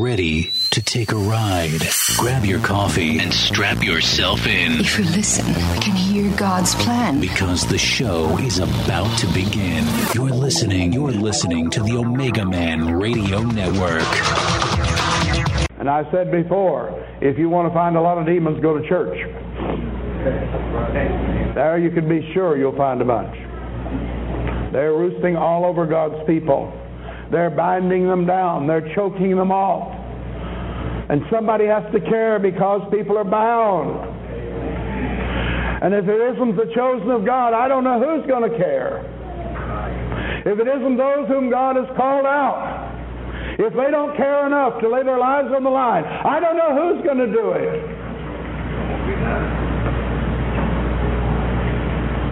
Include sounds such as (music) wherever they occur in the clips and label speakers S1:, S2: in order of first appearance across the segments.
S1: ready to take a ride. Grab your coffee and strap yourself in.
S2: If you listen, we can hear God's plan.
S1: Because the show is about to begin. You're listening, you're listening to the Omega Man Radio Network.
S3: And I said before, if you want to find a lot of demons, go to church. There you can be sure you'll find a bunch. They're roosting all over God's people. They're binding them down. They're choking them off. And somebody has to care because people are bound. And if it isn't the chosen of God, I don't know who's going to care. If it isn't those whom God has called out, if they don't care enough to lay their lives on the line, I don't know who's going to do it.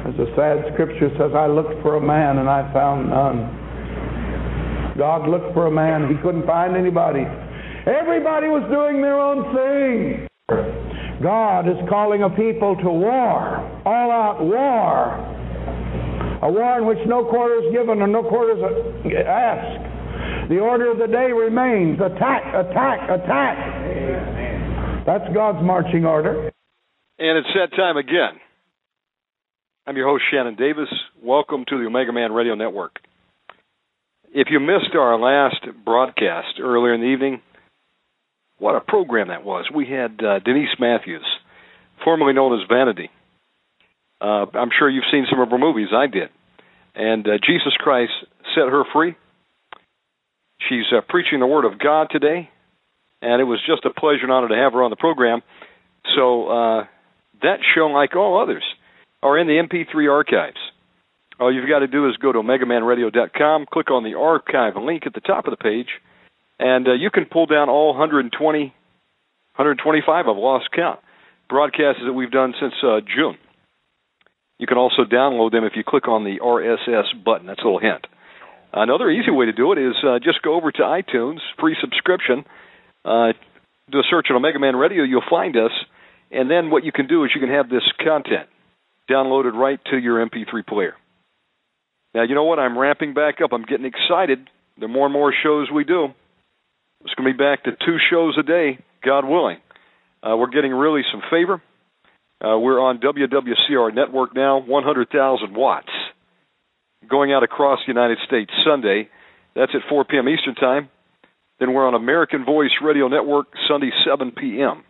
S3: As the sad scripture says, I looked for a man and I found none. God looked for a man, he couldn't find anybody. Everybody was doing their own thing. God is calling a people to war, all out war. A war in which no quarter is given and no quarter is asked. The order of the day remains attack, attack, attack. That's God's marching order.
S4: And it's that time again. I'm your host, Shannon Davis. Welcome to the Omega Man Radio Network. If you missed our last broadcast earlier in the evening, what a program that was. We had uh, Denise Matthews, formerly known as Vanity. Uh, I'm sure you've seen some of her movies. I did. And uh, Jesus Christ set her free. She's uh, preaching the Word of God today, and it was just a pleasure and honor to have her on the program. So uh, that show, like all others, are in the MP3 archives. All you've got to do is go to OmegaManRadio.com, click on the archive link at the top of the page, and uh, you can pull down all 120, 125, I've lost count, broadcasts that we've done since uh, June. You can also download them if you click on the RSS button. That's a little hint. Another easy way to do it is uh, just go over to iTunes, free subscription. Uh, do a search on Omega Man Radio, you'll find us. And then what you can do is you can have this content downloaded right to your MP3 player. Now, you know what? I'm ramping back up. I'm getting excited. The more and more shows we do, it's going to be back to two shows a day, God willing. Uh, we're getting really some favor. Uh, we're on WWCR network now, 100,000 watts, going out across the United States Sunday. That's at 4 p.m. Eastern Time. Then we're on American Voice Radio Network Sunday, 7 p.m.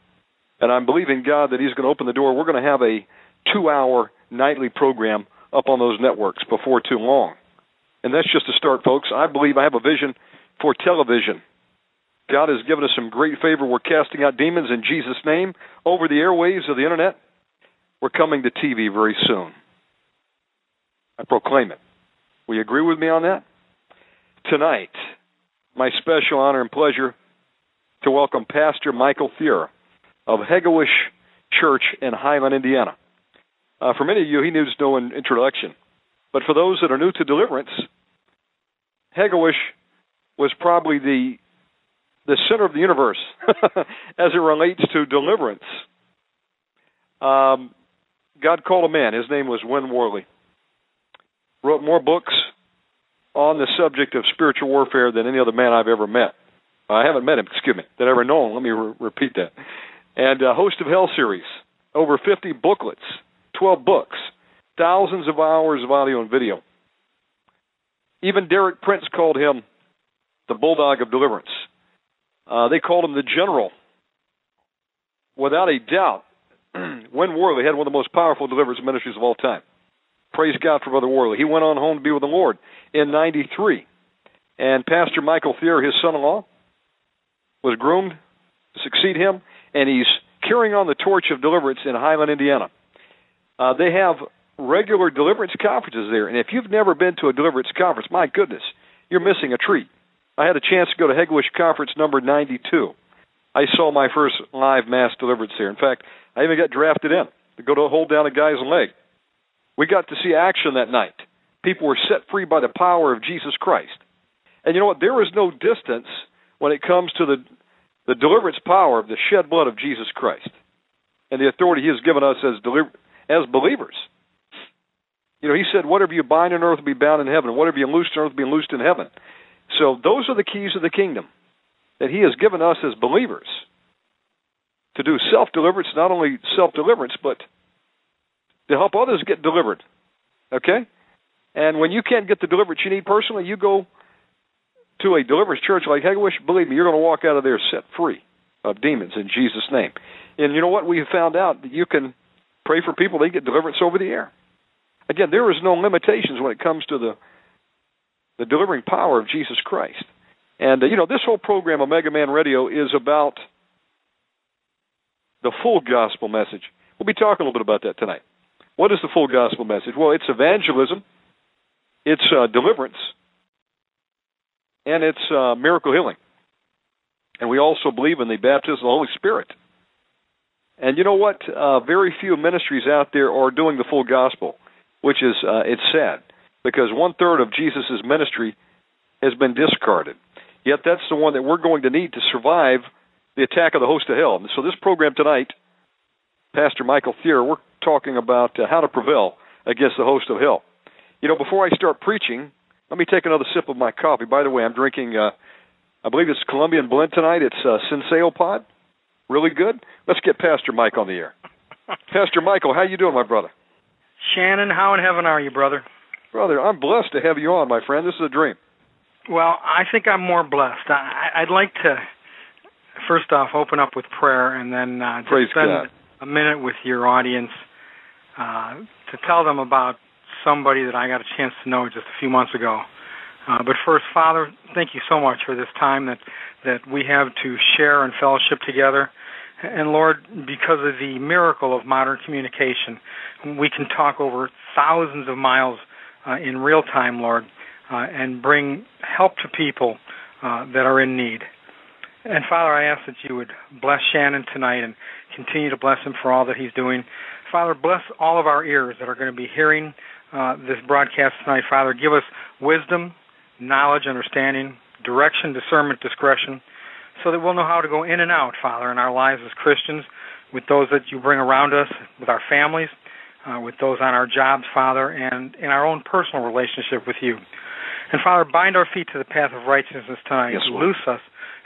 S4: And I'm believing God that He's going to open the door. We're going to have a two-hour nightly program up on those networks before too long. And that's just a start, folks. I believe I have a vision for television. God has given us some great favor. We're casting out demons in Jesus' name over the airwaves of the internet. We're coming to TV very soon. I proclaim it. Will you agree with me on that? Tonight, my special honor and pleasure to welcome Pastor Michael Thierer of Hegewisch Church in Highland, Indiana. Uh, for many of you, he needs no introduction. But for those that are new to deliverance, Hegewisch was probably the the center of the universe (laughs) as it relates to deliverance. Um, God called a man. His name was Win Worley. Wrote more books on the subject of spiritual warfare than any other man I've ever met. I haven't met him, excuse me, that I've ever known. Let me re- repeat that. And a host of Hell series, over 50 booklets, 12 books, thousands of hours of audio and video. Even Derek Prince called him the Bulldog of Deliverance. Uh, they called him the General. Without a doubt, (clears throat) Win Worley had one of the most powerful deliverance ministries of all time. Praise God for Brother Worley. He went on home to be with the Lord in 93. And Pastor Michael Thierer, his son in law, was groomed to succeed him, and he's carrying on the torch of deliverance in Highland, Indiana. Uh, they have regular deliverance conferences there, and if you've never been to a deliverance conference, my goodness, you're missing a treat. I had a chance to go to Hegewisch Conference number 92. I saw my first live mass deliverance there. In fact, I even got drafted in to go to hold down a guy's leg. We got to see action that night. People were set free by the power of Jesus Christ. And you know what? There is no distance when it comes to the the deliverance power of the shed blood of Jesus Christ and the authority He has given us as deliver, as believers. You know, He said, "Whatever you bind on earth will be bound in heaven, whatever you loose on earth will be loosed in heaven." So those are the keys of the kingdom. that He has given us as believers to do self deliverance, not only self deliverance, but to help others get delivered. Okay? And when you can't get the deliverance you need personally, you go to a deliverance church like Hegewisch, believe me, you're going to walk out of there set free of demons in Jesus' name. And you know what? We found out that you can pray for people, they get deliverance over the air. Again, there is no limitations when it comes to the the delivering power of Jesus Christ. And uh, you know, this whole program Omega Man Radio is about the full gospel message. We'll be talking a little bit about that tonight. What is the full gospel message? Well, it's evangelism, it's uh, deliverance, and it's uh, miracle healing. And we also believe in the baptism of the Holy Spirit. And you know what? Uh, very few ministries out there are doing the full gospel, which is uh, it's sad because one third of Jesus' ministry has been discarded. Yet that's the one that we're going to need to survive the attack of the host of hell. And so this program tonight, Pastor Michael Thierer, we're talking about uh, how to prevail against the host of hell. You know, before I start preaching, let me take another sip of my coffee. By the way, I'm drinking, uh, I believe it's Colombian blend tonight. It's uh, Senseo Pod. Really good. Let's get Pastor Mike on the air. (laughs) Pastor Michael, how you doing, my brother?
S5: Shannon, how in heaven are you, brother?
S4: Brother, I'm blessed to have you on, my friend. This is a dream.
S5: Well, I think I'm more blessed. I, I'd like to first off open up with prayer and then uh, just
S4: Praise
S5: spend
S4: God.
S5: a minute with your audience uh, to tell them about somebody that I got a chance to know just a few months ago. Uh, but first, Father, thank you so much for this time that that we have to share and fellowship together. And Lord, because of the miracle of modern communication, we can talk over thousands of miles uh, in real time, Lord, uh, and bring help to people uh, that are in need. And Father, I ask that you would bless Shannon tonight and continue to bless him for all that he's doing. Father, bless all of our ears that are going to be hearing uh, this broadcast tonight. Father, give us wisdom, knowledge, understanding, direction, discernment, discretion, so that we'll know how to go in and out, Father, in our lives as Christians, with those that you bring around us, with our families, uh, with those on our jobs, Father, and in our own personal relationship with you. And Father, bind our feet to the path of righteousness tonight.
S4: Yes, Lord.
S5: Loose us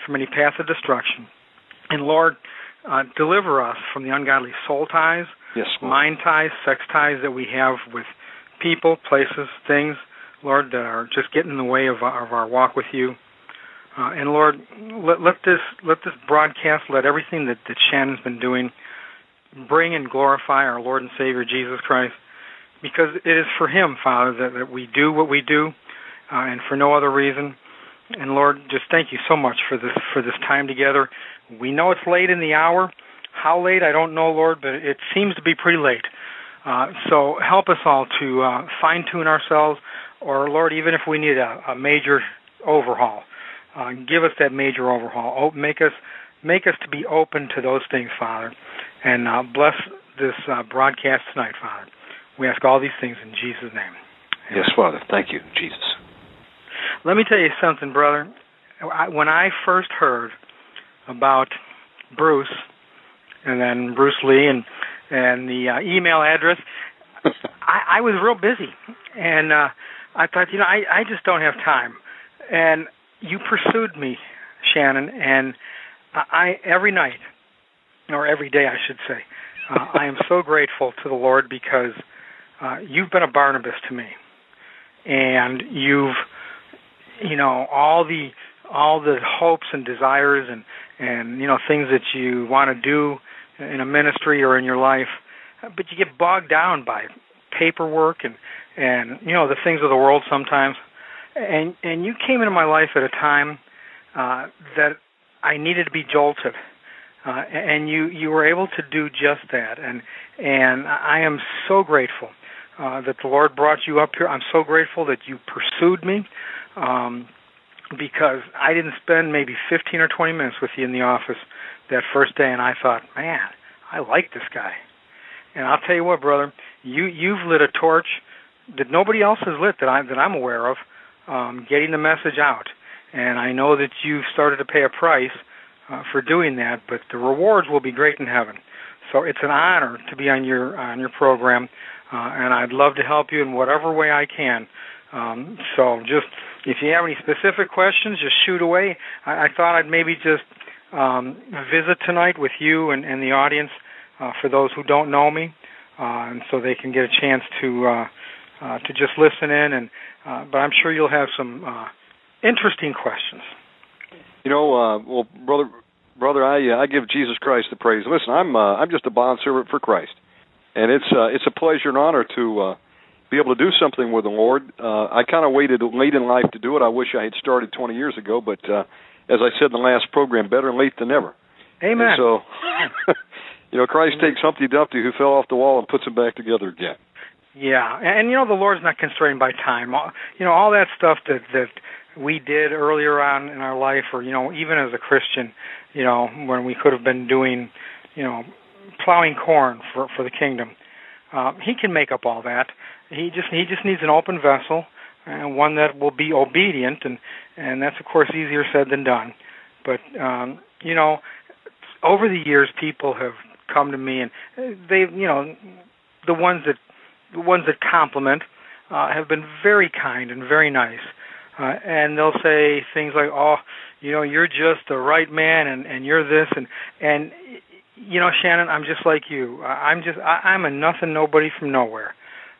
S5: from any path of destruction. And Lord, uh, deliver us from the ungodly soul ties,
S4: Yes,
S5: mind ties, sex ties that we have with people, places, things, Lord, that are just getting in the way of, of our walk with you. Uh, and Lord, let, let this let this broadcast, let everything that, that Shannon's been doing, bring and glorify our Lord and Savior Jesus Christ, because it is for Him, Father, that, that we do what we do, uh, and for no other reason. And Lord, just thank you so much for this for this time together. We know it's late in the hour. How late, I don't know, Lord, but it seems to be pretty late. Uh, so help us all to uh, fine tune ourselves, or Lord, even if we need a, a major overhaul, uh, give us that major overhaul. Oh, make us make us to be open to those things, Father, and uh, bless this uh, broadcast tonight, Father. We ask all these things in Jesus' name.
S4: Yes, Father. Thank you, Jesus.
S5: Let me tell you something, brother. I, when I first heard about Bruce, and then Bruce Lee, and and the uh, email address, (laughs) I, I was real busy, and uh, I thought, you know, I I just don't have time. And you pursued me, Shannon, and I, I every night, or every day, I should say, uh, (laughs) I am so grateful to the Lord because uh, you've been a Barnabas to me, and you've you know all the all the hopes and desires and and you know things that you want to do in a ministry or in your life but you get bogged down by paperwork and and you know the things of the world sometimes. And and you came into my life at a time uh that I needed to be jolted uh and you you were able to do just that. And and I am so grateful uh that the Lord brought you up here. I'm so grateful that you pursued me um because I didn't spend maybe 15 or 20 minutes with you in the office that first day, and I thought, man, I like this guy. And I'll tell you what, brother, you you've lit a torch that nobody else has lit that I'm that I'm aware of, um, getting the message out. And I know that you've started to pay a price uh, for doing that, but the rewards will be great in heaven. So it's an honor to be on your on your program, uh, and I'd love to help you in whatever way I can. Um, so just if you have any specific questions, just shoot away. I, I thought I'd maybe just um, visit tonight with you and, and the audience uh, for those who don't know me, uh, and so they can get a chance to uh, to just listen in. And uh, but I'm sure you'll have some uh, interesting questions.
S4: You know, uh, well, brother, brother, I uh, I give Jesus Christ the praise. Listen, I'm uh, I'm just a bond servant for Christ, and it's uh, it's a pleasure and honor to uh, be able to do something with the Lord. Uh, I kind of waited late in life to do it. I wish I had started 20 years ago, but uh, as I said in the last program, better late than never.
S5: Amen.
S4: And so, (laughs) you know, Christ takes Humpty Dumpty who fell off the wall and puts him back together again.
S5: Yeah, and you know the Lord's not constrained by time. You know all that stuff that that we did earlier on in our life, or you know even as a Christian, you know when we could have been doing, you know, plowing corn for for the kingdom. Uh, he can make up all that. He just he just needs an open vessel and one that will be obedient, and and that's of course easier said than done. But um, you know, over the years, people have come to me, and they, you know, the ones that the ones that compliment uh, have been very kind and very nice, uh, and they'll say things like, "Oh, you know, you're just the right man, and and you're this, and and you know, Shannon, I'm just like you. I'm just I, I'm a nothing nobody from nowhere.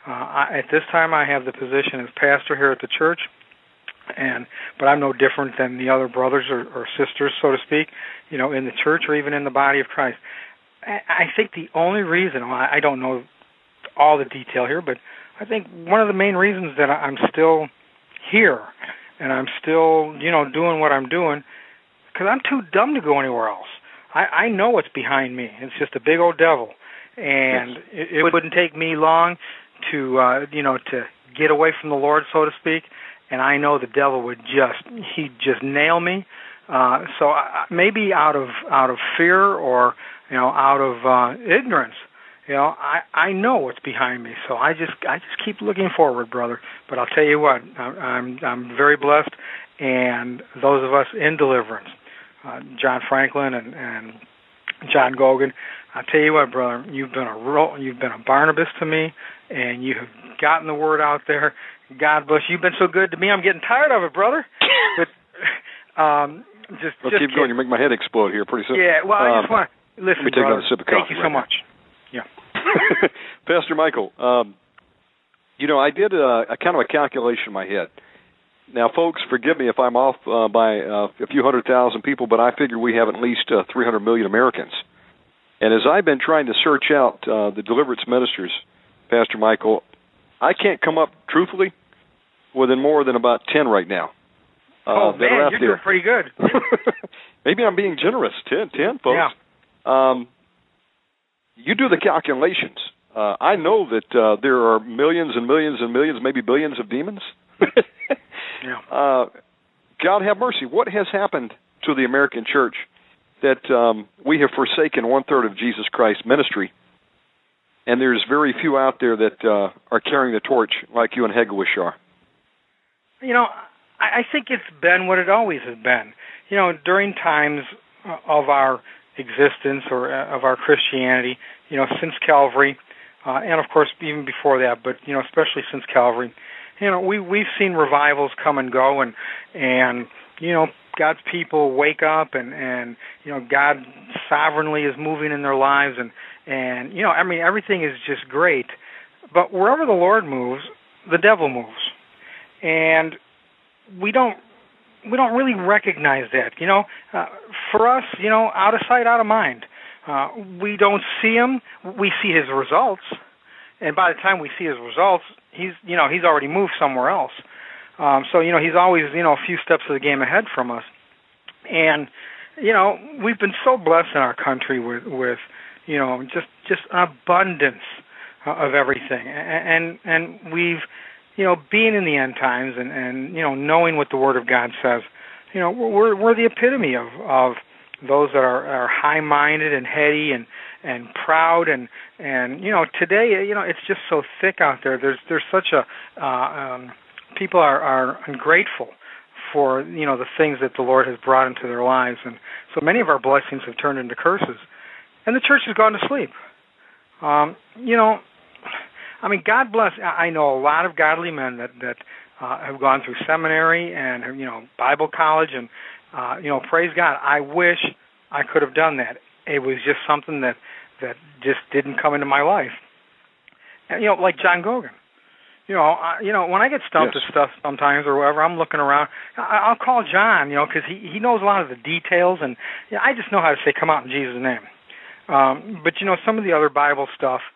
S5: Uh, I, at this time, I have the position as pastor here at the church, and but I'm no different than the other brothers or, or sisters, so to speak, you know, in the church or even in the body of Christ. I think the only reason I don't know all the detail here, but I think one of the main reasons that I'm still here and I'm still, you know, doing what I'm doing because I'm too dumb to go anywhere else. I, I know what's behind me. It's just a big old devil, and it, it wouldn't take me long to, uh, you know, to get away from the Lord, so to speak. And I know the devil would just he'd just nail me. Uh, so I, maybe out of out of fear or you know out of uh, ignorance, you know I I know what's behind me. So I just I just keep looking forward, brother. But I'll tell you what, I'm I'm very blessed, and those of us in deliverance uh, John Franklin and, and John Gogan. I tell you what, brother, you've been a real, you've been a Barnabas to me, and you have gotten the word out there. God bless you. You've been so good to me. I'm getting tired of it, brother. (laughs) But um, just
S4: let's
S5: just
S4: keep going. You make my head explode here pretty soon.
S5: Yeah. Well, I just
S4: Um,
S5: want to listen,
S4: let me take
S5: brother.
S4: another sip of
S5: Thank you so
S4: right now.
S5: much. (laughs)
S4: Pastor Michael, um, you know, I did a, a kind of a calculation in my head. Now, folks, forgive me if I'm off uh, by uh, a few hundred thousand people, but I figure we have at least uh, 300 million Americans. And as I've been trying to search out uh, the deliverance ministers, Pastor Michael, I can't come up truthfully within more than about 10 right now. Uh,
S5: oh man, you're
S4: there.
S5: doing pretty good. (laughs)
S4: Maybe I'm being generous. 10, 10 folks.
S5: Yeah.
S4: Um, you do the calculations. Uh, I know that uh, there are millions and millions and millions, maybe billions of demons. (laughs)
S5: Yeah. (laughs)
S4: Uh, God have mercy. What has happened to the American church that um, we have forsaken one third of Jesus Christ's ministry, and there's very few out there that uh, are carrying the torch like you and Hegewisch are?
S5: You know, I, I think it's been what it always has been. You know, during times of our existence or uh, of our Christianity, you know, since Calvary, uh, and of course even before that, but you know, especially since Calvary, you know, we we've seen revivals come and go, and and you know, God's people wake up, and and you know, God sovereignly is moving in their lives, and and you know, I mean, everything is just great, but wherever the Lord moves, the devil moves. And we don't we don't really recognize that you know? Uh, for us you know out of sight out of mind. Uh, we don't see him. We see his results. And by the time we see his results he's you know he's already moved somewhere else. Um, so you know he's always you know a few steps of the game ahead from us. And you know we've been so blessed in our country with with you know just just an abundance of everything. And, and we've you know, being in the end times and and you know knowing what the Word of God says, you know, we're we're the epitome of of those that are are high-minded and heady and and proud and and you know today you know it's just so thick out there. There's there's such a uh, um, people are are ungrateful for you know the things that the Lord has brought into their lives, and so many of our blessings have turned into curses, and the church has gone to sleep. Um, you know, I mean, God bless. I know a lot of godly men that that uh, have gone through seminary and you know Bible college, and uh, you know, praise God. I wish I could have done that. It was just something that that just didn't come into my life. And, you know, like John Gogan. You know, I, you know, when I get stumped
S4: yes.
S5: with stuff sometimes or whatever, I'm looking around. I, I'll call John, you know, because he he knows a lot of the details, and you know, I just know how to say, "Come out in Jesus' name." Um, but you know, some of the other Bible stuff, uh,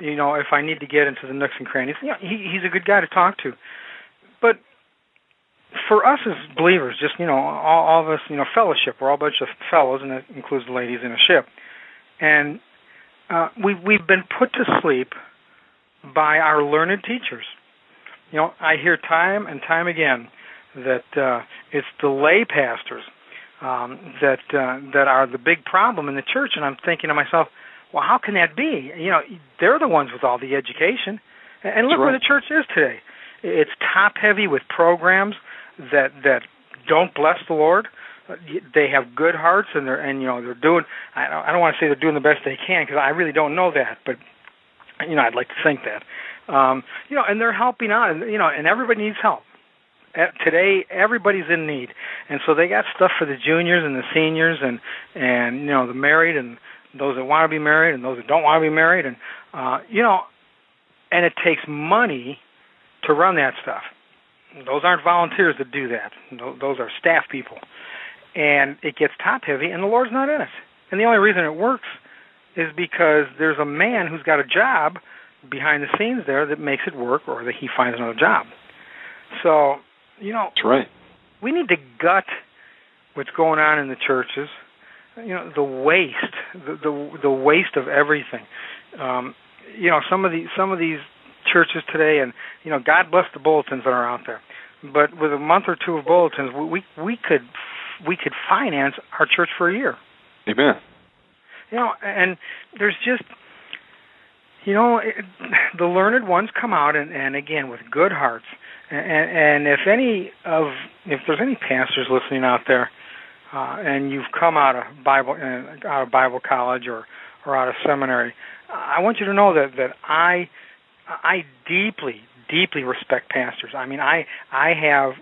S5: you know, if I need to get into the nooks and crannies, you know, he, he's a good guy to talk to. But for us as believers, just you know, all, all of us, you know, fellowship. We're all a bunch of fellows, and that includes the ladies in a ship. And uh, we we've been put to sleep by our learned teachers. You know, I hear time and time again that uh, it's the lay pastors um, that uh, that are the big problem in the church, and I'm thinking to myself, well, how can that be? You know, they're the ones with all the education, and look
S4: right.
S5: where the church is today. It's top heavy with programs that that don't bless the Lord. They have good hearts, and they're and you know they're doing. I don't, I don't want to say they're doing the best they can because I really don't know that, but you know I'd like to think that. Um, you know, and they're helping out, and you know, and everybody needs help. Today, everybody's in need, and so they got stuff for the juniors and the seniors, and and you know the married and those that want to be married and those that don't want to be married, and uh, you know, and it takes money to run that stuff. Those aren't volunteers that do that. Those are staff people. And it gets top heavy, and the Lord's not in it. And the only reason it works is because there's a man who's got a job behind the scenes there that makes it work, or that he finds another job. So, you know,
S4: that's right.
S5: We need to gut what's going on in the churches. You know, the waste, the the, the waste of everything. Um, you know, some of the some of these churches today, and you know, God bless the bulletins that are out there. But with a month or two of bulletins, we we could we could finance our church for a year.
S4: Amen.
S5: You know, and there's just you know it, the learned ones come out and and again with good hearts. And, and if any of if there's any pastors listening out there, uh, and you've come out of Bible uh, out of Bible college or or out of seminary, I want you to know that that I I deeply, deeply respect pastors. I mean, I I have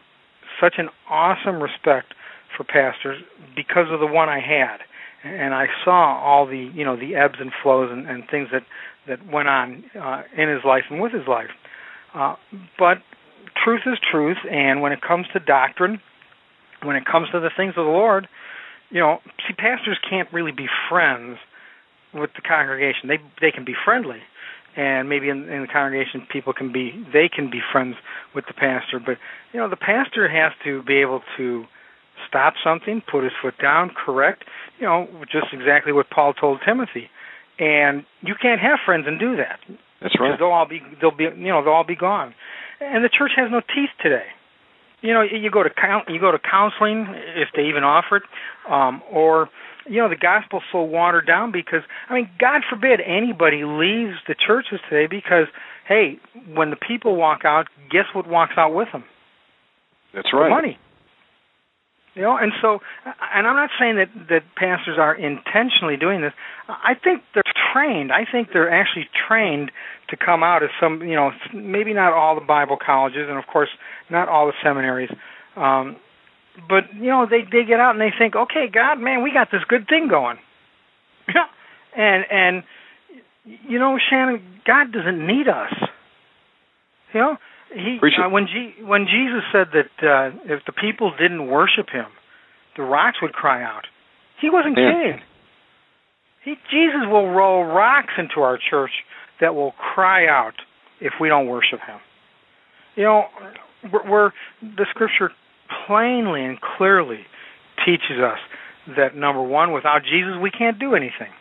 S5: such an awesome respect for pastors because of the one I had, and I saw all the you know the ebbs and flows and, and things that that went on uh, in his life and with his life. Uh, but truth is truth, and when it comes to doctrine, when it comes to the things of the Lord, you know, see, pastors can't really be friends with the congregation. They they can be friendly, and maybe in, in the congregation people can be they can be friends with the pastor. But you know the pastor has to be able to stop something put his foot down correct you know just exactly what paul told timothy. And you can't have friends and do that.
S4: That's right.
S5: They'll all be they'll be you know they'll all be gone. And the church has no teeth today you know you go to you go to counseling if they even offer it um or you know the gospel's so watered down because I mean God forbid anybody leaves the churches today because hey when the people walk out guess what walks out with them?
S4: That's right.
S5: The money you know and so and I'm not saying that that pastors are intentionally doing this. I think they're trained. I think they're actually trained to come out as some you know maybe not all the Bible colleges and of course not all the seminaries. Um but you know they they get out and they think okay god man we got this good thing going. (laughs) Yeah. And and you know shannon god doesn't need us. You know he uh, when G, when jesus said that uh if the people didn't worship him the rocks would cry out he wasn't
S4: yeah.
S5: kidding he jesus will roll rocks into our church that will cry out if we don't worship him you know we're the scripture plainly and clearly teaches us that number one, without Jesus, we can't do anything.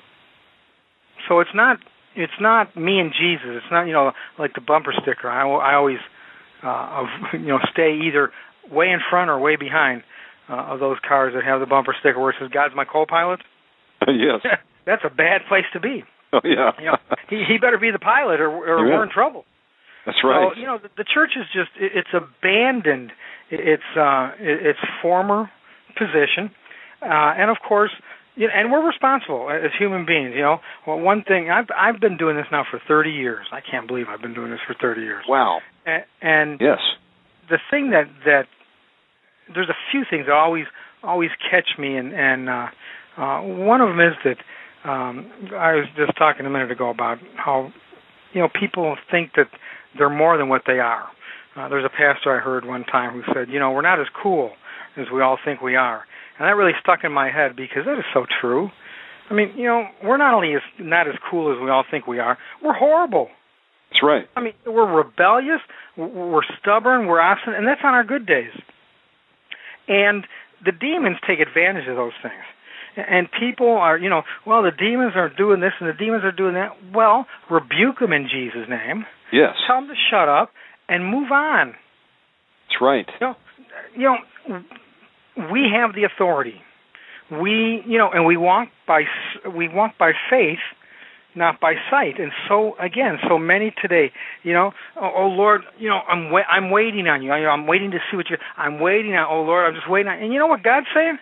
S5: So it's not it's not me and Jesus. It's not you know like the bumper sticker. I, I always uh, of (laughs) you know stay either way in front or way behind uh, of those cars that have the bumper sticker where it says God's my co-pilot. (laughs)
S4: yes, (laughs)
S5: that's a bad place to be.
S4: Oh yeah,
S5: you know, he he better be the pilot or or
S4: yeah.
S5: we're in trouble.
S4: That's right.
S5: So you know the, the church is just it, it's abandoned its uh, its former position, uh, and of course, you know, and we're responsible as human beings. You know, well, one thing I've I've been doing this now for 30 years. I can't believe I've been doing this for 30 years.
S4: Wow.
S5: And,
S4: yes,
S5: the thing that that there's a few things that always always catch me, and and uh, uh, one of them is that um, I was just talking a minute ago about how you know people think that they're more than what they are. Uh, there's a pastor I heard one time who said, you know, we're not as cool as we all think we are, and that really stuck in my head because that is so true. I mean, you know, we're not only as not as cool as we all think we are, we're horrible.
S4: That's right.
S5: I mean, we're rebellious, we're stubborn, we're obstinate, and that's on our good days. And the demons take advantage of those things. And people are, you know, well, the demons are doing this and the demons are doing that. Well, rebuke them in Jesus' name.
S4: Yes.
S5: Tell them to shut up and move on.
S4: That's right.
S5: You know, you know, we have the authority. We, you know, and we walk by we walk by faith not by sight. And so again, so many today, you know, oh, oh Lord, you know, I'm wa- I'm waiting on you. I, I'm waiting to see what you. I'm waiting on. Oh Lord, I'm just waiting on. And you know what God's saying?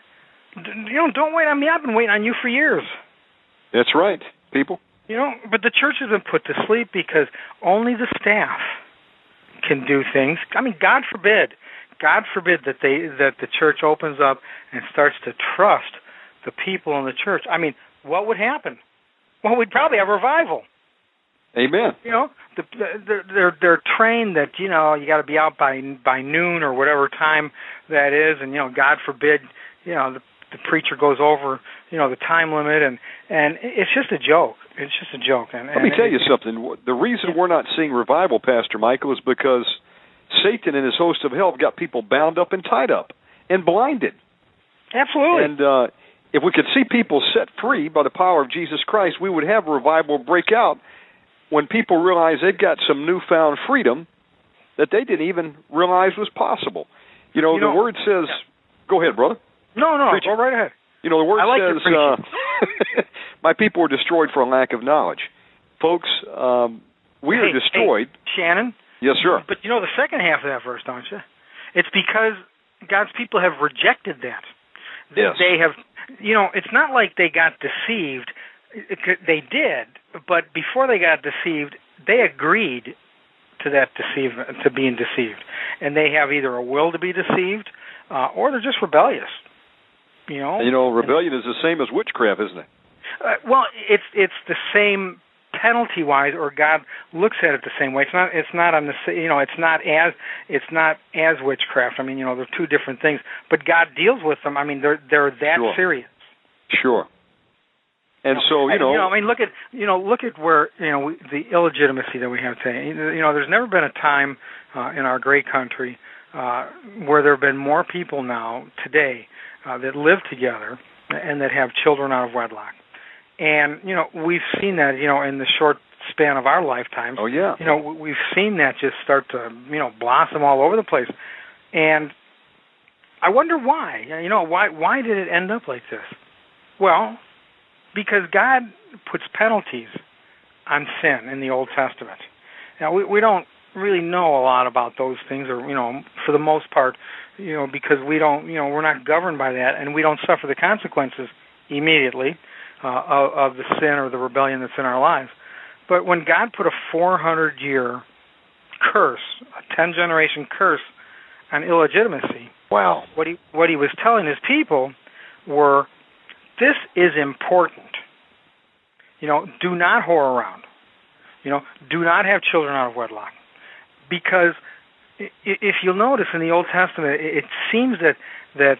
S5: D- you know, don't wait on me. I've been waiting on you for years.
S4: That's right, people.
S5: You know, but the church has been put to sleep because only the staff can do things. I mean, God forbid, God forbid that they that the church opens up and starts to trust the people in the church. I mean, what would happen? Well, we'd probably have revival.
S4: Amen.
S5: You know, the, the, they're they're trained that you know you got to be out by by noon or whatever time that is, and you know, God forbid, you know, the, the preacher goes over, you know, the time limit, and and it's just a joke. It's just a joke. And,
S4: let me
S5: and
S4: tell you something. The reason we're not seeing revival, Pastor Michael, is because Satan and his host of hell have got people bound up and tied up and blinded.
S5: Absolutely.
S4: And uh, if we could see people set free by the power of Jesus Christ, we would have revival break out when people realize they've got some newfound freedom that they didn't even realize was possible. You know,
S5: You
S4: the
S5: know-
S4: word says, "Go ahead, brother."
S5: no, no, go right ahead.
S4: You know, the word
S5: like
S4: says, uh, (laughs) "My people were destroyed for a lack of knowledge." Folks, um, we are destroyed.
S5: hey, Shannon.
S4: Yes, sir.
S5: But you know the second half of that verse, don't you? It's because God's people have rejected that.
S4: Yes.
S5: They have, you know, it's not like they got deceived. They did, but before they got deceived, they agreed to that deceive to being deceived, and they have either a will to be deceived, uh, or they're just rebellious. You know.
S4: You know, rebellion is the same as witchcraft, isn't it?
S5: Uh, well, it's it's the same penalty wise, or God looks at it the same way. It's not it's not on the you know it's not as it's not as witchcraft. I mean you know they're two different things, but God deals with them. I mean they're they're that
S4: Sure.
S5: serious.
S4: Sure. And so, you
S5: And,
S4: know,
S5: I mean look at you know look at where you know we, the illegitimacy that we have today. You know there's never been a time uh, in our great country uh, where there have been more people now today uh, that live together and that have children out of wedlock. And you know we've seen that you know in the short span of our lifetimes.
S4: oh yeah.
S5: You know we- we've seen that just start to you know blossom all over the place, and I wonder why. You know why why did it end up like this? Well, because God puts penalties on sin in the Old Testament. Now we we don't really know a lot about those things, or you know, for the most part, you know, because we don't, you know, we're not governed by that, and we don't suffer the consequences immediately uh, of, of the sin or the rebellion that's in our lives. But when God put a 400 year curse, a 10 generation curse on illegitimacy,
S4: Wow.
S5: what he what he was telling his people were this is important. You know, do not whore around. You know, do not have children out of wedlock. Because i- i- if you'll notice in the Old Testament, it it seems that that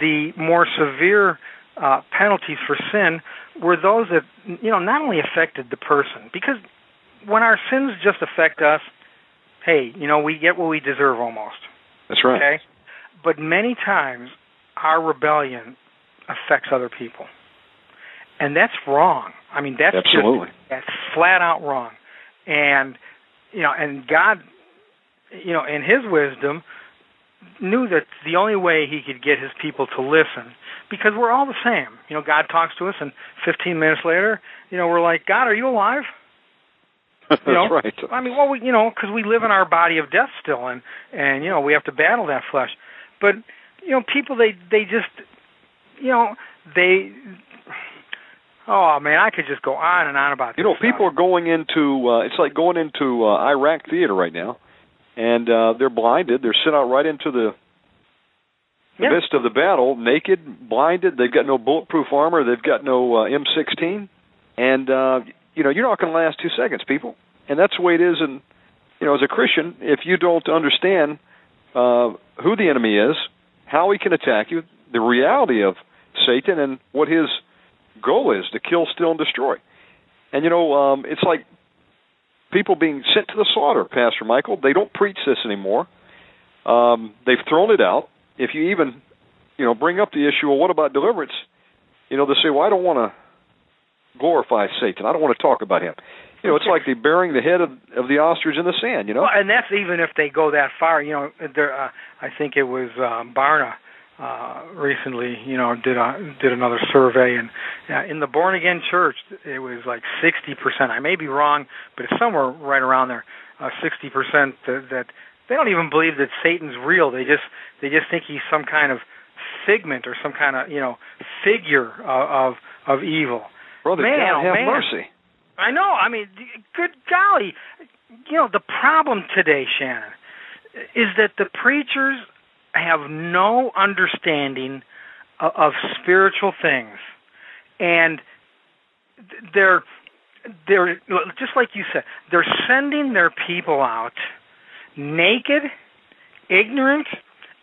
S5: the more severe uh, penalties for sin were those that you know not only affected the person, because when our sins just affect us, hey, you know we get what we deserve almost.
S4: That's right.
S5: Okay, but many times our rebellion affects other people, and that's wrong. I mean, that's
S4: Absolutely.
S5: just that's flat out wrong. And you know, and God, you know, in His wisdom, knew that the only way He could get His people to listen, because we're all the same. You know, God talks to us, and 15 minutes later, you know, we're like, God, are you alive?
S4: That's (laughs)
S5: You know,
S4: right.
S5: I mean, well, we, you know, because we live in our body of death still, and and you know we have to battle that flesh. But you know, people they they just, you know, they. Oh man, I could just go on and on about. This.
S4: You know,
S5: this
S4: people are going into uh it's like going into uh, Iraq theater right now and uh, they're blinded. They're sent out right into the
S5: Yeah.
S4: midst of the battle, naked, blinded. They've got no bulletproof armor. They've got no uh, M16, and uh, you know you're not going to last two seconds, people. And that's the way it is. And you know, as a Christian, if you don't understand uh, who the enemy is, how he can attack you, the reality of Satan, and what his goal is to kill, steal, and destroy. And you know, um, it's like people being sent to the slaughter, Pastor Michael. They don't preach this anymore. Um, they've thrown it out. If you even, you know, bring up the issue, well, what about deliverance? You know, they say, well, I don't want to glorify Satan. I don't want to talk about him. You know, it's like they burying the head of, of the ostrich in the sand. You know,
S5: Well, and that's even if they go that far. You know, there. Uh, I think it was um, Barna uh, recently. You know, did a did another survey, and uh, in the born again church, it was like sixty percent. I may be wrong, but it's somewhere right around there. Uh, Sixty percent that, that they don't even believe that Satan's real. They just they just think he's some kind of figment or some kind of you know figure of of, of evil.
S4: brother,
S5: man,
S4: God
S5: oh,
S4: have
S5: man.
S4: mercy.
S5: I know. I mean, good golly, you know the problem today, Shannon, is that the preachers have no understanding of, of spiritual things, and they're they're just like you said, they're sending their people out naked, ignorant,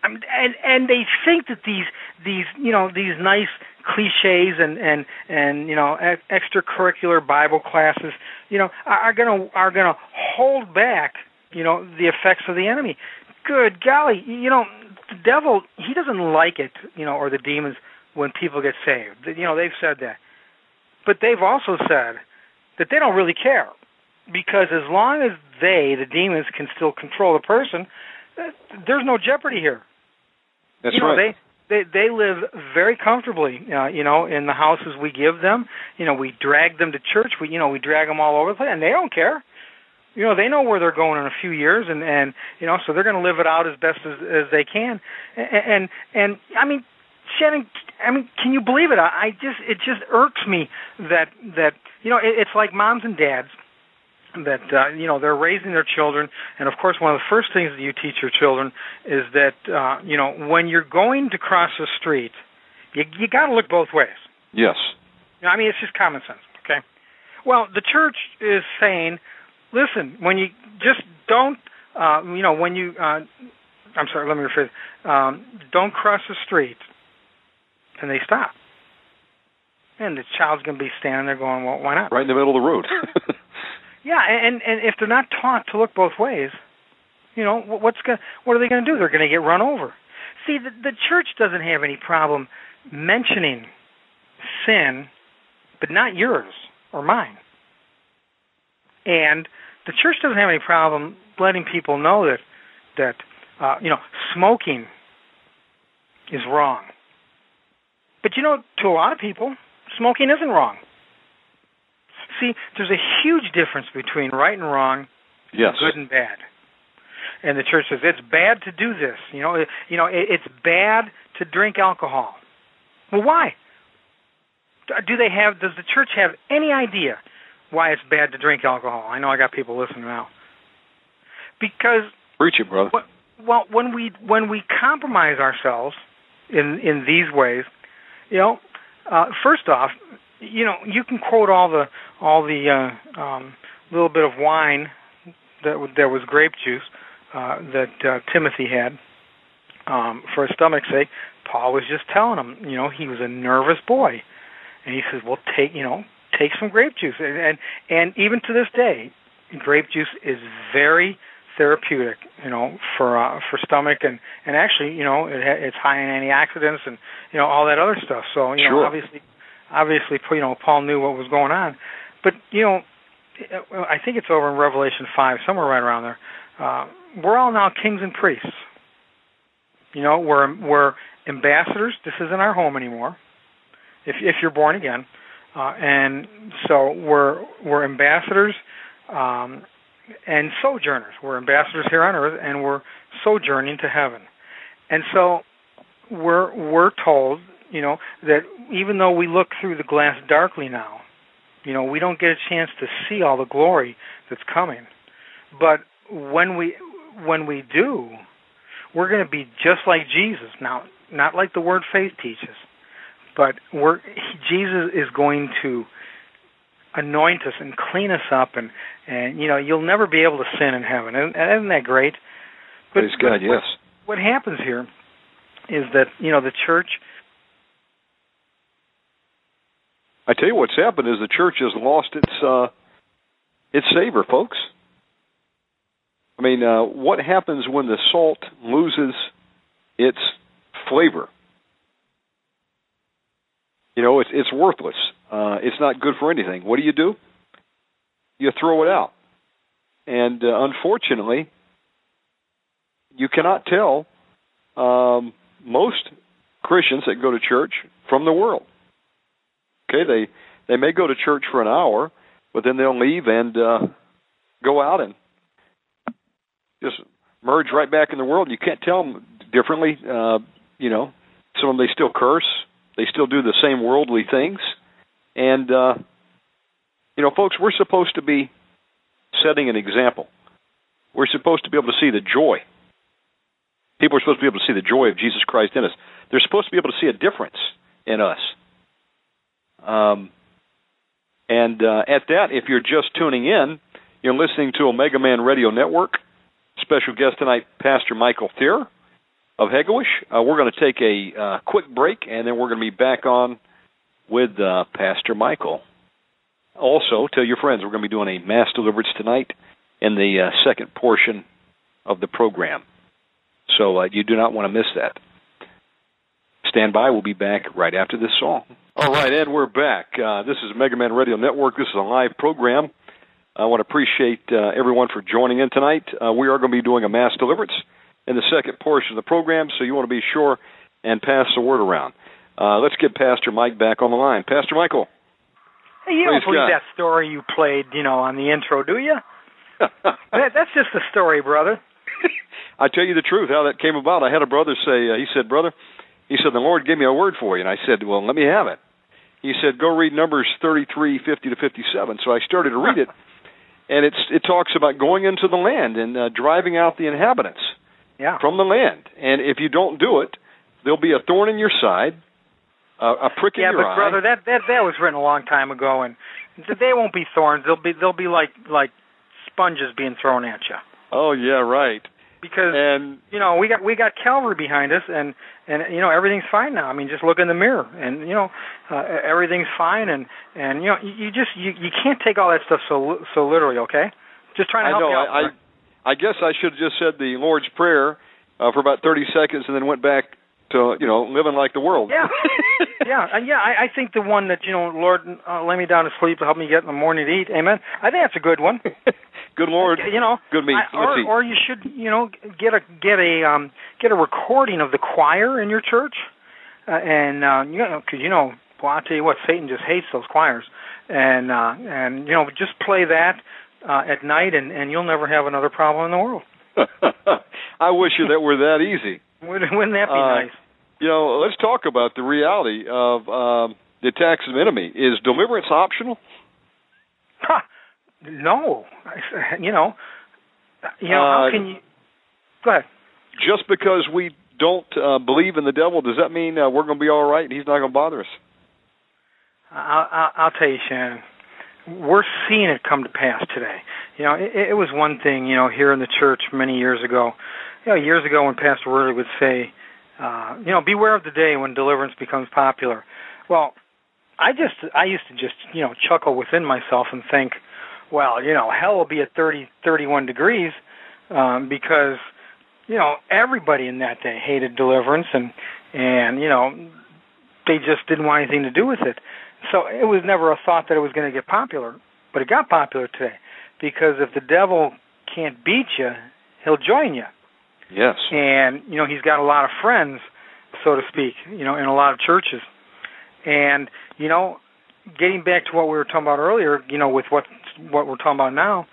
S5: and and they think that these these you know these nice cliches and and and you know extracurricular Bible classes you know are, are gonna are gonna hold back you know the effects of the enemy. Good golly, you know the devil he doesn't like it you know or the demons when people get saved. You know they've said that, but they've also said that they don't really care because as long as they the demons can still control the person, uh, there's no jeopardy here
S4: That's
S5: you know,
S4: right.
S5: They, they they live very comfortably, uh, you know, in the houses we give them. You know, we drag them to church. We you know we drag them all over the place, and they don't care. You know, they know where they're going in a few years, and and you know, so they're going to live it out as best as as they can. And and, and I mean, Shannon, I mean, can you believe it? I, I just it just irks me that that you know it, it's like moms and dads that uh, you know they're raising their children, and of course one of the first things that you teach your children is that uh, you know when you're going to cross the street, you you got to look both ways.
S4: yes.
S5: You know, I mean it's just common sense. Okay. Well, the church is saying, listen, when you just don't, uh, you know, when you, uh, I'm sorry, let me rephrase, um, don't cross the street, and they stop. And the child's going to be standing there going, well, why not?
S4: Right in the middle of the road. (laughs)
S5: Yeah, and and if they're not taught to look both ways, you know, what's going what are they going to do? They're going to get run over. See, the the church doesn't have any problem mentioning sin, but not yours or mine. And the church doesn't have any problem letting people know that that uh, you know smoking is wrong. But you know, to a lot of people, smoking isn't wrong. See, there's a huge difference between right and wrong,
S4: yes.
S5: good and bad. And the church says it's bad to do this. You know, it, you know, it, it's bad to drink alcohol. Well, why? Do they have? Does the church have any idea why it's bad to drink alcohol? I know I got people listening now. Because
S4: Preach it, brother.
S5: what, well, when we when we compromise ourselves in in these ways, you know, uh, first off, you know, you can quote all the all the uh, um, little bit of wine that w- that was grape juice uh, that uh, Timothy had um, for his stomach's sake. Paul was just telling him, you know, he was a nervous boy, and he says, "Well, take you know, take some grape juice," and and, and even to this day, grape juice is very therapeutic, you know, for uh, for stomach and and actually, you know, it ha- it's high in antioxidants and you know all that other stuff. So you know,
S4: Sure.
S5: obviously, obviously, you know, Paul knew what was going on, but you know, I think it's over in Revelation five, somewhere right around there. Uh, we're all now kings and priests. You know, we're we're ambassadors. This isn't our home anymore. If if you're born again, uh, and so we're we're ambassadors. Um, and sojourners. We're ambassadors here on earth, and we're sojourning to heaven. And so we're we're told, you know, that even though we look through the glass darkly now, you know, we don't get a chance to see all the glory that's coming. But when we when we do, we're going to be just like Jesus. Now, not like the word faith teaches, but we're Jesus is going to anoint us and clean us up, and and you know you'll never be able to sin in heaven. Isn't, isn't that great?
S4: But, Praise God,
S5: but
S4: yes.
S5: What, what happens here is that you know the church.
S4: I tell you what's happened is the church has lost its uh, its savor, folks. I mean, uh, what happens when the salt loses its flavor? You know, it's it's worthless. Uh, it's not good for anything. What do you do? You throw it out. And uh, unfortunately, you cannot tell um, most Christians that go to church from the world. Okay, they they may go to church for an hour, but then they'll leave and uh, go out and just merge right back in the world. You can't tell them differently. Uh, you know, some of them they still curse, they still do the same worldly things, and uh, you know, folks, we're supposed to be setting an example. We're supposed to be able to see the joy. People are supposed to be able to see the joy of Jesus Christ in us. They're supposed to be able to see a difference in us. Um, and uh, at that, if you're just tuning in, you're listening to Omega Man Radio Network. Special guest tonight, Pastor Michael Thierer of Hegewisch. Uh, we're going to take a uh, quick break, and then we're going to be back on with uh, Pastor Michael. Also, tell your friends we're going to be doing a mass deliverance tonight in the uh, second portion of the program. So uh, you do not want to miss that. Stand by. We'll be back right after this song. All right, and we're back. Uh, this is Mega Man Radio Network. This is a live program. I want to appreciate uh, everyone for joining in tonight. Uh, we are going to be doing a mass deliverance in the second portion of the program, so you want to be sure and pass the word around. Uh, let's get Pastor Mike back on the line. Pastor Michael.
S5: Hey, you don't believe God. that story you played, you know, on the intro, do you? (laughs) that, that's just a story, brother. (laughs)
S4: I tell you the truth, how that came about. I had a brother say, uh, he said, brother, he said, the Lord gave me a word for you. And I said, well, let me have it. He said, go read Numbers 33, 50 to 57. So I started to read it, and it's it talks about going into the land and uh, driving out the inhabitants
S5: yeah.
S4: from the land. And if you don't do it, there'll be a thorn in your side, uh, a prick
S5: yeah,
S4: in your
S5: eye. Yeah, but brother, that that that was written a long time ago, and they won't be thorns. They'll be they'll be like like sponges being thrown at you.
S4: Oh yeah, right.
S5: Because
S4: and
S5: you know we got we got Calvary behind us, and and you know everything's fine now. I mean, just look in the mirror, and you know uh, everything's fine, and and you know you, you just you you can't take all that stuff so so literally. Okay, just trying to
S4: I
S5: help
S4: know,
S5: you out.
S4: I, I I guess I should have just said the Lord's prayer uh, for about thirty seconds, and then went back to you know living like the world.
S5: Yeah, (laughs) yeah, uh, yeah. I, I think the one that you know, Lord, uh, lay me down to sleep, to help me get in the morning to eat. Amen. I think that's a good one. (laughs)
S4: good Lord.
S5: You know,
S4: good me.
S5: I, or, or you should, you know, get a get a um get a recording of the choir in your church, uh, and uh, you know, because you know, well, I'll tell you what, Satan just hates those choirs, and uh, and you know, just play that uh, at night, and and you'll never have another problem in the world. (laughs)
S4: I wish you that were that easy. (laughs)
S5: Wouldn't, that be
S4: Uh,
S5: nice?
S4: You know, let's talk about the reality of um, the attacks of the enemy. Is deliverance optional?
S5: Ha! No, (laughs) you know, you know how
S4: Uh,
S5: can you? Go ahead.
S4: Just because we don't uh, believe in the devil, does that mean uh, we're going to be all right and he's not going to bother us?
S5: I'll, I'll, I'll tell you, Shannon. We're seeing it come to pass today. You know, it, it was one thing, you know, here in the church many years ago. You know, years ago when Pastor Worley would say, uh, you know, beware of the day when deliverance becomes popular. Well, I just, I used to just, you know, chuckle within myself and think, well, you know, hell will be at 30, 31 degrees um, because, you know, everybody in that day hated deliverance and, and you know, they just didn't want anything to do with it. So it was never a thought that it was going to get popular, but it got popular today because if the devil can't beat you, he'll join you.
S4: Yes.
S5: And you know, he's got a lot of friends, so to speak, you know, in a lot of churches. And you know, getting back to what we were talking about earlier, you know, with what what we're talking about now,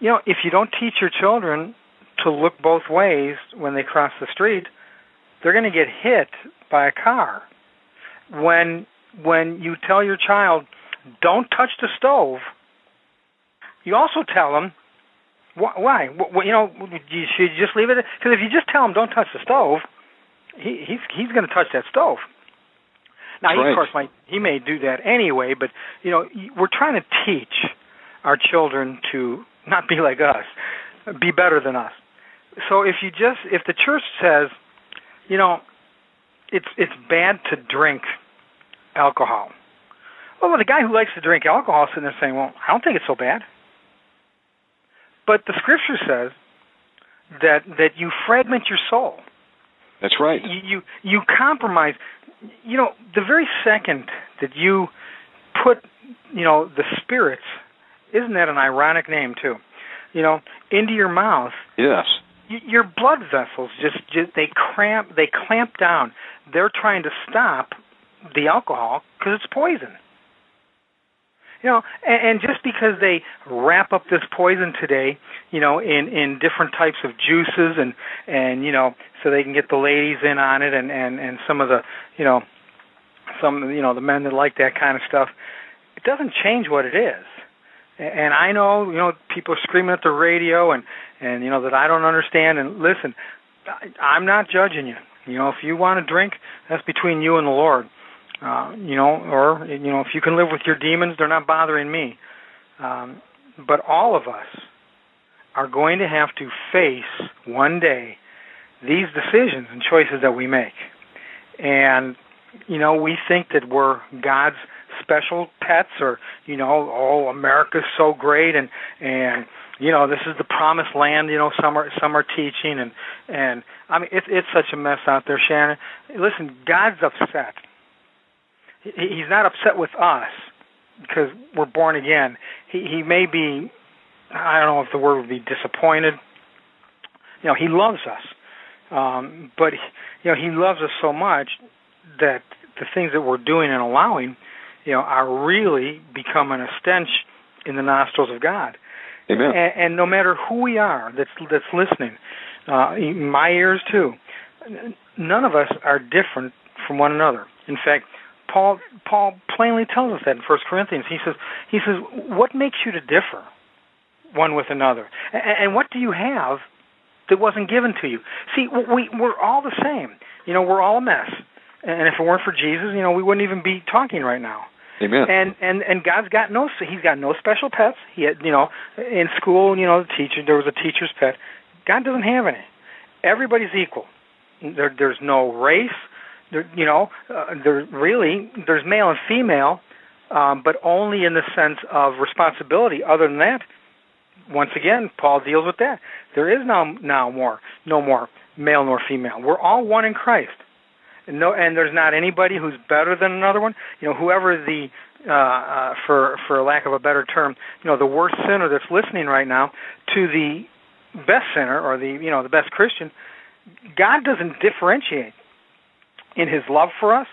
S5: you know, if you don't teach your children to look both ways when they cross the street, they're going to get hit by a car. When when you tell your child, don't touch the stove, you also tell them, Why? Well, you know, you should you just leave it because if you just tell him don't touch the stove, he he's he's going to touch that stove. Now, he, of course, might he may do that anyway, but you know, we're trying to teach our children to not be like us, be better than us. So if you just if the church says, you know, it's it's bad to drink alcohol. Oh, well, the guy who likes to drink alcohol is sitting there saying, "Well, I don't think it's so bad." But the scripture says that that you fragment your soul.
S4: That's right.
S5: You you, you compromise. You know, the very second that you put, you know, the spirits, isn't that an ironic name too? You know, into your mouth.
S4: Yes.
S5: y- Your blood vessels just, just they cramp, they clamp down. They're trying to stop the alcohol because it's poison. You know, and, and just because they wrap up this poison today, you know, in in different types of juices and and you know, so they can get the ladies in on it and and and some of the, you know, some you know the men that like that kind of stuff, it doesn't change what it is. And I know, you know, people are screaming at the radio and and you know that I don't understand. And listen, I'm not judging you. You know, if you want to drink, that's between you and the Lord. Uh, you know, or you know, if you can live with your demons, they're not bothering me. Um, but all of us are going to have to face one day these decisions and choices that we make. And you know, we think that we're God's special pets, or you know, oh, America's so great, and and you know, this is the promised land. You know, some are some are teaching, and and I mean, it's it's such a mess out there, Shannon. Listen, God's upset. He, he's not upset with us because we're born again. He he may be, I don't know if the word would be disappointed. You know, he loves us, um, but you know, he loves us so much that the things that we're doing and allowing, you know, are really becoming a stench in the nostrils of God.
S4: Amen.
S5: And, and no matter who we are that's that's listening, uh, my ears too, none of us are different from one another. In fact, Paul Paul plainly tells us that in First Corinthians. He says he says, "What makes you to differ one with another, and, and what do you have that wasn't given to you?" See, we we're all the same. You know, we're all a mess. And if it weren't for Jesus, you know, we wouldn't even be talking right now.
S4: Amen.
S5: And and and God's got no he's got no special pets. He had, you know, in school, you know, the teacher there was a teacher's pet. God doesn't have any. Everybody's equal. There there's no race. There you know, uh, there really there's male and female, um, but only in the sense of responsibility. Other than that, once again, Paul deals with that. There is now now more no more male nor female. We're all one in Christ no and there's not anybody who's better than another one. You know whoever the uh, uh for for lack of a better term you know the worst sinner that's listening right now to the best sinner or the you know the best christian god doesn't differentiate in his love for us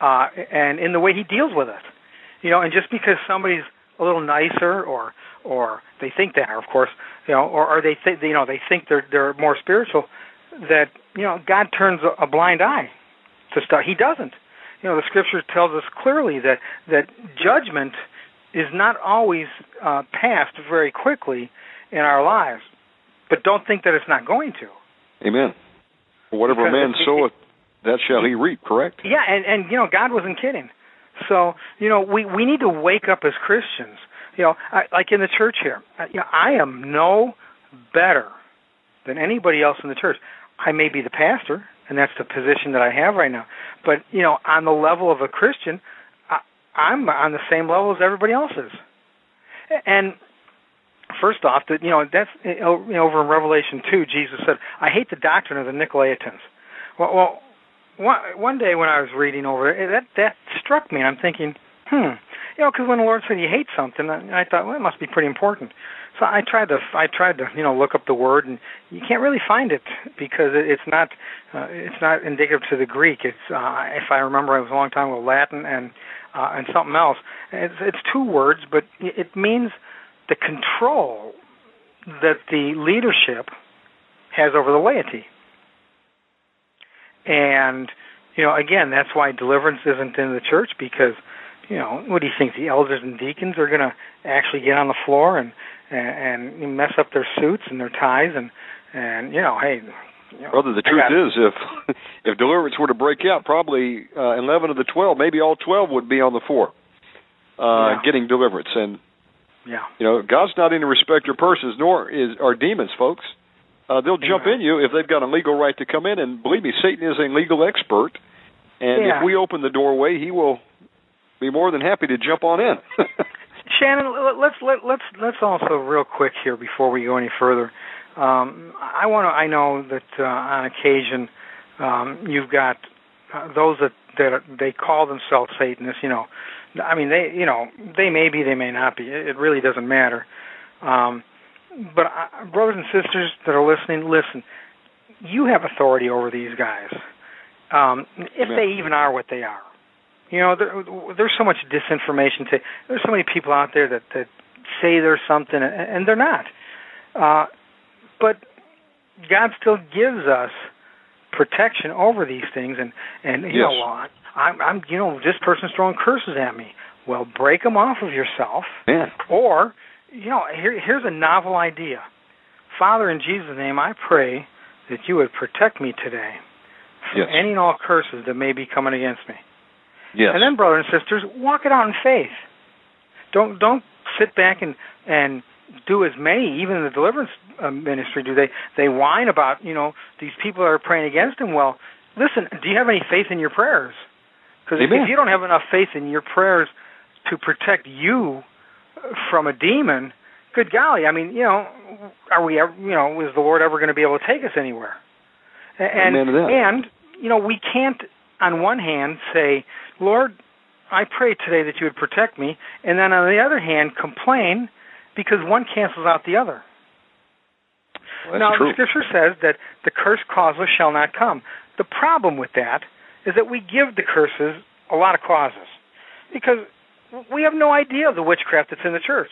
S5: uh and in the way he deals with us. You know and just because somebody's a little nicer or or they think they are of course you know or, or they think you know they think they're they're more spiritual that you know god turns a, a blind eye to stuff. He doesn't. You know, the scripture tells us clearly that that judgment is not always uh, passed very quickly in our lives, but don't think that it's not going to.
S4: Amen. Whatever
S5: Because
S4: man
S5: it-
S4: soweth, that shall he reap. Correct.
S5: Yeah, and and you know, God wasn't kidding. So you know, we we need to wake up as Christians. You know, I, like in the church here. I, you know, I am no better than anybody else in the church. I may be the pastor, and that's the position that I have right now. But you know, on the level of a Christian, I, I'm on the same level as everybody else is. And first off, that you know, that's you know, over in Revelation two, Jesus said, "I hate the doctrine of the Nicolaitans." Well, well, one one day when I was reading over it, that that struck me, and I'm thinking, hmm, you know, because when the Lord said you hate something, I, I thought, well, it must be pretty important. So I tried to I tried to you know look up the word, and you can't really find it because it, it's not uh, it's not indicative to the Greek. It's uh, if I remember, it was a long time ago Latin and uh, and something else. It's it's two words, but it means the control that the leadership has over the laity. And you know, again, that's why deliverance isn't in the church because you know, what do you think? The elders and deacons are going to actually get on the floor and, and and mess up their suits and their ties and and you know, hey. You know,
S4: Brother, the truth is, if (laughs) if deliverance were to break out, probably uh, eleven of the twelve, maybe all twelve, would be on the floor, uh,
S5: Yeah.
S4: getting deliverance. And
S5: yeah,
S4: you know, God's not any respecter of persons, nor is are demons, folks. Uh, they'll jump in you if they've got a legal right to come in. And believe me, Satan is a legal expert. And
S5: Yeah.
S4: if we open the doorway, he will be more than happy to jump on in. (laughs)
S5: Shannon, let's let, let's let's also real quick here before we go any further. Um, I want to. I know that uh, on occasion um, you've got uh, those that that are, they call themselves Satanists. You know, I mean they you know they may be, they may not be. It, it really doesn't matter. Um, but uh, brothers and sisters that are listening, listen. You have authority over these guys, um, if they even are what they are. You know, there, there's so much disinformation. To, there's so many people out there that that say there's something and, and they're not. Uh, but God still gives us protection over these things, and and you know,
S4: Yes.
S5: well, I'm I'm you know this person's throwing curses at me. Well, break them off of yourself,
S4: Man,
S5: or you know, here here's a novel idea. Father, in Jesus' name, I pray that you would protect me today from
S4: Yes.
S5: any and all curses that may be coming against me.
S4: Yes,
S5: And then, brothers and sisters, walk it out in faith. Don't don't sit back and and do as many, even in the deliverance uh, ministry, do they they whine about you know these people that are praying against them? Well, listen, do you have any faith in your prayers? Because if you don't have enough faith in your prayers to protect you from a demon, good golly, I mean, you know, are we ever, you know, is the Lord ever going to be able to take us anywhere? And
S4: Amen to that.
S5: and you know, we can't on one hand say, Lord, I pray today that you would protect me, and then on the other hand complain because one cancels out the other.
S4: Well,
S5: now
S4: true.
S5: the scripture says that the curse causeless shall not come. The problem with that is that we give the curses a lot of causes because we have no idea of the witchcraft that's in the church.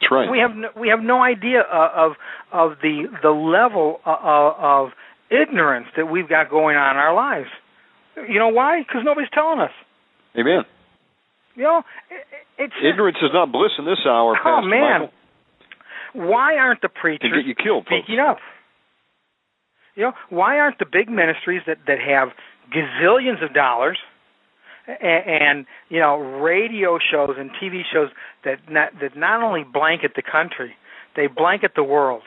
S4: That's right.
S5: We have no, we have no idea uh, of of the the level uh, of ignorance that we've got going on in our lives. You know why? Because nobody's telling us.
S4: Amen.
S5: You know, it, it's
S4: Ignorance is not bliss in this hour,
S5: Oh
S4: Pastor
S5: man,
S4: Michael.
S5: why aren't the preachers
S4: get you killed, folks.
S5: speaking up? You know, why aren't the big ministries that that have gazillions of dollars and, and you know radio shows and TV shows that not, that not only blanket the country, they blanket the world,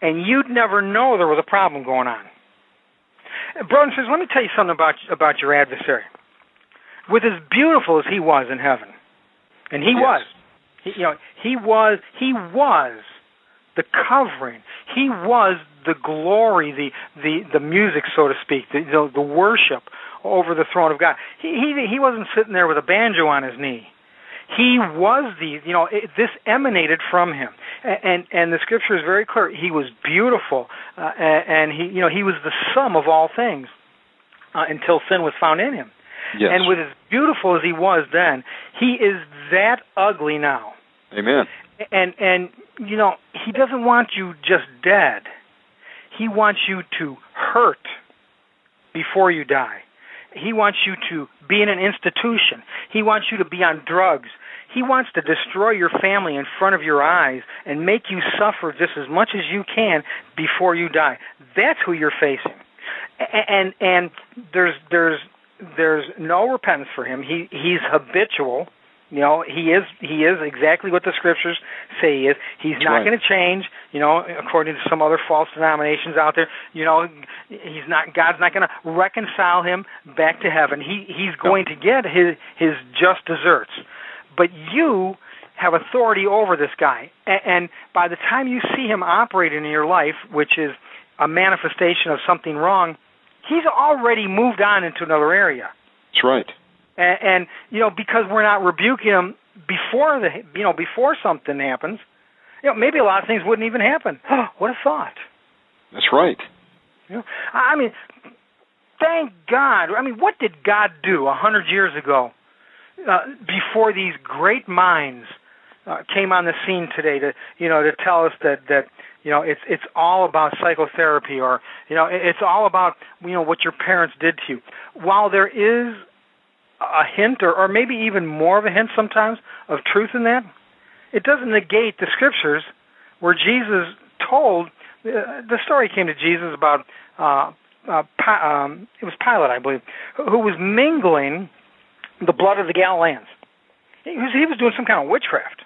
S5: and you'd never know there was a problem going on. Brother says, let me tell you something about about your adversary. With as beautiful as he was in heaven, and he
S4: Yes.
S5: was, he, you know, he was he was the covering. He was the glory, the the the music, so to speak, the the, the worship over the throne of God. He he he wasn't sitting there with a banjo on his knee. He was the you know it, this emanated from him, and, and and the scripture is very clear. He was beautiful, uh, and, and he you know he was the sum of all things uh, until sin was found in him.
S4: Yes.
S5: And with as beautiful as he was then, he is that ugly now
S4: Amen.
S5: and and you know he doesn't want you just dead he wants you to hurt before you die he wants you to be in an institution. He wants you to be on drugs. He wants to destroy your family in front of your eyes and make you suffer just as much as you can before you die. That's who you're facing. And and there's there's there's no repentance for him. He he's habitual you know, he is he is exactly what the scriptures say he is. He's not
S4: right.
S5: going to change. You know, according to some other false denominations out there. You know, he's not. God's not going to reconcile him back to heaven. He he's going to get his his just deserts. But you have authority over this guy, and, and by the time you see him operating in your life, which is a manifestation of something wrong, he's already moved on into another area
S4: That's right.
S5: And, and you know because we're not rebuking them before the you know before something happens you know maybe a lot of things wouldn't even happen. (gasps) What a thought.
S4: That's right.
S5: you know i I mean thank god. I mean what did god do a hundred years ago uh, before these great minds uh, came on the scene today to you know to tell us that that you know it's it's all about psychotherapy or you know it's all about you know what your parents did to you? While there is a hint, or, or maybe even more of a hint sometimes, of truth in that, it doesn't negate the scriptures where Jesus told uh, the story came to Jesus about uh, uh, um, it was Pilate, I believe, who was mingling the blood of the Galileans. He was, he was doing some kind of witchcraft.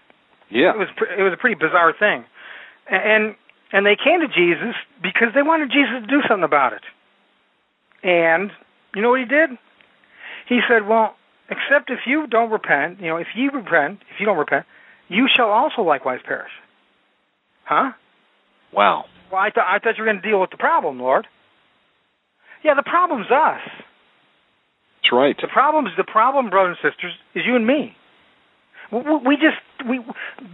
S4: Yeah,
S5: it was it was a pretty bizarre thing, and and they came to Jesus because they wanted Jesus to do something about it. And you know what he did? He said, "Well, except if you don't repent, you know, if you repent, if you don't repent, you shall also likewise perish." Huh?
S4: Wow.
S5: Well, I thought I thought you were going to deal with the problem, Lord. Yeah, the problem's us.
S4: That's right.
S5: The problem is the problem, brothers and sisters, is you and me. We just we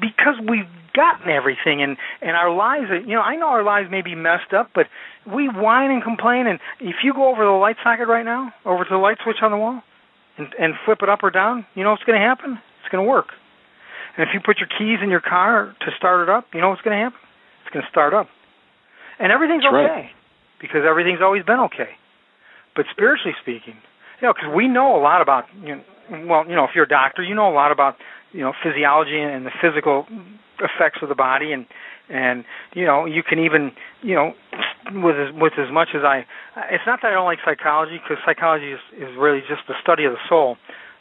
S5: because we've gotten everything and and our lives are you know I know our lives may be messed up, but we whine and complain. And if you go over the light socket right now, over to the light switch on the wall, and and flip it up or down, you know what's going to happen? It's going to work. And if you put your keys in your car to start it up, you know what's going to happen? It's going to start up, and everything's
S4: That's
S5: okay
S4: right.
S5: because everything's always been okay. But spiritually speaking, you know, because we know a lot about you know, well, you know, if you're a doctor, you know a lot about you know physiology and the physical effects of the body. And and you know you can even you know with as with as much as I it's not that I don't like psychology because psychology is is really just the study of the soul.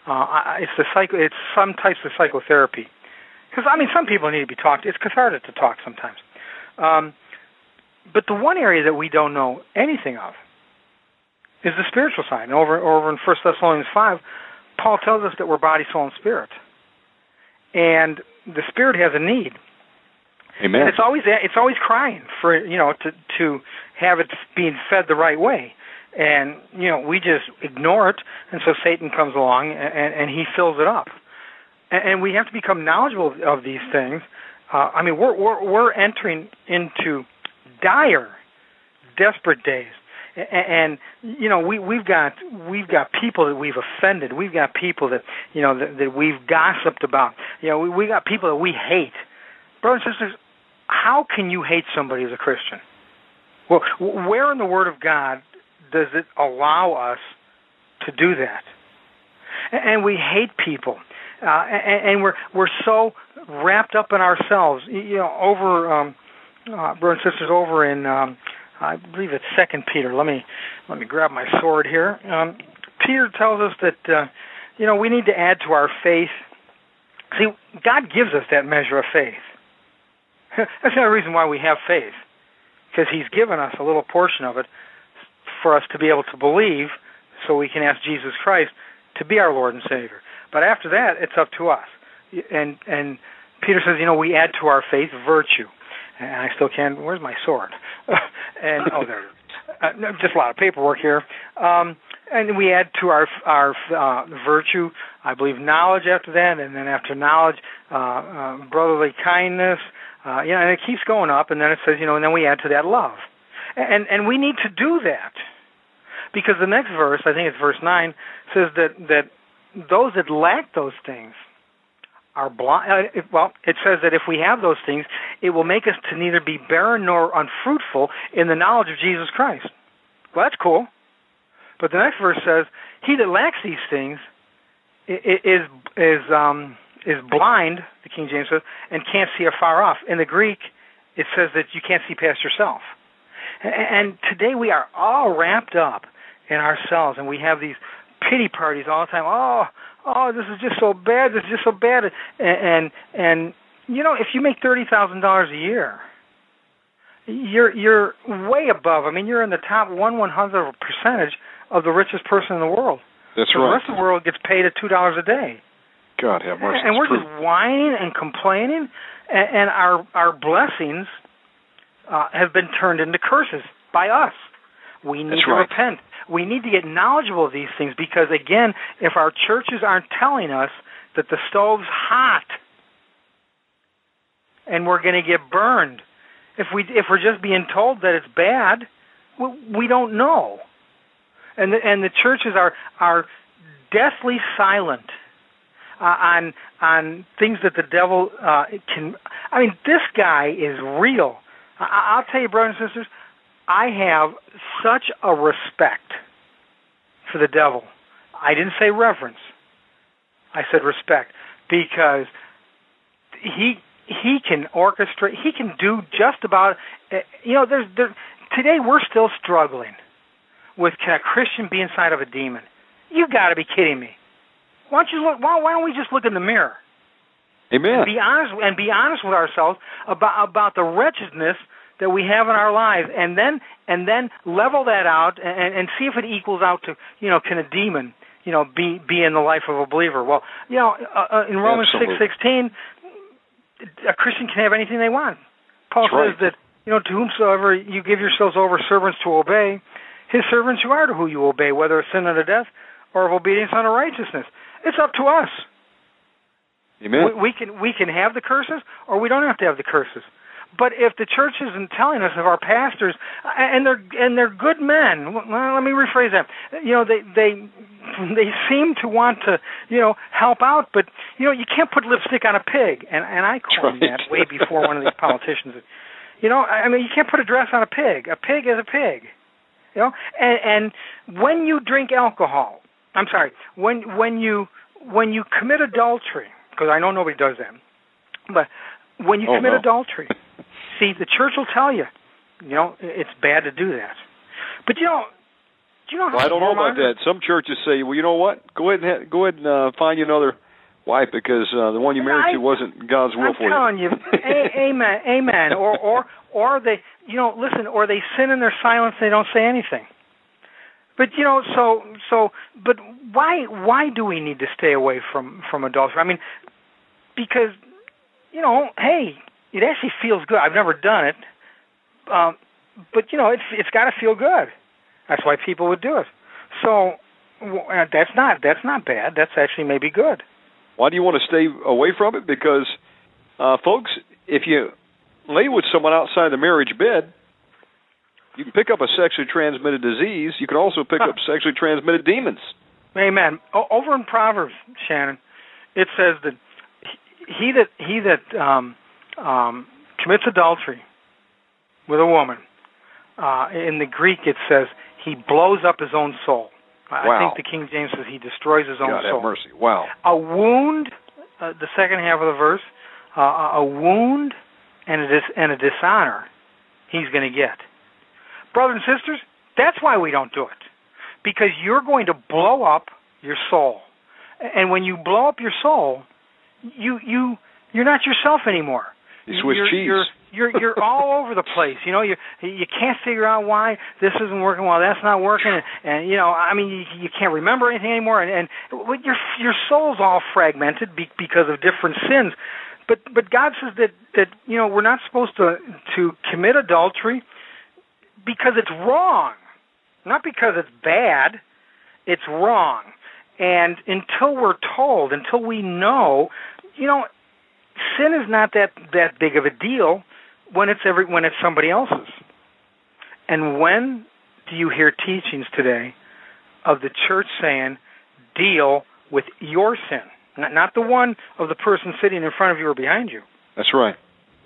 S5: Uh it's the psycho it's some types of psychotherapy. Because I mean some people need to be talked it's cathartic to talk sometimes. Um but the one area that we don't know anything of is the spiritual side. And over over in First Thessalonians 5 Paul tells us that we're body soul and spirit and the spirit has a need.
S4: Amen.
S5: And it's always it's always crying for you know to to have it being fed the right way, and you know we just ignore it, and so Satan comes along and, and he fills it up, and, and we have to become knowledgeable of these things. Uh, I mean, we're we're we're entering into dire, desperate days and you know we we've got we've got people that we've offended. We've got people that you know that, that we've gossiped about. You know we we got people that we hate. Brothers and sisters how can you hate somebody as a christian? Well where in the word of god does it allow us to do that? And we hate people. Uh, and, and we're we're so wrapped up in ourselves. You know over um uh, brothers and sisters over in um I believe it's Second Peter. Let me let me grab my sword here. Um, Peter tells us that uh, you know we need to add to our faith. See, God gives us that measure of faith. (laughs) That's the only reason why we have faith, because He's given us a little portion of it for us to be able to believe, so we can ask Jesus Christ to be our Lord and Savior. But after that, it's up to us. And and Peter says, you know, we add to our faith virtue and I still can't. Where's my sword? (laughs) and oh, there. Uh, just a lot of paperwork here. Um, and we add to our our uh, virtue, I believe, knowledge after that, and then after knowledge, uh, uh, brotherly kindness. Uh, you know, and it keeps going up, and then it says, you know, and then we add to that love, and and we need to do that because the next verse, I think it's verse nine, says that that those that lack those things are blind. Uh, well, it says that if we have those things, it will make us to neither be barren nor unfruitful in the knowledge of Jesus Christ. Well, that's cool. But the next verse says, "He that lacks these things is is um, is blind." The King James says, and can't see afar off. In the Greek, it says that you can't see past yourself. And today we are all wrapped up in ourselves, and we have these pity parties all the time. Oh, oh, this is just so bad. This is just so bad. And and, and you know, if you make thirty thousand dollars a year, you're you're way above. I mean, you're in the top one one hundred of a percentage of the richest person in the world.
S4: That's
S5: the
S4: right.
S5: The rest of the world gets paid at two dollars a day.
S4: God have mercy.
S5: And we're
S4: true.
S5: just whining and complaining, and, and our our blessings uh, have been turned into curses by us. We need
S4: That's
S5: to
S4: right.
S5: repent. We need to get knowledgeable of these things because, again, if our churches aren't telling us that the stove's hot and we're going to get burned, if we if we're just being told that it's bad, we, we don't know. And the, and the churches are are deathly silent uh, on on things that the devil uh, can. I mean, this guy is real. I, I'll tell you, brothers and sisters, I have such a respect for the devil I didn't say reverence. I said respect because he he can orchestrate. He can do just about. Eh, you know, there's there. Today we're still struggling with can a Christian be inside of a demon? You've got to be kidding me. Why don't you look? Why, why don't we just look in the mirror?
S4: Amen.
S5: And be honest and be honest with ourselves about about the wretchedness that we have in our lives, and then and then level that out and, and see if it equals out to you know can a demon you know be be in the life of a believer? Well, you know uh, uh, in Romans six sixteen, a Christian can have anything they want. Paul
S4: That's
S5: says that you know to whomsoever you give yourselves over servants to obey, his servants you are to who you obey, whether of sin unto death or of obedience unto righteousness. It's up to us.
S4: Amen.
S5: We, we can we can have the curses, or we don't have to have the curses. But if the church isn't telling us of our pastors, and they're and they're good men, well, let me rephrase that. You know, they they (laughs) they seem to want to you know help out, but you know you can't put lipstick on a pig, and and I called
S4: right.
S5: that way before one of these politicians. You know, I mean, you can't put a dress on a pig. A pig is a pig. You know, and and when you drink alcohol, I'm sorry, when when you when you commit adultery, because I know nobody does that, but when you
S4: oh,
S5: commit
S4: no.
S5: adultery, see the church will tell you, you know, it's bad to do that. But you know, do you know how
S4: Well, I don't know about that. Some churches say, "Well, you know what? Go ahead and ha- go ahead and uh, find you another wife because uh, the one you married
S5: I-
S4: to wasn't God's will
S5: I'm
S4: for
S5: telling you, a- (laughs) amen, amen. Or or or they, you know, listen, or they sin in their silence. They don't say anything. But you know, so so, but why why do we need to stay away from from adultery? I mean, because you know, hey, it actually feels good. I've never done it, um, but you know, it's it's got to feel good. That's why people would do it. So uh, that's not that's not bad. That's actually maybe good.
S4: Why do you want to stay away from it? Because, uh, folks, if you lay with someone outside the marriage bed, you can pick up a sexually transmitted disease. You can also pick up sexually transmitted demons.
S5: Amen. O- over in Proverbs, Shannon, it says that he- he that he that um, um, commits adultery with a woman, uh, in the Greek it says he blows up his own soul. I
S4: Wow.
S5: think the King James says he destroys his own
S4: God
S5: soul.
S4: have mercy. Wow.
S5: A wound, uh, the second half of the verse, uh, a wound and a dis- and a dishonor, he's going to get. Brothers and sisters, that's why we don't do it, because you're going to blow up your soul, and when you blow up your soul, you you you're not yourself anymore.
S4: Swiss
S5: you're,
S4: cheese.
S5: You're you're you're (laughs) all over the place. You know, you you can't figure out why this isn't working, well that's not working, and, (sighs) and you know, I mean, you, you can't remember anything anymore, and, and your your soul's all fragmented be, because of different sins. But but God says that that you know we're not supposed to to commit adultery because it's wrong, not because it's bad. It's wrong, and until we're told, until we know, you know, sin is not that that big of a deal when it's every when it's somebody else's. And when do you hear teachings today of the church saying, "Deal with your sin, not not the one of the person sitting in front of you or behind you"?
S4: That's right.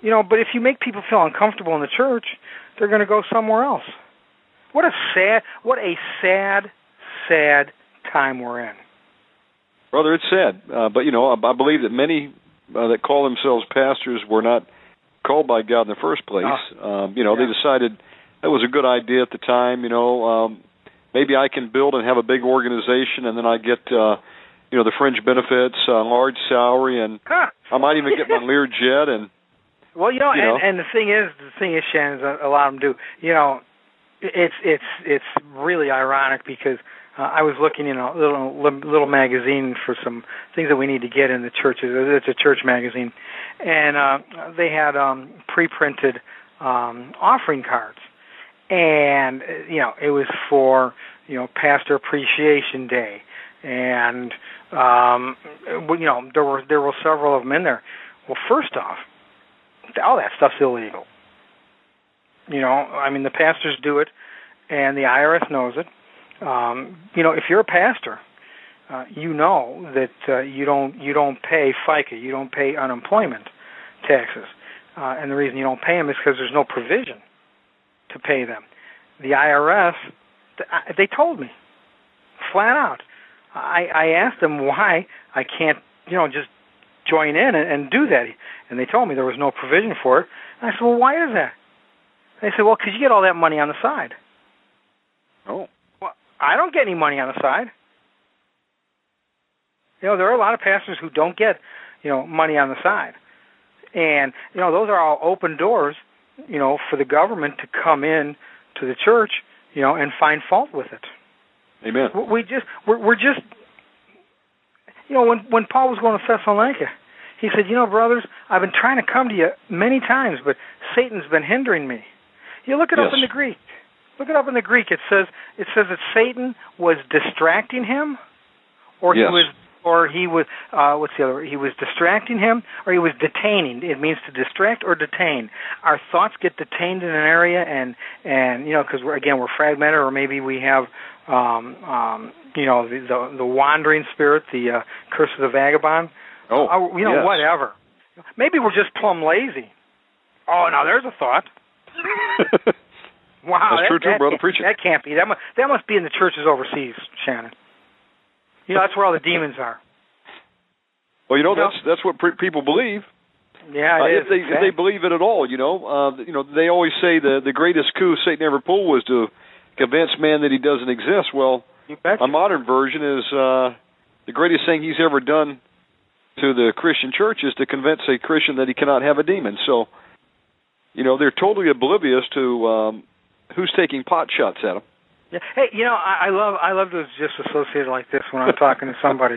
S5: You know, but if you make people feel uncomfortable in the church, they're going to go somewhere else. What a sad, what a sad, sad time we're in.
S4: Brother, it's sad, uh, but you know, I, I believe that many uh, that call themselves pastors were not called by God in the first place. Um, you know,
S5: Yeah.
S4: they decided that was a good idea at the time. You know, um, maybe I can build and have a big organization, and then I get, uh, you know, the fringe benefits, uh, large salary, and
S5: Huh.
S4: I might even get my Learjet. And
S5: Well, you know,
S4: You
S5: and,
S4: know?
S5: and the thing is, the thing is, Shannon, is a lot of them do. You know, it's it's it's really ironic because uh, I was looking in a little little magazine for some things that we need to get in the churches. It's a church magazine, and uh, they had um, pre-printed um, offering cards, and uh, you know, it was for you know Pastor Appreciation Day, and um, you know there were there were several of them in there. Well, first off, all that stuff's illegal. You know, I mean, the pastors do it, and the IRS knows it. Um, you know, if you're a pastor, uh, you know that uh, you don't you don't pay FICA, you don't pay unemployment taxes, uh, and the reason you don't pay them is because there's no provision to pay them. The IRS, they told me flat out, I I asked them why I can't you know just join in and, and do that, and they told me there was no provision for it. And I said, well, why is that? They said, well, because you get all that money on the side.
S4: Oh.
S5: I don't get any money on the side. You know, there are a lot of pastors who don't get, you know, money on the side. And, you know, those are all open doors, you know, for the government to come in to the church, you know, and find fault with it.
S4: Amen.
S5: We just we're, we're just you know when when Paul was going to Thessalonica, he said, "You know, brothers, I've been trying to come to you many times, but Satan's been hindering me." You look it
S4: yes.
S5: up in the Greek. Look it up in the Greek. It says it says that Satan was distracting him, or
S4: yes.
S5: he was or he was uh what's the other he was distracting him or he was detaining. It means to distract or detain. Our thoughts get detained in an area and and you know because we're again we're fragmented or maybe we have um um you know the the, the wandering spirit the uh curse of the vagabond.
S4: Oh
S5: uh, you know
S4: yes.
S5: whatever. Maybe we're just plumb lazy. Oh now there's a thought (laughs) wow
S4: that's
S5: that,
S4: true too
S5: that,
S4: brother preach it
S5: that can't be that must that must be in the churches overseas shannon you know, that's where all the demons are.
S4: Well, you know,
S5: You know?
S4: that's that's what pre- people believe.
S5: Yeah,
S4: Uh,
S5: it
S4: if
S5: is.
S4: they if they believe it at all, you know, uh, you know, they always say the the greatest coup Satan ever pulled was to convince man that he doesn't exist. Well, a modern version is uh, the greatest thing he's ever done to the Christian church is to convince a Christian that he cannot have a demon. So, you know, they're totally oblivious to um, who's taking pot shots at him?
S5: Yeah. Hey, you know, I, I love I love to just associate like this when I'm talking to somebody.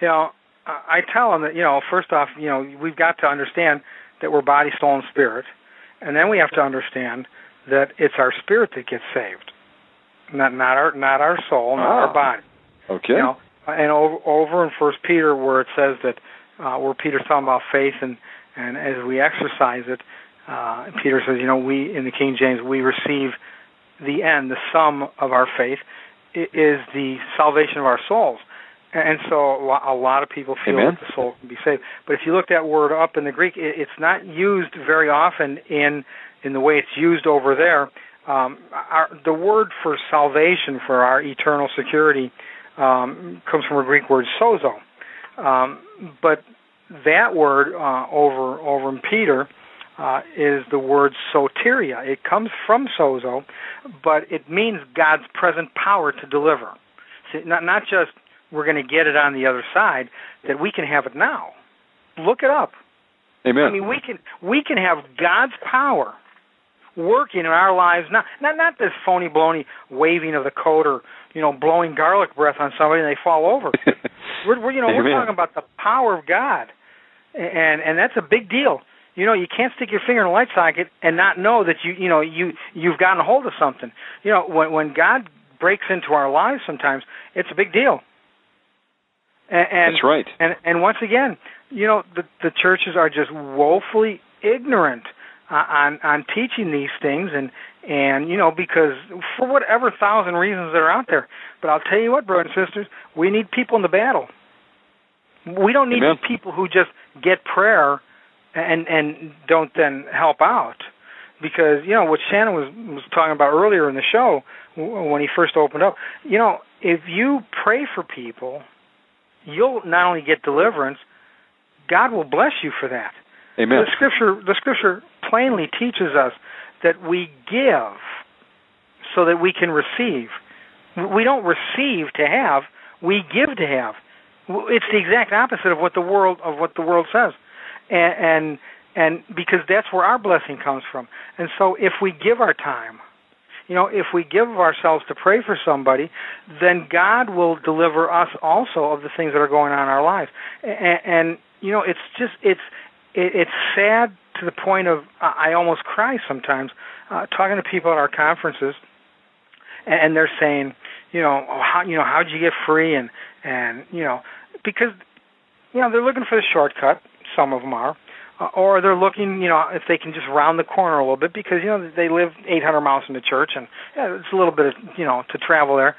S5: You know, I, I tell them that you know, first off, you know, we've got to understand that we're body, soul, and spirit, and then we have to understand that it's our spirit that gets saved, not not our not our soul, not
S4: Ah.
S5: our body.
S4: Okay.
S5: You know, and over, over in First Peter, where it says that uh, where Peter's talking about faith, and and as we exercise it, uh, Peter says, you know, we in the King James we receive the end, the sum of our faith, is the salvation of our souls. And so a lot of people feel
S4: Amen.
S5: that the soul can be saved. But if you look that word up in the Greek, it's not used very often in in the way it's used over there. Um, our, the word for salvation, for our eternal security, um, comes from a Greek word sozo. Um, but that word uh, over over in Peter uh, is the word soteria. It comes from sozo, but it means God's present power to deliver. See, not not just we're going to get it on the other side, that we can have it now. Look it up.
S4: Amen.
S5: I mean, we can we can have God's power working in our lives now. Not not this phony baloney waving of the coat or you know blowing garlic breath on somebody and they fall over. (laughs) we're, we're you know we're talking about the power of God, and and that's a big deal. You know, you can't stick your finger in a light socket and not know that you you know you you've gotten a hold of something. You know, when when God breaks into our lives, sometimes it's a big deal. And, and
S4: That's right.
S5: and and once again, you know, the the churches are just woefully ignorant uh, on on teaching these things, and and you know because for whatever thousand reasons that are out there. But I'll tell you what, brothers and sisters, we need people in the battle. We don't need
S4: Amen.
S5: people who just get prayer and and don't then help out. Because you know what Shannon was was talking about earlier in the show when he first opened up. You know, if you pray for people, you'll not only get deliverance, God will bless you for that.
S4: Amen.
S5: The scripture the scripture plainly teaches us that we give so that we can receive. We don't receive to have, we give to have. It's the exact opposite of what the world of what the world says. And and, and because that's where our blessing comes from. And so if we give our time, you know, if we give ourselves to pray for somebody, then God will deliver us also of the things that are going on in our lives. And, and you know, it's just it's it, it's sad to the point of I almost cry sometimes uh, talking to people at our conferences, and, and they're saying, you know, oh, how you know how'd you get free and and you know because you know they're looking for the shortcut. Some of them are. Uh, or they're looking, you know, if they can just round the corner a little bit because you know they live 800 miles from the church and yeah, it's a little bit, of, you know, to travel there.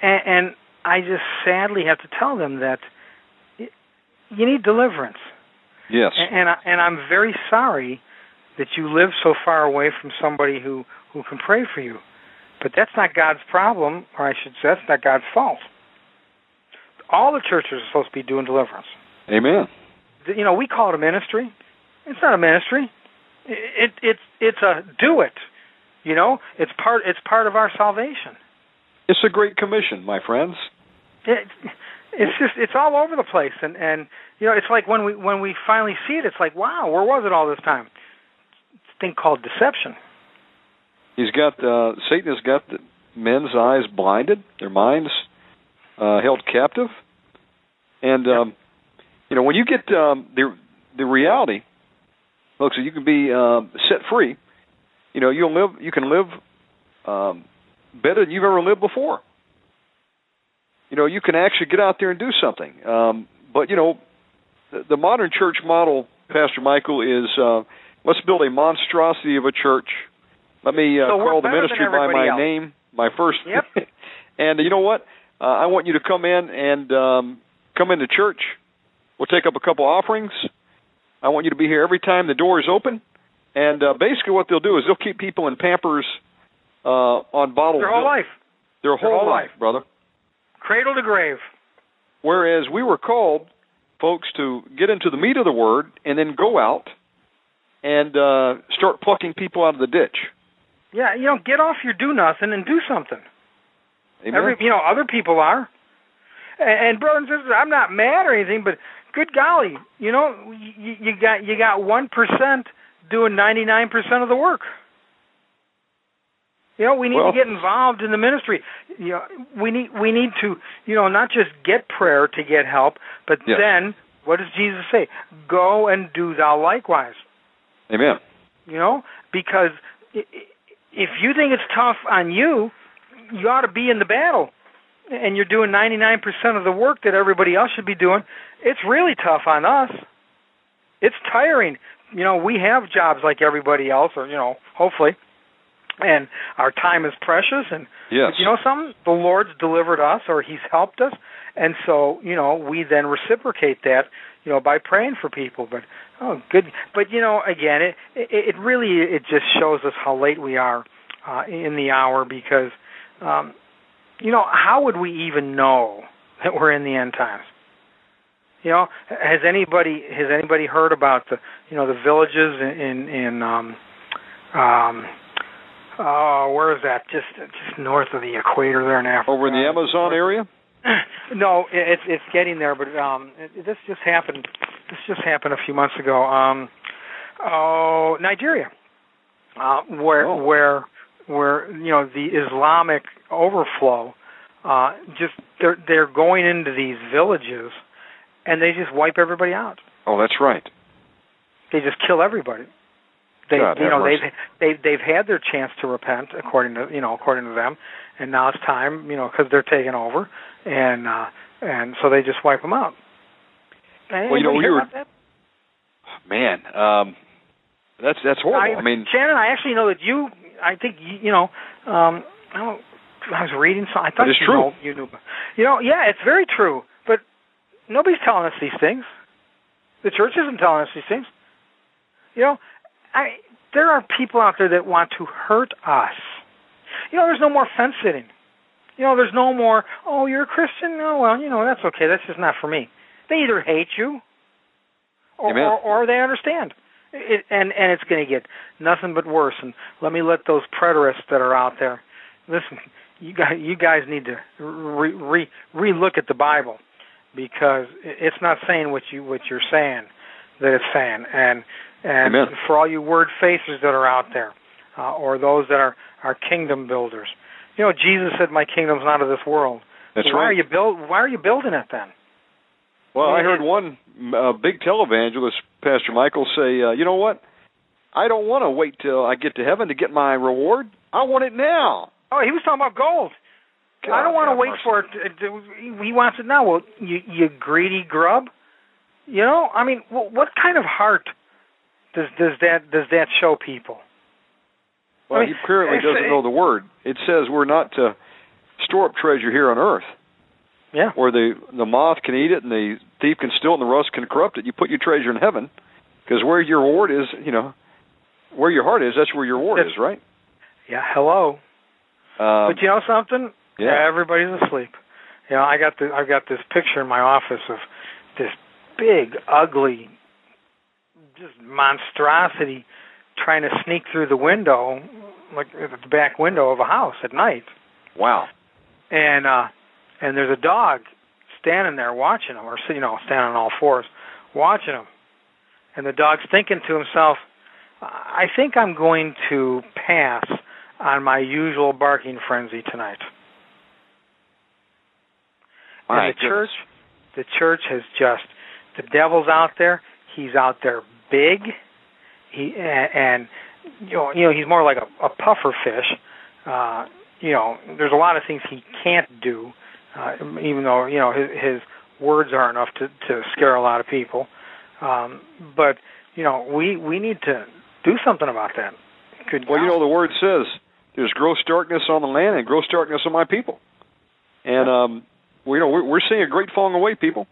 S5: And, and I just sadly have to tell them that you need deliverance.
S4: Yes.
S5: And and, I, and I'm very sorry that you live so far away from somebody who who can pray for you. But that's not God's problem, or I should say, that's not God's fault. all the churches are supposed to be doing deliverance.
S4: Amen.
S5: You know, we call it a ministry. It's not a ministry. It, it it's it's a do it. You know, it's part it's part of our salvation.
S4: It's a great commission, my friends.
S5: It, it's just it's all over the place, and and you know, it's like when we when we finally see it, it's like, wow, where was it all this time? It's a thing called deception.
S4: He's got uh, Satan has got the men's eyes blinded, their minds uh, held captive, and um, you know when you get um, the the reality, folks, you can be uh, set free. You know you'll live, you can live um, better than you've ever lived before. You know you can actually get out there and do something. Um, but you know the, the modern church model, Pastor Michael, is uh, let's build a monstrosity of a church. Let me uh,
S5: So
S4: call the ministry by my
S5: else.
S4: name, my first.
S5: Yep. (laughs)
S4: and you know what? Uh, I want you to come in and um, come into church. We'll take up a couple offerings. I want you to be here every time the door is open. And uh, basically, what they'll do is they'll keep people in Pampers uh, on bottled
S5: Their whole
S4: milk.
S5: life,
S4: Their whole,
S5: whole
S4: life,
S5: life.
S4: brother.
S5: cradle to grave.
S4: Whereas we were called, folks, to get into the meat of the word and then go out and uh, start plucking people out of the ditch.
S5: Yeah, you know, get off your do nothing and do something.
S4: Amen.
S5: Every you know, other people are. And, and brothers and sisters, I'm not mad or anything, but good golly, you know, you, you got you got one percent doing ninety nine percent of the work. You know, we need
S4: Well-
S5: to get involved in the ministry. You know, we need we need to, you know, not just get prayer to get help, but
S4: Yes.
S5: then what does Jesus say? Go and do thou likewise.
S4: Amen.
S5: You know, because if you think it's tough on you, you ought to be in the battle. And you're doing 99% of the work that everybody else should be doing. It's really tough on us. It's tiring. You know, we have jobs like everybody else, or you know, hopefully, and our time is precious. And
S4: Yes.
S5: but you know something? The Lord's delivered us, or He's helped us, and so you know we then reciprocate that, you know, by praying for people. But oh, good. But you know, again, it it, it really it just shows us how late we are uh, in the hour because, um, you know, how would we even know that we're in the end times? You know, has anybody has anybody heard about the you know the villages in in, um, um, oh, where is that? Just just north of the equator there in Africa.
S4: Over in the Amazon area? (clears throat)
S5: no, it- it's it's getting there, but um, it, this just happened. This just happened a few months ago. Um, oh, Nigeria, uh, where
S4: Oh.
S5: where where you know the Islamic overflow. Uh, just they're they're going into these villages, and they just wipe everybody out.
S4: Oh, that's right.
S5: They just kill everybody. They
S4: God,
S5: you
S4: have
S5: know
S4: mercy.
S5: they they they've had their chance to repent according to you know according to them, and now it's time you know because they're taking over, and uh, and so they just wipe them out.
S4: Well, you know,
S5: Anybody
S4: we
S5: hear
S4: were- Man, um, that's that's horrible. I, mean,
S5: Shannon, I actually know that you. I think you, you know. Um, I, don't, I was reading some. I thought
S4: It is
S5: you
S4: true.
S5: Know, you knew. You know, yeah, it's very true. But nobody's telling us these things. The church isn't telling us these things. You know, I there are people out there that want to hurt us. You know, there's no more fence sitting. You know, there's no more. Oh, you're a Christian? No, well, you know, that's okay. That's just not for me. They either hate you, or or, or they understand. It, and and it's going to get nothing but worse. And let me let those preterists that are out there listen. You guys, you guys need to re re relook at the Bible because it's not saying what you what you're saying that it's saying. And and
S4: Amen.
S5: for all you word facers that are out there, uh, or those that are are kingdom builders, you know, Jesus said, "My kingdom's not of this world."
S4: that's
S5: why
S4: right.
S5: are you build? Why are you building it then?
S4: Well, I heard one uh, big televangelist, Pastor Michael, say, uh, "You know what? I don't want to wait till I get to heaven to get my reward. I want it now."
S5: Oh, he was talking about gold. I don't want to wait
S4: mercy.
S5: for it. He wants it now. Well, you, you greedy grub. You know, I mean, wh- what kind of heart does does that does that show people?
S4: Well,
S5: I mean,
S4: he clearly doesn't know the word. It says we're not to store up treasure here on earth,
S5: Yeah.
S4: where the the moth can eat it and the thief can steal it and the rust can corrupt it. You put your treasure in heaven, because where your reward is, you know, where your heart is, that's where your reward is, right?
S5: Yeah. Hello.
S4: Um,
S5: but you know something?
S4: yeah.
S5: Everybody's asleep. You know, I got the I've got this picture in my office of this big, ugly, just monstrosity trying to sneak through the window, like the back window of a house at night.
S4: Wow.
S5: And uh and there's a dog standing there watching him, or you know, standing on all fours, watching him. And the dog's thinking to himself, "I think I'm going to pass on my usual barking frenzy tonight."
S4: All
S5: and the church, the church has just the devil's out there. He's out there big. He and, and you know, you know, he's more like a, a puffer fish. Uh, you know, there's a lot of things he can't do, uh, even though you know his, his words are enough to to scare a lot of people. Um, but you know, we we need to do something about that. Good
S4: Well, you know the word says there's gross darkness on the land and gross darkness on my people, and um, we you know we're, we're seeing a great falling away, people.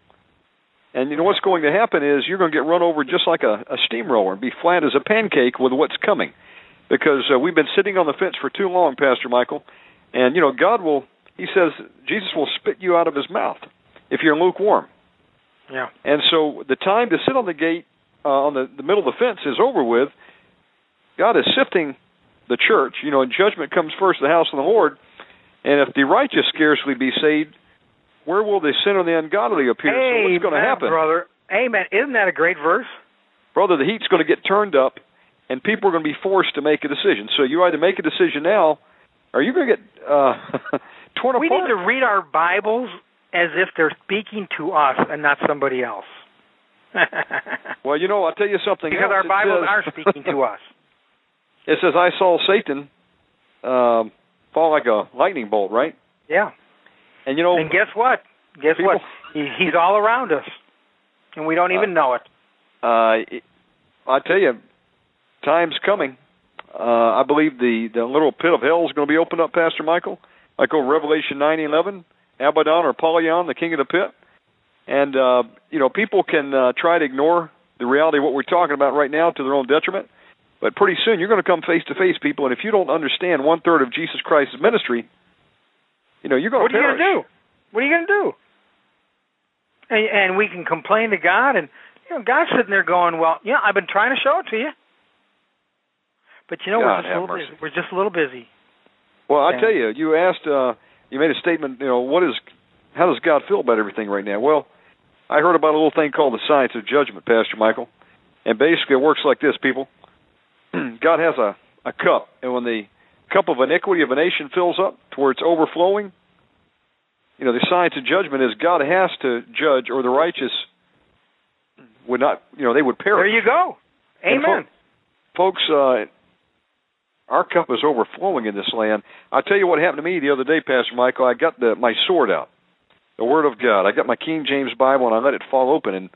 S4: And you know what's going to happen is you're going to get run over just like a, a steamroller and be flat as a pancake with what's coming, because uh, we've been sitting on the fence for too long, Pastor Michael. And you know God will. He says Jesus will spit you out of His mouth if you're lukewarm.
S5: yeah,
S4: And so the time to sit on the gate, uh, on the, the middle of the fence, is over with. God is sifting the church. You know, and judgment comes first, the house of the Lord. And if the righteous scarcely be saved, where will the sinner and the ungodly appear? so what's going to happen?
S5: brother? Amen. Isn't that a great verse?
S4: Brother, the heat's going to get turned up, and people are going to be forced to make a decision. So you either make a decision now, or you're going to get uh, (laughs) torn
S5: We
S4: apart.
S5: need to read our Bibles as if they're speaking to us and not somebody else. (laughs)
S4: well, you know, I'll tell you something
S5: because
S4: else.
S5: our Bibles
S4: says-
S5: are speaking to (laughs) us.
S4: It says, I saw Satan um, fall like a lightning bolt, right?
S5: Yeah.
S4: And you know,
S5: And guess what? Guess
S4: People-
S5: what? He, he's all around us, and we don't even know it.
S4: uh, I tell you, time's coming. Uh, I believe the the little pit of hell is going to be opened up, Pastor Michael, like over Revelation nine eleven, Abaddon or Apollyon, the king of the pit. And uh, you know, people can uh, try to ignore the reality of what we're talking about right now to their own detriment. But pretty soon, you're going to come face to face, people. And if you don't understand one third of Jesus Christ's ministry, you know, you're going
S5: What
S4: to What
S5: are you going to do? What are you going to do? And, and we can complain to God, and you know, God's sitting there going, "Well, yeah, I've been trying to show it to you, but you know,
S4: God
S5: we're just a little
S4: mercy.
S5: busy. We're just a little busy."
S4: Well, I tell you, you asked, uh, you made a statement. You know, what is, how does God feel about everything right now? Well, I heard about a little thing called the science of judgment, Pastor Michael, and basically it works like this, people. (clears throat) God has a a cup, and when the cup of iniquity of a nation fills up to where it's overflowing, you know, the science of judgment is God has to judge, or the righteous would not, you know, they would perish.
S5: There you go. Amen.
S4: folks, uh, our cup is overflowing in this land. I'll tell you what happened to me the other day, Pastor Michael. I got the my sword out, the Word of God. I got my King James Bible and I let it fall open, and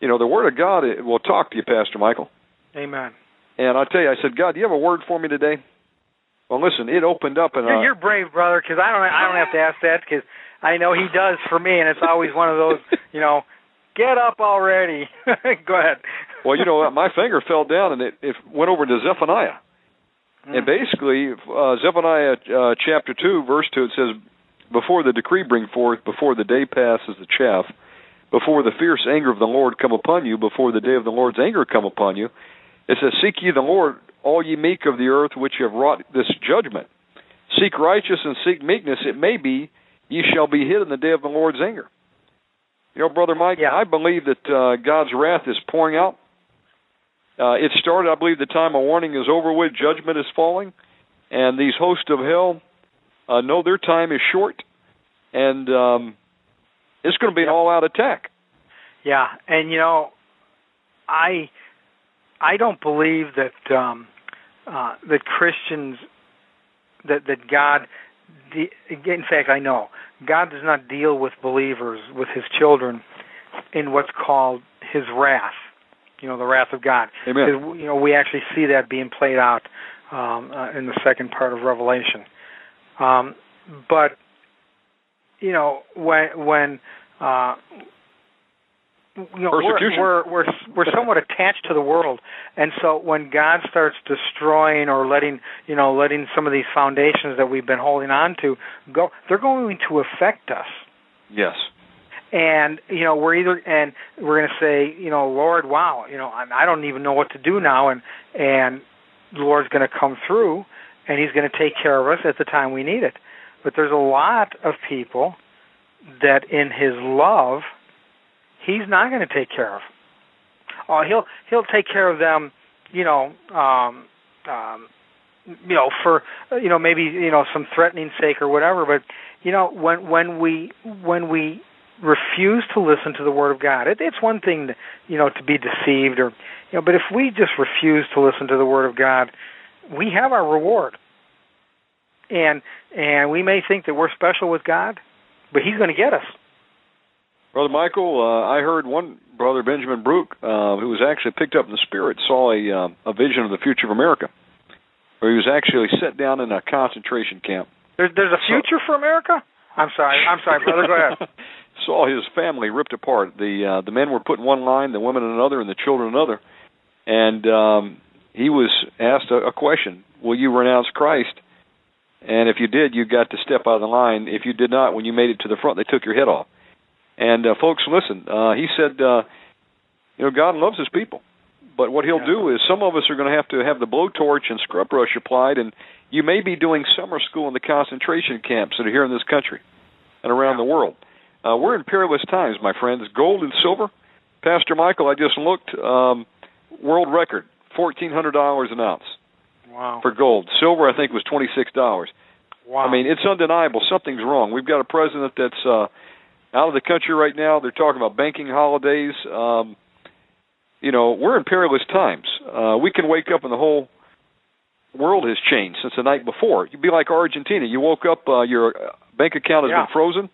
S4: you know the Word of God it will talk to you, Pastor Michael.
S5: Amen.
S4: And I tell you, I said, God, do you have a word for me today? Well, listen, it opened up, and
S5: You're,
S4: uh,
S5: you're brave, brother, because I don't. I don't have to ask that because I know he does for me, and it's always one of those. (laughs) You know, get up already. (laughs) go ahead.
S4: well, you know, my finger fell down and it, it went over to Zephaniah. And basically, uh, Zephaniah uh, chapter 2, verse 2, it says, Before the decree bring forth, before the day passes the chaff, before the fierce anger of the Lord come upon you, before the day of the Lord's anger come upon you, it says, Seek ye the Lord, all ye meek of the earth, which have wrought this judgment. Seek righteousness and seek meekness, it may be ye shall be hid in the day of the Lord's anger. You know, Brother Mike,
S5: Yeah.
S4: I believe that uh, God's wrath is pouring out. Uh, it started, I believe, the time of warning is over with. Judgment is falling, and these hosts of hell uh, know their time is short, and um, it's going to be an all-out attack.
S5: Yeah, and you know, I I don't believe that um uh that Christians that that God de- in fact I know God does not deal with believers with his children in what's called his wrath. You know, the wrath of God.
S4: Amen.
S5: You know, we actually see that being played out um uh, in the second part of Revelation. Um but you know, when when uh you know, we're, we're we're we're somewhat attached to the world, and so when God starts destroying or letting you know letting some of these foundations that we've been holding on to go, they're going to affect us.
S4: Yes.
S5: And you know we're either and we're going to say you know Lord wow you know I, don't even know what to do now and and the Lord's going to come through and He's going to take care of us at the time we need it. But there's a lot of people that in His love He's not going to take care of. Oh, he'll he'll take care of them, you know, um, um, you know, for you know maybe you know some threatening sake or whatever. But you know when when we when we refuse to listen to the word of God, it, it's one thing to, you know to be deceived or you know, but if we just refuse to listen to the word of God, we have our reward. And and we may think that we're special with God, but He's going to get us.
S4: Brother Michael, uh, I heard one brother, Benjamin Brook, uh, who was actually picked up in the spirit, saw a uh, a vision of the future of America, where he was actually set down in a concentration camp.
S5: There's there's a future so, for America. I'm sorry, I'm sorry, brother. Go ahead. (laughs)
S4: saw his family ripped apart. The uh, the men were put in one line, the women in another, and the children another. And um, he was asked a, a question: Will you renounce Christ? And if you did, you got to step out of the line. If you did not, when you made it to the front, they took your head off. And uh, folks, listen. Uh, he said, uh, you know, God loves His people, but what He'll yeah. do is some of us are going to have to have the blowtorch and scrub brush applied, and you may be doing summer school in the concentration camps that are here in this country and around yeah. the world. Uh, we're in perilous times, my friends. Gold and silver. Pastor Michael, I just looked. Um, world record, fourteen hundred dollars an ounce.
S5: Wow.
S4: For gold, silver I think was twenty six dollars.
S5: Wow.
S4: I mean, it's undeniable. Something's wrong. We've got a president that's uh, out of the country right now. They're talking about banking holidays. Um, you know, we're in perilous times. Uh, we can wake up and the whole world has changed since the night before. You'd be like Argentina. You woke up, uh, your bank account has
S5: yeah.
S4: been frozen.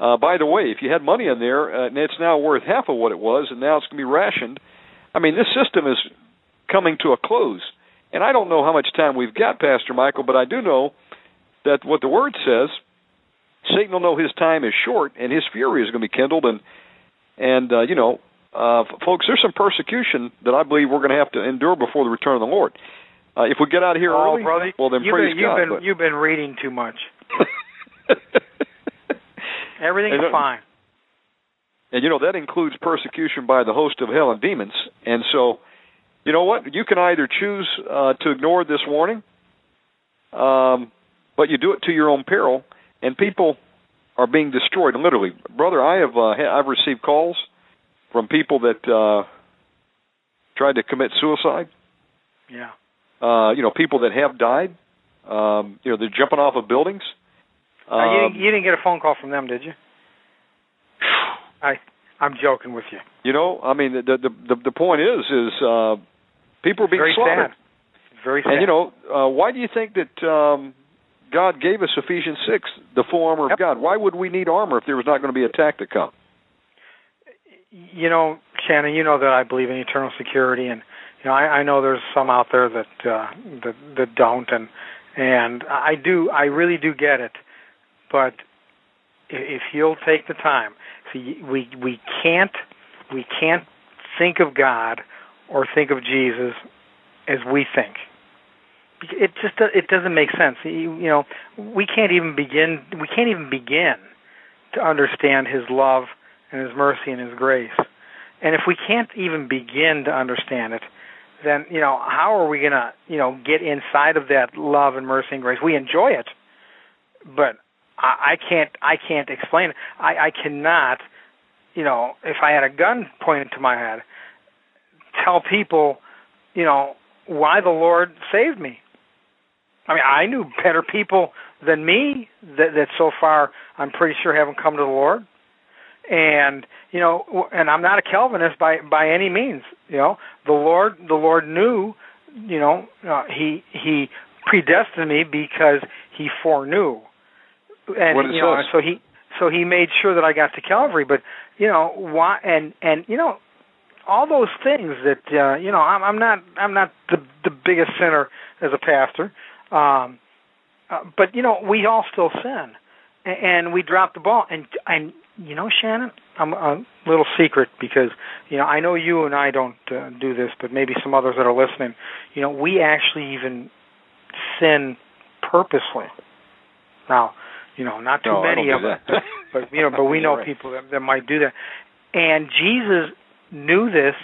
S4: Uh, by the way, if you had money in there, uh, and it's now worth half of what it was, and now it's going to be rationed. I mean, this system is coming to a close. And I don't know how much time we've got, Pastor Michael, but I do know that what the Word says Satan will know his time is short, and his fury is going to be kindled. And and uh, you know, uh, folks, there's some persecution that I believe we're going to have to endure before the return of the Lord. Uh, if we get out of here
S5: oh,
S4: early,
S5: brother,
S4: well then
S5: you've
S4: praise
S5: been, you've
S4: God.
S5: Been,
S4: but...
S5: You've been reading too much. (laughs) Everything's
S4: and,
S5: fine.
S4: And you know that includes persecution by the host of hell and demons. And so, you know what? You can either choose uh, to ignore this warning, um, but you do it to your own peril and people are being destroyed literally. Brother, I have uh, I've received calls from people that uh, tried to commit suicide.
S5: Yeah.
S4: Uh, you know, people that have died. Um, you know, they're jumping off of buildings.
S5: Um, you, didn't, you didn't get a phone call from them, did you? (sighs) I I'm joking with you.
S4: You know, I mean, the the the, the point is, is uh, people are being
S5: Very
S4: slaughtered.
S5: sad. Very sad.
S4: And you know, uh, why do you think that um, God gave us Ephesians six, the full armor
S5: Yep.
S4: of God? Why would we need armor if there was not going to be attack to come?
S5: you know, Shannon, you know that I believe in eternal security, and you know, I, I know there's some out there that uh, that that don't, and and I do, I really do get it, but if you'll take the time, see, we we can't we can't think of God or think of Jesus as we think. It just it doesn't make sense. You, you know, we can't even begin we can't even begin to understand His love and His mercy and His grace. And if we can't even begin to understand it, then you know how are we gonna you know get inside of that love and mercy and grace? We enjoy it, but I, can't I can't explain. I I cannot, you know, if I had a gun pointed to my head, tell people, you know, why the Lord saved me. I mean, I knew better people than me that that so far I'm pretty sure haven't come to the Lord and you know and i'm not a calvinist by by any means you know the lord the lord knew you know uh, he he predestined me because he foreknew and
S4: What it
S5: you know so he so he made sure that i got to calvary but you know why and and you know all those things that uh you know i'm i'm not i'm not the the biggest sinner as a pastor um uh, but you know we all still sin. A- and we drop the ball. And and you know shannon i'm a little secret because you know i know you and i don't uh, do this but maybe some others that are listening. You know we actually even sin purposely. Now you know not too
S4: no,
S5: many of us (laughs) but you know, but we (laughs) know
S4: right.
S5: people that, that might do that. And Jesus knew this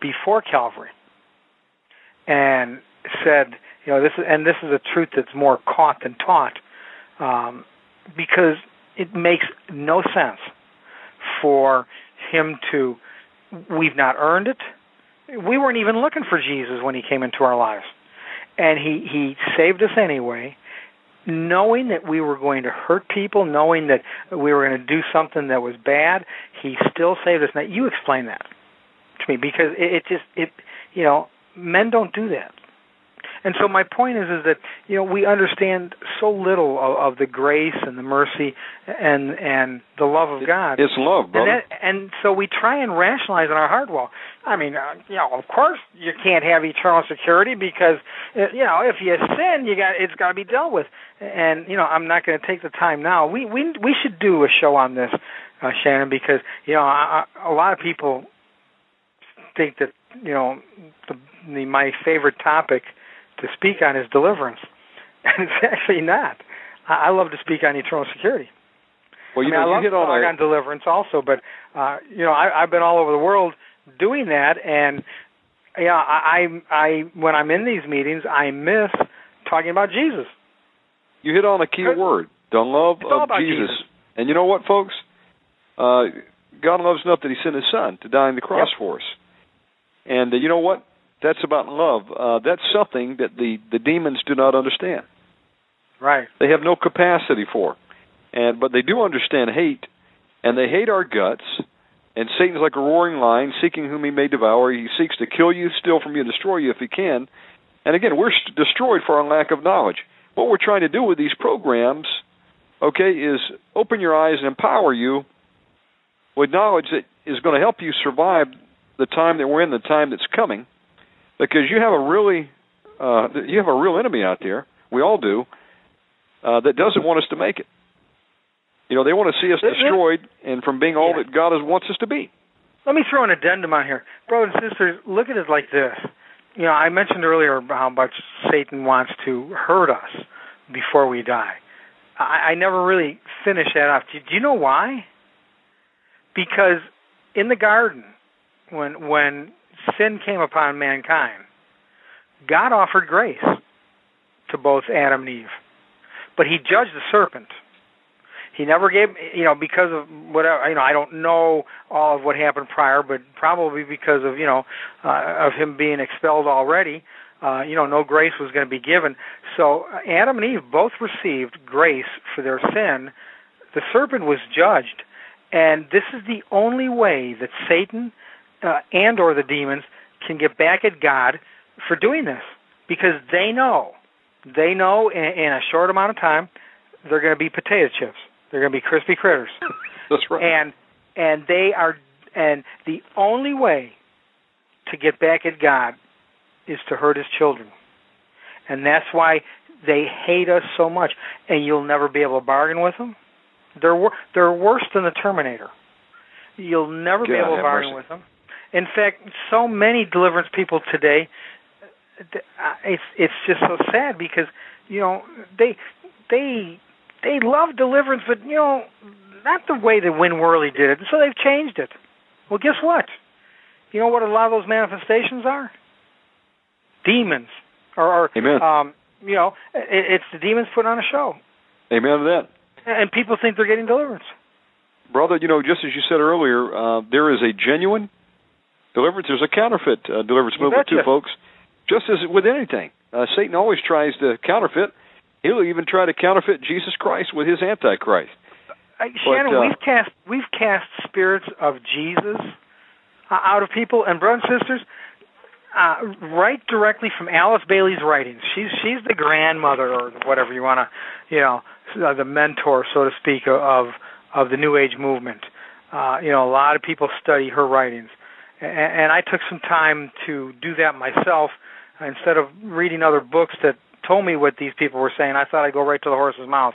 S5: before Calvary, and said, you know, this is and this is a truth that's more caught than taught, um, because it makes no sense for him to. We've not earned it. We weren't even looking for Jesus when he came into our lives, and he he saved us anyway knowing that we were going to hurt people, knowing that we were going to do something that was bad, he still saved us. Now you explain that to me because it, it just it you know men don't do that. And so my point is is that you know we understand so little of, of the grace and the mercy and and the love of God.
S4: It's love, brother.
S5: And, that, and so we try and rationalize in our heart. Well, I mean, uh, you know, of course you can't have eternal security because uh, you know if you sin, you got it's got to be dealt with. And you know, I'm not going to take the time now. We we we should do a show on this, uh, Shannon, because you know I, I, a lot of people think that you know the, the my favorite topic to speak on is deliverance, (laughs) and it's actually not. I, I love to speak on eternal security.
S4: Well, you
S5: I mean,
S4: know,
S5: I love
S4: you hit
S5: to
S4: on
S5: talk on deliverance also, but uh, you know, I, I've been all over the world doing that, and yeah, I, I, I when I'm in these meetings, I miss talking about Jesus.
S4: you hit on a key word: the love of Jesus.
S5: Jesus.
S4: And you know what, folks? Uh, God loves enough that He sent His Son to die on the cross
S5: Yep.
S4: for us. And uh, you know what? That's about love. Uh, that's something that the the demons do not understand.
S5: Right.
S4: They have no capacity for. And but they do understand hate, and they hate our guts. And Satan's like a roaring lion, seeking whom he may devour. He seeks to kill you, steal from you, destroy you if he can. And again, we're st- destroyed for our lack of knowledge. What we're trying to do with these programs, okay, is open your eyes and empower you with knowledge that is going to help you survive the time that we're in, the time that's coming, because you have a really, uh, you have a real enemy out there. We all do uh, that doesn't want us to make it. You know, they want to see us destroyed and from being all
S5: Yeah.
S4: that God wants us to be.
S5: Let me throw an addendum on here, brothers and sisters. Look at it like this. You know, I mentioned earlier how much Satan wants to hurt us before we die. I, I never really finished that off. Do, do you know why? Because in the garden, when when sin came upon mankind, God offered grace to both Adam and Eve, but He judged the serpent. He never gave, you know, because of whatever, you know, I don't know all of what happened prior, but probably because of, you know, uh, of him being expelled already, uh, you know, no grace was going to be given. So uh, Adam and Eve both received grace for their sin. The serpent was judged, and this is the only way that Satan uh, and or the demons can get back at God for doing this, because they know, they know in, in a short amount of time, they're going to be potato chips. They're going to be crispy critters. (laughs)
S4: That's right.
S5: and and they are and the only way to get back at God is to hurt his children. And that's why they hate us so much and you'll never be able to bargain with them. They're wor- they're worse than the Terminator. You'll never be able to bargain
S4: mercy.
S5: with them. In fact, so many deliverance people today uh, it's it's just so sad because you know they they they love deliverance, but you know not the way that Win Worley did it. So they've changed it. Well, guess what? You know what a lot of those manifestations are? Demons, or, or
S4: Amen.
S5: um, you know, it, it's the demons put on a show,
S4: Amen to that.
S5: and people think they're getting deliverance.
S4: Brother, you know, just as you said earlier, uh, there is a genuine deliverance. There's a counterfeit uh, deliverance
S5: You
S4: movement too, folks. Just as with anything, uh, Satan always tries to counterfeit. He'll even try to counterfeit Jesus Christ with his Antichrist.
S5: Uh, Shannon,
S4: uh,
S5: we've cast we've cast spirits of Jesus uh, out of people, and brothers and sisters, uh, right directly from Alice Bailey's writings. She's she's the grandmother, or whatever you want to, you know, uh, the mentor, so to speak, of of the New Age movement. Uh, you know, a lot of people study her writings, and, I took some time to do that myself. Instead of reading other books that told me what these people were saying, I thought I'd go right to the horse's mouth.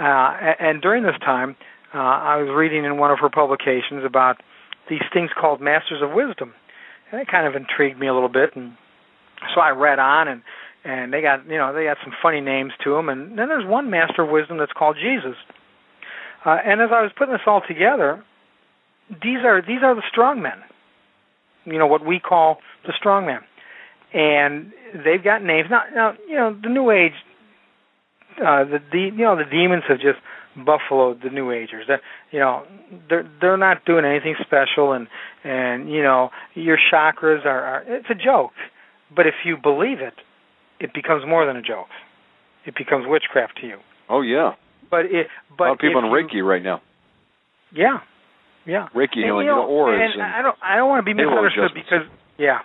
S5: Uh, and during this time, uh, I was reading in one of her publications about these things called Masters of Wisdom, and it kind of intrigued me a little bit. And so I read on, and and they got you know they got some funny names to them. And then there's one Master of Wisdom that's called Jesus. Uh, and as I was putting this all together, these are these are the strong men. You know what we call the strong man, and they've got names. Now, now you know the New Age. Uh, the, the you know the demons have just buffaloed the New Agers. That you know they're they're not doing anything special, and and you know your chakras are, are it's a joke. But if you believe it, it becomes more than a joke. It becomes witchcraft to you.
S4: Oh yeah.
S5: But it but
S4: a lot of people
S5: if
S4: on
S5: you-
S4: Reiki right now.
S5: Yeah, yeah.
S4: Reiki
S5: And,
S4: healing,
S5: you know,
S4: auras
S5: and,
S4: and
S5: I don't I don't want to be misunderstood because yeah,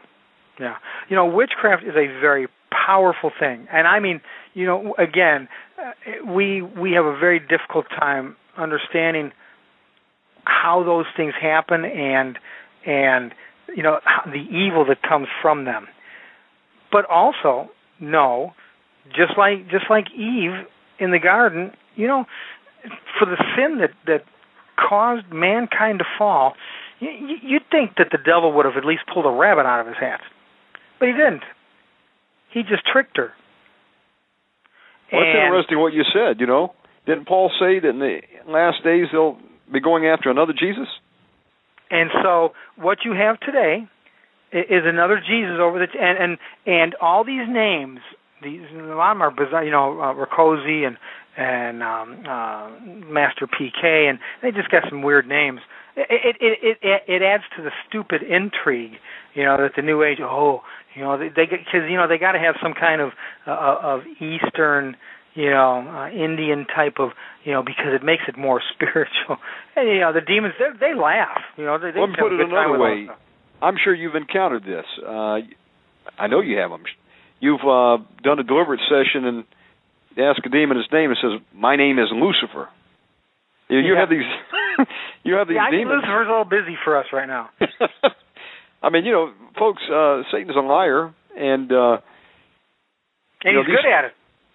S5: yeah. You know, witchcraft is a very powerful thing, and I mean, you know, again, uh, we we have a very difficult time understanding how those things happen and and you know how, the evil that comes from them. But also no, just like just like Eve in the garden, you know, for the sin that that caused mankind to fall, you, you- you'd think that the devil would have at least pulled a rabbit out of his hat, but he didn't. He just tricked her.
S4: Well,
S5: And-
S4: interesting what you said. You know, didn't Paul say that in the last days they'll be going after another Jesus?
S5: And so what you have today is another Jesus over the and and and all these names. These a lot of them are bizarre. You know, uh, Rakoczi and and um, uh, Master DK, and they just got some weird names. It it it it, it adds to the stupid intrigue. You know that the New Age. Oh, you know they because you know they got to have some kind of uh, of Eastern you know, uh, Indian type of, you know, because it makes it more (laughs) spiritual. And you know, the demons they they laugh. You know, they, they
S4: Let me put it another way. I'm sure you've encountered this. Uh, I know you have them. You've uh, done a deliverance session and ask a demon his name and says, "My name is Lucifer." You, you
S5: Yeah.
S4: have these. (laughs) you have these
S5: Yeah, I think
S4: demons.
S5: Lucifer's a little busy for us right now. (laughs)
S4: I mean, you know, folks, uh, Satan's a liar, and uh,
S5: And
S4: You know,
S5: he's
S4: these-
S5: good at it.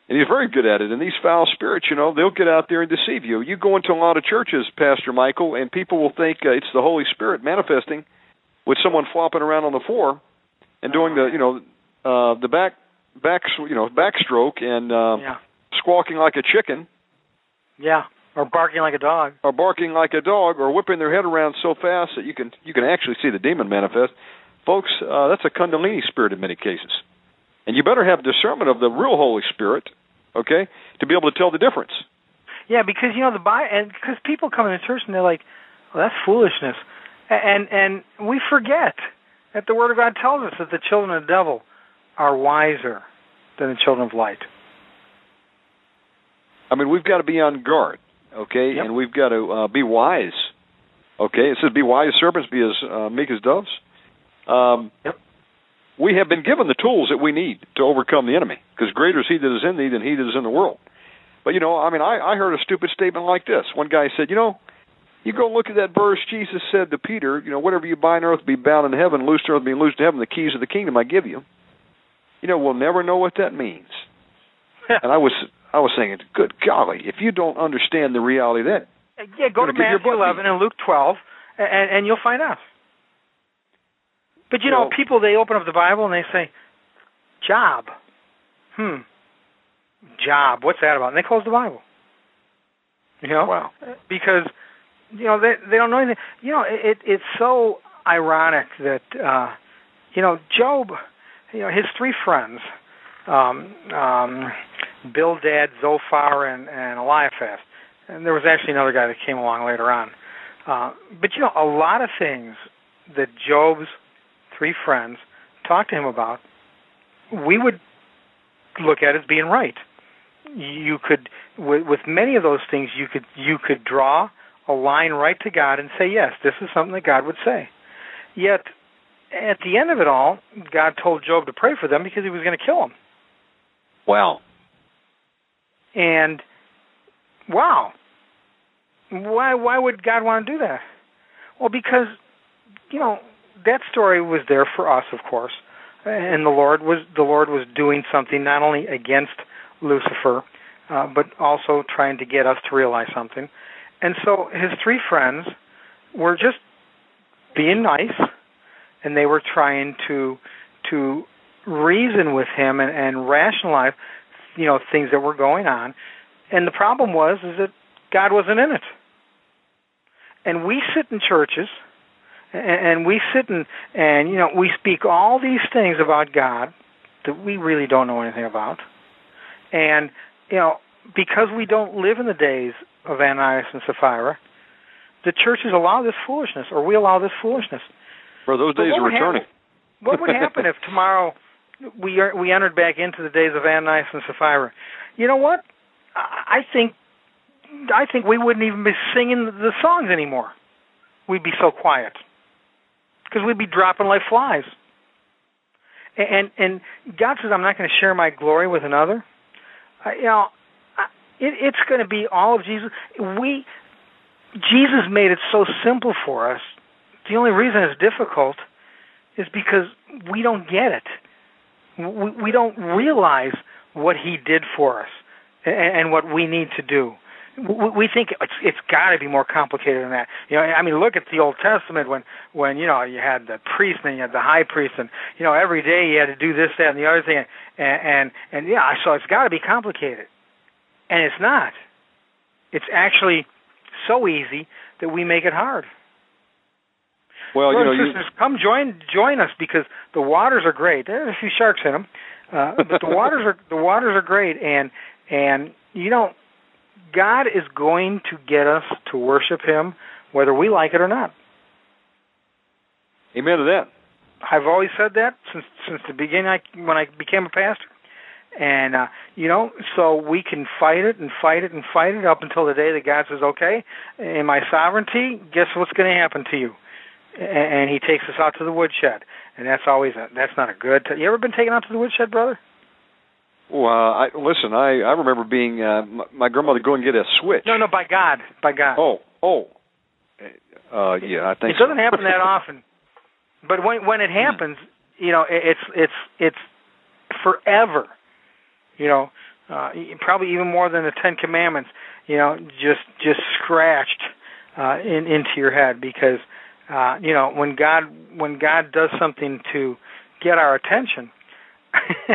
S4: and he's very good at it. And these foul spirits, you know, they'll get out there and deceive you. You go into a lot of churches, Pastor Michael, and people will think uh, it's the Holy Spirit manifesting with someone flopping around on the floor and doing the, you know, uh, the back, back, you know, backstroke and uh,
S5: Yeah.
S4: Squawking like a chicken,
S5: Yeah. Or barking like a dog.
S4: or barking like a dog, or whipping their head around so fast that you can you can actually see the demon manifest. Folks, uh, that's a Kundalini spirit in many cases, and you better have discernment of the real Holy Spirit, okay, to be able to tell the difference.
S5: Yeah, because you know the Bible, and because people come into church and they're like, "Well, that's foolishness," and and we forget that the Word of God tells us that the children of the devil are wiser than the children of light.
S4: I mean, we've got to be on guard, okay,
S5: Yep.
S4: and we've got to uh, be wise. Okay, it says, "Be wise serpents, be as uh, meek as doves." Um,
S5: Yep.
S4: We have been given the tools that we need to overcome the enemy, because greater is He that is in thee than He that is in the world. But you know, I mean, I, I heard a stupid statement like this. One guy said, "You know, you go look at that verse. Jesus said to Peter, you know, whatever you bind on earth be bound in heaven, loose on earth be loosed in heaven. The keys of the kingdom I give you." You know, we'll never know what that means. (laughs) and I was I was saying, good golly, if you don't understand the reality of that,
S5: Yeah, go to Matthew
S4: butt
S5: 11 and Luke 12, and, and you'll find out. But you know, people they open up the Bible and they say, "Job." Hmm. Job. What's that about? And they close the Bible. You know,
S4: wow.
S5: because you know they they don't know anything. You know, it it's so ironic that uh you know Job, you know his three friends, um, um, Bildad, Zophar, and and Eliphaz, and there was actually another guy that came along later on. Uh, but you know, a lot of things that Job's three friends talked to him about, we would look at as being right. You could, with, with many of those things, you could you could draw a line right to God and say, yes, this is something that God would say. Yet, at the end of it all, God told Job to pray for them because he was going to kill them.
S4: Wow.
S5: And wow, why why would God want to do that? Well, because you know that story was there for us, of course, and the Lord was the Lord was doing something not only against Lucifer, uh, but also trying to get us to realize something. And so his three friends were just being nice, and they were trying to to reason with him and, and rationalize, you know, things that were going on. And the problem was is that God wasn't in it. and we sit in churches and we sit and and you know we speak all these things about God that we really don't know anything about, and you know because we don't live in the days of Ananias and Sapphira, the churches allow this foolishness, or we allow this foolishness.
S4: For those days are returning.
S5: Happen, what would happen if (laughs) tomorrow we are, we entered back into the days of Ananias and Sapphira? You know what? I think I think we wouldn't even be singing the songs anymore. We'd be so quiet because we'd be dropping like flies. And and God says, "I'm not going to share my glory with another." You know, I, it, it's going to be all of Jesus. We Jesus made it so simple for us. The only reason it's difficult is because we don't get it. We, we don't realize what He did for us and, and what we need to do we think it's it's got to be more complicated than that. You know, I mean, look at the Old Testament when when you know you had the priest and you had the high priest, and you know every day you had to do this, that, and the other thing, and and, and yeah, so it's got to be complicated, and it's not. It's actually so easy that we make it hard.
S4: Well,
S5: you
S4: know,
S5: sisters, you... come join join us because the waters are great. There's a few sharks in them, uh, but the waters are the waters are great, and and you know God is going to get us to worship Him whether we like it or not.
S4: Amen to that.
S5: I've always said that since since the beginning I, when I became a pastor. And uh, you know, so we can fight it and fight it and fight it up until the day that God says, "Okay, in my sovereignty, guess what's going to happen to you?" And, and He takes us out to the woodshed, and that's always a, that's not a good. T- you ever been taken out to the woodshed, brother?
S4: Well, I listen. I I remember being uh, my, my grandmother going to get a switch.
S5: No, no, by God, by God.
S4: Oh, oh, uh, yeah. I think
S5: it doesn't
S4: so.
S5: happen that often, but when when it happens, you know, it's it's it's forever. You know, uh, probably even more than the Ten Commandments. You know, just just scratched uh, in into your head because uh, you know when God when God does something to get our attention. (laughs)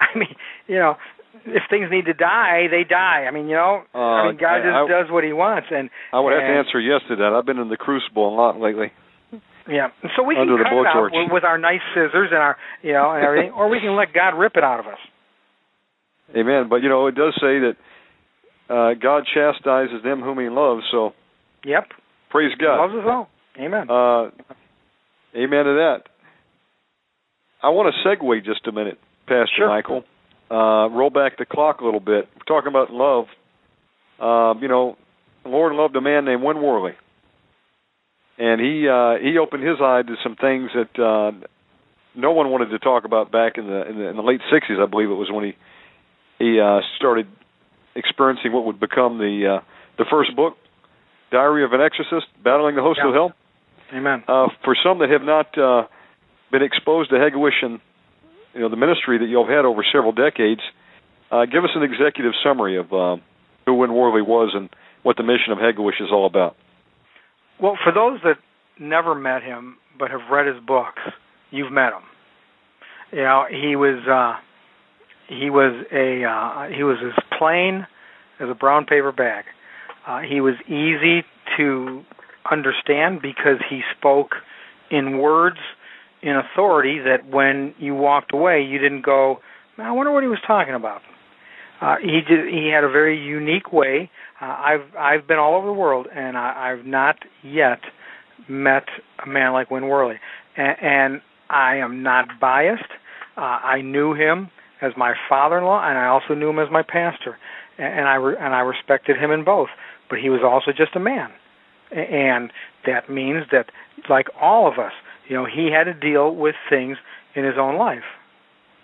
S5: I mean, you know, if things need to die, they die. I mean, you know, uh, I mean, God just I, does what He wants, and
S4: I would have to answer yes to that. I've been in the crucible a lot lately.
S5: Yeah, so we
S4: Under
S5: can cut it out
S4: torch.
S5: with our nice scissors and our, you know, and everything, or we can let God rip it out of us.
S4: Amen. But you know, it does say that uh God chastises them whom He loves. So,
S5: yep,
S4: praise God.
S5: Loves us all. Amen.
S4: Uh, amen to that. I want to segue just a minute, Pastor
S5: sure.
S4: Michael. Uh, roll back the clock a little bit. We're talking about love. Uh, you know, the Lord loved a man named Win Worley, and he uh, he opened his eye to some things that uh, no one wanted to talk about back in the in the, in the late '60s. I believe it was when he he uh, started experiencing what would become the uh, the first book, Diary of an Exorcist: Battling the Host
S5: yeah.
S4: of Hell.
S5: Amen.
S4: Uh, for some that have not uh, been exposed to Hegewisch and you know the ministry that you've had over several decades, uh, give us an executive summary of uh, who Win Worley was and what the mission of Hegewisch is all about.
S5: Well, for those that never met him but have read his books, you've met him. You know, he was uh, he was a uh, he was as plain as a brown paper bag. Uh, he was easy to understand because he spoke in words in authority that when you walked away, you didn't go, I wonder what he was talking about. Uh, he did, he had a very unique way. Uh, I've I've been all over the world, and I, I've not yet met a man like Win Worley, and, and I am not biased. Uh, I knew him as my father-in-law, and I also knew him as my pastor, and, and I re- and I respected him in both. But he was also just a man, and that means that, like all of us, you know, he had to deal with things in his own life.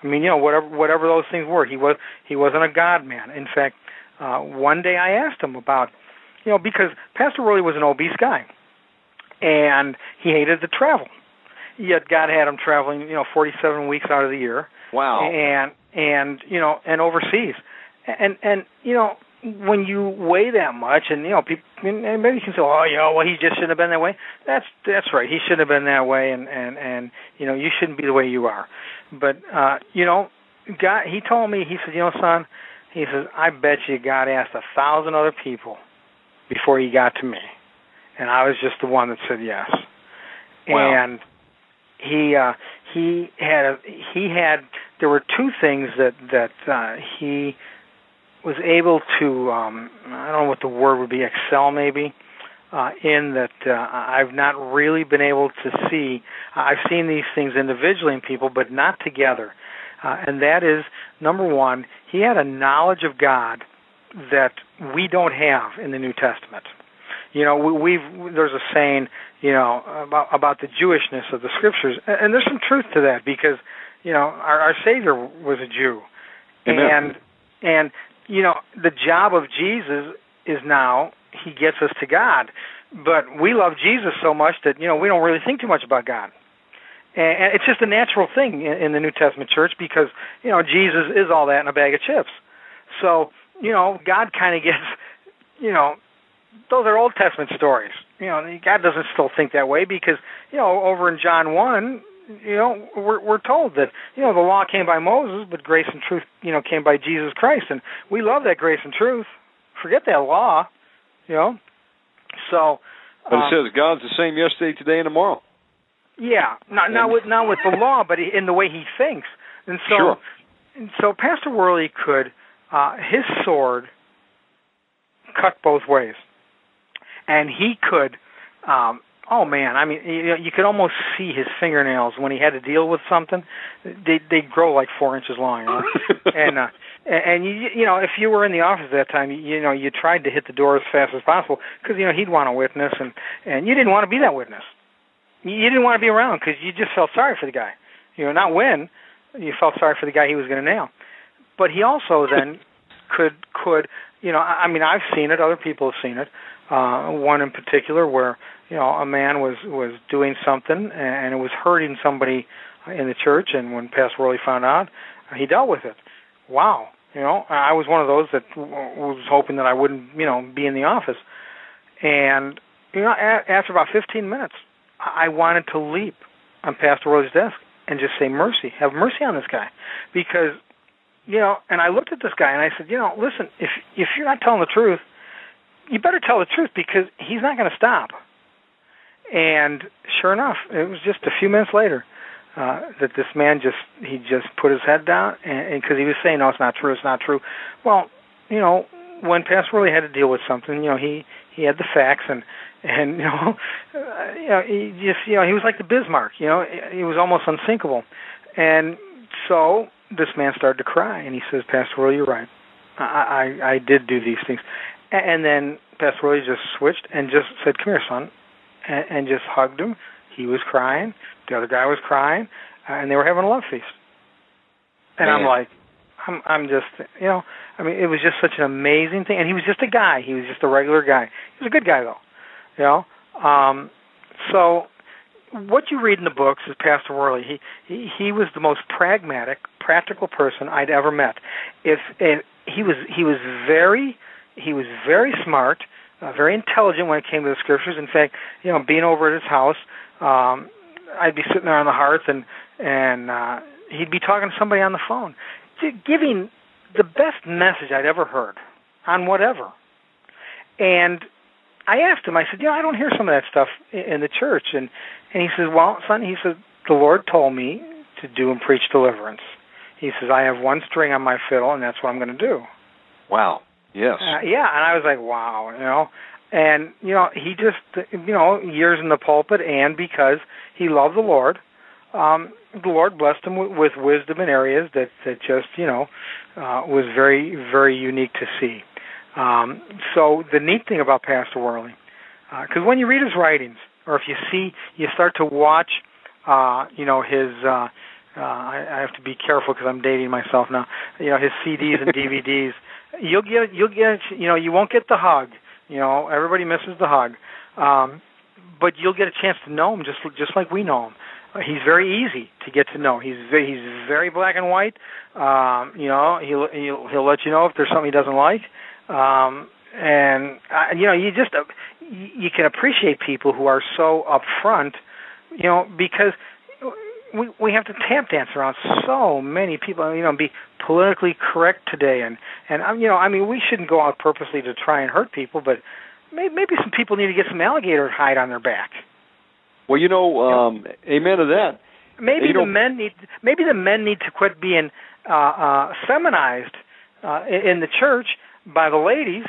S5: I mean, you know, whatever whatever those things were, he was he wasn't a God man. In fact, uh, one day I asked him about, you know, because Pastor Worley was an obese guy, and he hated to travel. Yet God had him traveling, you know, 47 weeks out of the year.
S4: Wow.
S5: And and you know, and overseas, and and you know, when you weigh that much, and you know, people, and maybe you can say, "Oh, you know, well, he just shouldn't have been that way." That's that's right. He shouldn't have been that way, and and and you know, you shouldn't be the way you are. But uh, you know, God, he told me, he said, "You know, son," he says, "I bet you God asked a thousand other people before he got to me." and I was just the one that said yes.
S4: Wow.
S5: And he uh, he had a, he had there were two things that that uh, he was able to um, I don't know what the word would be excel maybe uh, in that uh, I've not really been able to see. I've seen these things individually in people, but not together. Uh, and that is number one, he had a knowledge of God that we don't have in the New Testament. You know, we, we've there's a saying, you know, about about the Jewishness of the Scriptures, and, and there's some truth to that because, you know, our, our Savior was a Jew,
S4: Amen.
S5: and and you know the job of Jesus is now he gets us to God, but we love Jesus so much that you know we don't really think too much about God and it's just a natural thing in the New Testament church because you know Jesus is all that in a bag of chips. So you know God kind of (laughs) gets you know those are Old Testament stories. You know God doesn't still think that way because you know over in John one you know we're we're told that you know the law came by Moses but grace and truth you know came by Jesus Christ and we love that grace and truth. Forget that law, you know. So.
S4: But it
S5: um,
S4: says God's the same yesterday, today, and tomorrow.
S5: yeah, not not with not with the law, but in the way he thinks. And so,
S4: Sure.
S5: and so Pastor Worley could uh, his sword cut both ways, and he could. Um, oh man, I mean, you, know, you could almost see his fingernails when he had to deal with something. They they grow like four inches long, you know? (laughs) and uh, and you you know if you were in the office at that time, you, you know you tried to hit the door as fast as possible because you know he'd want a witness, and and you didn't want to be that witness you didn't want to be around because you just felt sorry for the guy. You know, not win. You felt sorry for the guy he was going to nail. But he also then could could you know I I mean I've seen it. Other people have seen it. Uh, one in particular where you know a man was was doing something and it was hurting somebody in the church, and when Pastor Worley found out, he dealt with it. Wow. You know, I was one of those that was hoping that I wouldn't, you know, be in the office. And you know, a- after about 15 minutes, I wanted to leap on Pastor Worley's desk and just say, "Mercy, have mercy on this guy," because you know. And I looked at this guy and I said, "You know, listen, if if you're not telling the truth, you better tell the truth because he's not going to stop." And sure enough, it was just a few minutes later uh, that this man just he just put his head down and because he was saying, "No, it's not true. It's not true." Well, you know, when Pastor Worley had to deal with something, you know, he he had the facts and and (laughs) you know, uh, you know, he just you know he was like the Bismarck. You know, he was almost unsinkable, and so this man started to cry, and he says, "Pastor you're right. I I, I did do these things," and then Pastor Worley just switched and just said, "Come here, son," and, and just hugged him. He was crying. The other guy was crying, uh, and they were having a love feast. And I'm like, I'm I'm just you know, I mean, it was just such an amazing thing. And he was just a guy. He was just a regular guy. He was a good guy though, you know. Um, so what you read in the books is Pastor Worley. He he he was the most pragmatic, practical person I'd ever met. If, if he was he was very he was very smart, uh, very intelligent when it came to the scriptures. In fact, you know, being over at his house, um, I'd be sitting there on the hearth and and uh, he'd be talking to somebody on the phone, giving the best message I'd ever heard on whatever. And I asked him, I said, you know, I don't hear some of that stuff in the church. And and he says, well, son, he said, the Lord told me to do and preach deliverance. He says, I have one string on my fiddle, and that's what I'm going to do.
S4: Wow. Yes.
S5: Uh, yeah, and I was like, wow, you know. And you know, he just you know, years in the pulpit and because he loved the Lord, um the Lord blessed him with, with wisdom in areas that that just, you know, uh was very very unique to see. Um so the neat thing about Pastor Worley because when you read his writings or if you see you start to watch uh you know his uh uh, I, I have to be careful because I'm dating myself now. You know his CDs and (laughs) DVDs. You'll get you'll get you know you won't get the hug. You know everybody misses the hug, um, but you'll get a chance to know him just just like we know him. Uh, he's very easy to get to know. He's very, he's very black and white. Um, you know he'll he'll he'll let you know if there's something he doesn't like. Um, and uh, you know you just uh, you you can appreciate people who are so upfront. You know because we we have to tap dance around so many people, you know, be politically correct today, and and um, you know, I mean, we shouldn't go out purposely to try and hurt people, but maybe, maybe some people need to get some alligator hide on their back.
S4: Well, you know, um, amen to that.
S5: Maybe
S4: You
S5: the
S4: know-
S5: men need maybe the men need to quit being uh, uh, feminized uh, in in the church by the ladies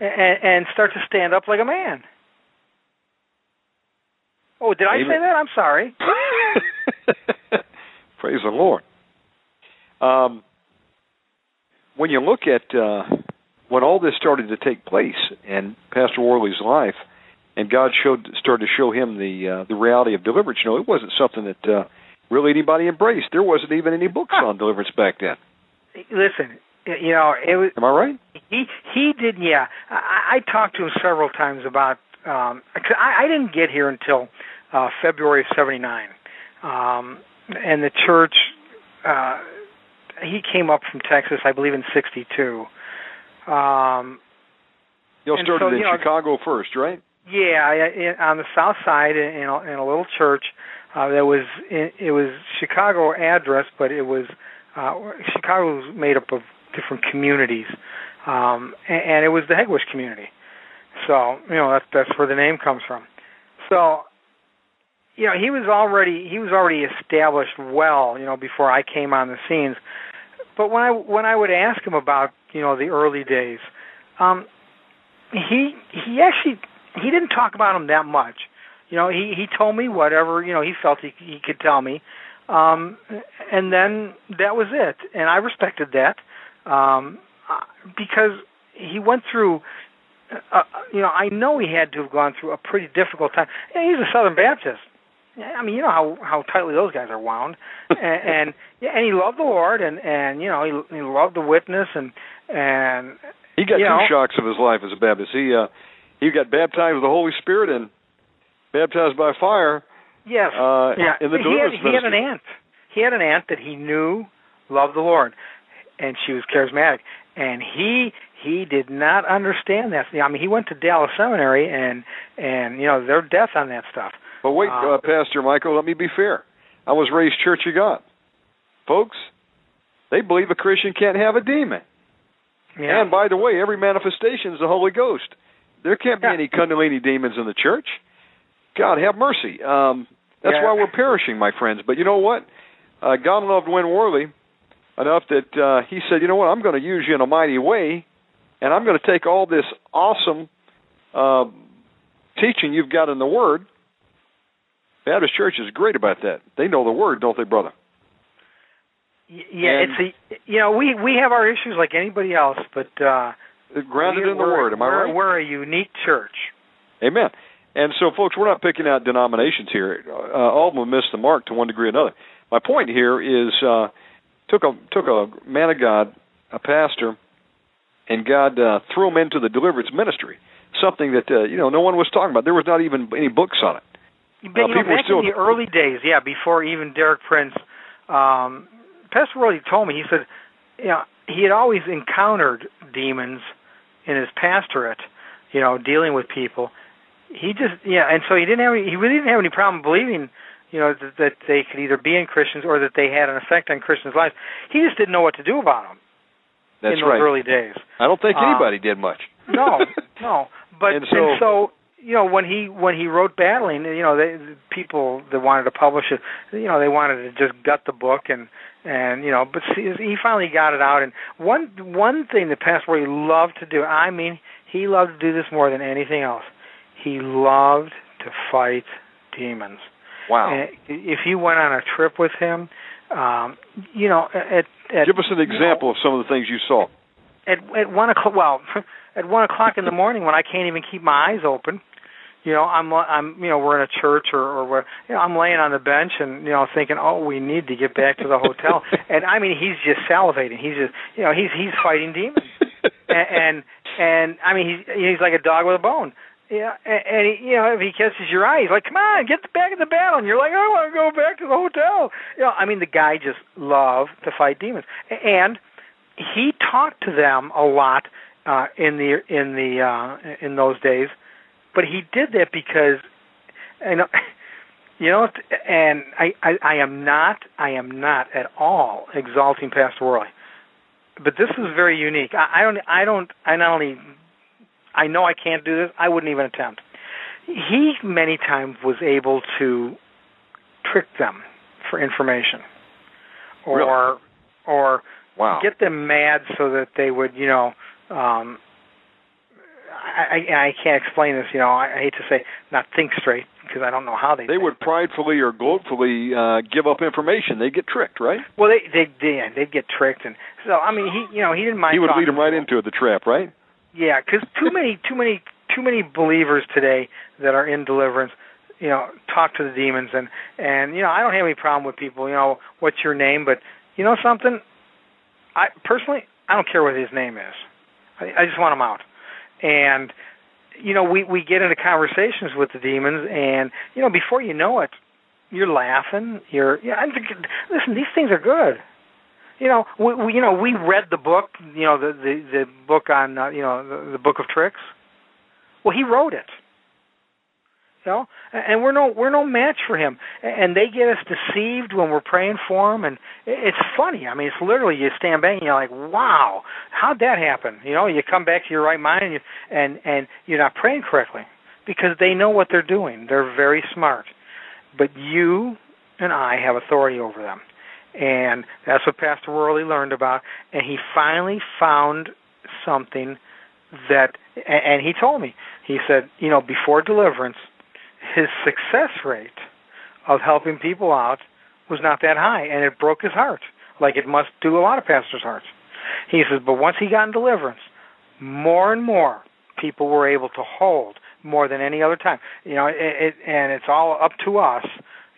S5: and, and start to stand up like a man. Oh, did I
S4: Amen.
S5: say that? I'm sorry. (laughs) (laughs)
S4: Praise the Lord. Um, when you look at uh, when all this started to take place in Pastor Worley's life, and God showed started to show him the uh, the reality of deliverance, you know, it wasn't something that uh, really anybody embraced. There wasn't even any books on deliverance back then.
S5: Listen, you know, it was
S4: Am I right?
S5: he he did yeah i i talked to him several times about um 'cause i i didn't get here until uh february of seventy nine um and the church uh he came up from texas i believe in sixty two um
S4: You all
S5: And
S4: started
S5: so,
S4: in
S5: you know-
S4: Chicago first, right?
S5: yeah I, I, on the south side in in a, in a little church uh that was it, it was chicago address but it was uh chicago was made up of different communities. Um and, and it was the Hegewisch community. So you know that's that's where the name comes from. So you know he was already he was already established well you know before i came on the scenes. But when i when i would ask him about you know the early days um he he actually he didn't talk about them that much. You know he he told me whatever you know he felt he he could tell me. Um and then that was it. And i respected that um uh, because he went through uh, you know i know he had to have gone through a pretty difficult time. And he's a southern baptist I mean, you know how how tightly those guys are wound, (laughs) and, and yeah, and he loved the Lord, and and you know he he loved the witness, and and
S4: He got two
S5: know.
S4: shocks of his life as a Baptist. He uh, he got baptized with the Holy Spirit and baptized by fire.
S5: yes,
S4: Uh,
S5: yeah.
S4: in the
S5: he had he had an aunt. He had an aunt that he knew loved the Lord, and she was charismatic, and he he did not understand that. I mean, he went to Dallas Seminary, and and you know they're death on that stuff.
S4: But wait,
S5: Uh,
S4: uh, Pastor Michael, let me be fair. I was raised Church of God. Folks, they believe a Christian can't have a demon.
S5: Yeah.
S4: And by the way, every manifestation is the Holy Ghost. There can't be
S5: Yeah.
S4: any Kundalini demons in the church. God have mercy. Um, that's
S5: Yeah.
S4: why we're perishing, my friends. But you know what? Uh, God loved Win Worley enough that uh, he said, you know what? I'm going to use you in a mighty way, and I'm going to take all this awesome uh, teaching you've got in the Word. Baptist Church is great about that. They know the Word, don't they, brother?
S5: Yeah,
S4: and-
S5: it's a you know we we have our issues like anybody else, but uh
S4: Grounded
S5: we-
S4: in the Word. Am I right?
S5: We're a unique church.
S4: Amen. And so, folks, we're not picking out denominations here. Uh, all of them missed the mark to one degree or another. My point here is uh, took a took a man of God, a pastor, and God uh, threw him into the deliverance ministry. Something that uh, you know no one was talking about. There was not even any books on it.
S5: But
S4: Uh,
S5: you know, back
S4: still-
S5: in the early days, yeah, before even Derek Prince, um, Pastor Worley told me he said, you know, he had always encountered demons in his pastorate, you know, dealing with people. He just, yeah, and so he didn't have any, he really didn't have any problem believing, you know, that, that they could either be in Christians or that they had an effect on Christians' lives. He just didn't know what to do about them
S4: That's
S5: in those
S4: right.
S5: early days.
S4: I don't think
S5: Uh,
S4: anybody did much.
S5: No, (laughs) no. But
S4: And
S5: and
S4: so-
S5: so, you know when he when he wrote battling, you know, they, the people that wanted to publish it, you know, they wanted to just gut the book and and you know, but see, he finally got it out. And one one thing that Pastor Worley loved to do, I mean, he loved to do this more than anything else. He loved to fight demons.
S4: Wow.
S5: And if you went on a trip with him, um, you know, at, at
S4: Give us an example of some of the things you saw.
S5: at at one o'clock. Well, (laughs) at one o'clock in the morning when I can't even keep my eyes open. You know, I'm I'm you know we're in a church or or where you know I'm laying on the bench and you know thinking, oh, we need to get back to the hotel. (laughs) and I mean, he's just salivating. He's just you know he's he's fighting demons. (laughs) and, and and I mean he's he's like a dog with a bone. Yeah, and, and he, you know if he catches your eye, he's like, "Come on, get back in the battle," and you're like, "I want to go back to the hotel." You know, I mean, the guy just loved to fight demons, and he talked to them a lot uh, in the in the uh, in those days, but he did that because, you know, (laughs) you know, and I, I I am not I am not at all exalting Pastor Worley, but this is very unique. I, I don't I don't I not only I know I can't do this. I wouldn't even attempt. He many times was able to trick them for information, or
S4: Really?
S5: or
S4: Wow.
S5: get them mad so that they would, you know, um, I, I, I can't explain this. You know, I, I hate to say not think straight because I don't know how they.
S4: they
S5: think.
S4: would pridefully or gloatfully uh, give up information. They get tricked, right?
S5: Well, they they they they'd get tricked, and so I mean, he you know he didn't mind.
S4: He would lead them right
S5: to
S4: into the trap, right?
S5: Yeah, because too many too many too many believers today that are in deliverance, you know, talk to the demons, and and you know I don't have any problem with people. You know, what's your name? But you know something, I personally I don't care what his name is. I, I just want them out, and you know we we get into conversations with the demons, and you know before you know it, you're laughing. You're yeah. I'm listen, these things are good. You know, we, we you know we read the book. You know the the the book on uh, you know the, the book of tricks. Well, he wrote it. And and we're no we're no match for him. And they get us deceived when we're praying for him, and it's funny. I mean, it's literally you stand back and you're like, "Wow, how'd that happen?" You know, you come back to your right mind, and you, and and you're not praying correctly because they know what they're doing. They're very smart, but you and I have authority over them, and that's what Pastor Worley learned about. And he finally found something that, and he told me, he said, you know, before deliverance, his success rate of helping people out was not that high, and it broke his heart, like it must do a lot of pastors' hearts. He says, but once he got in deliverance, more and more people were able to hold more than any other time. You know, it, it and it's all up to us.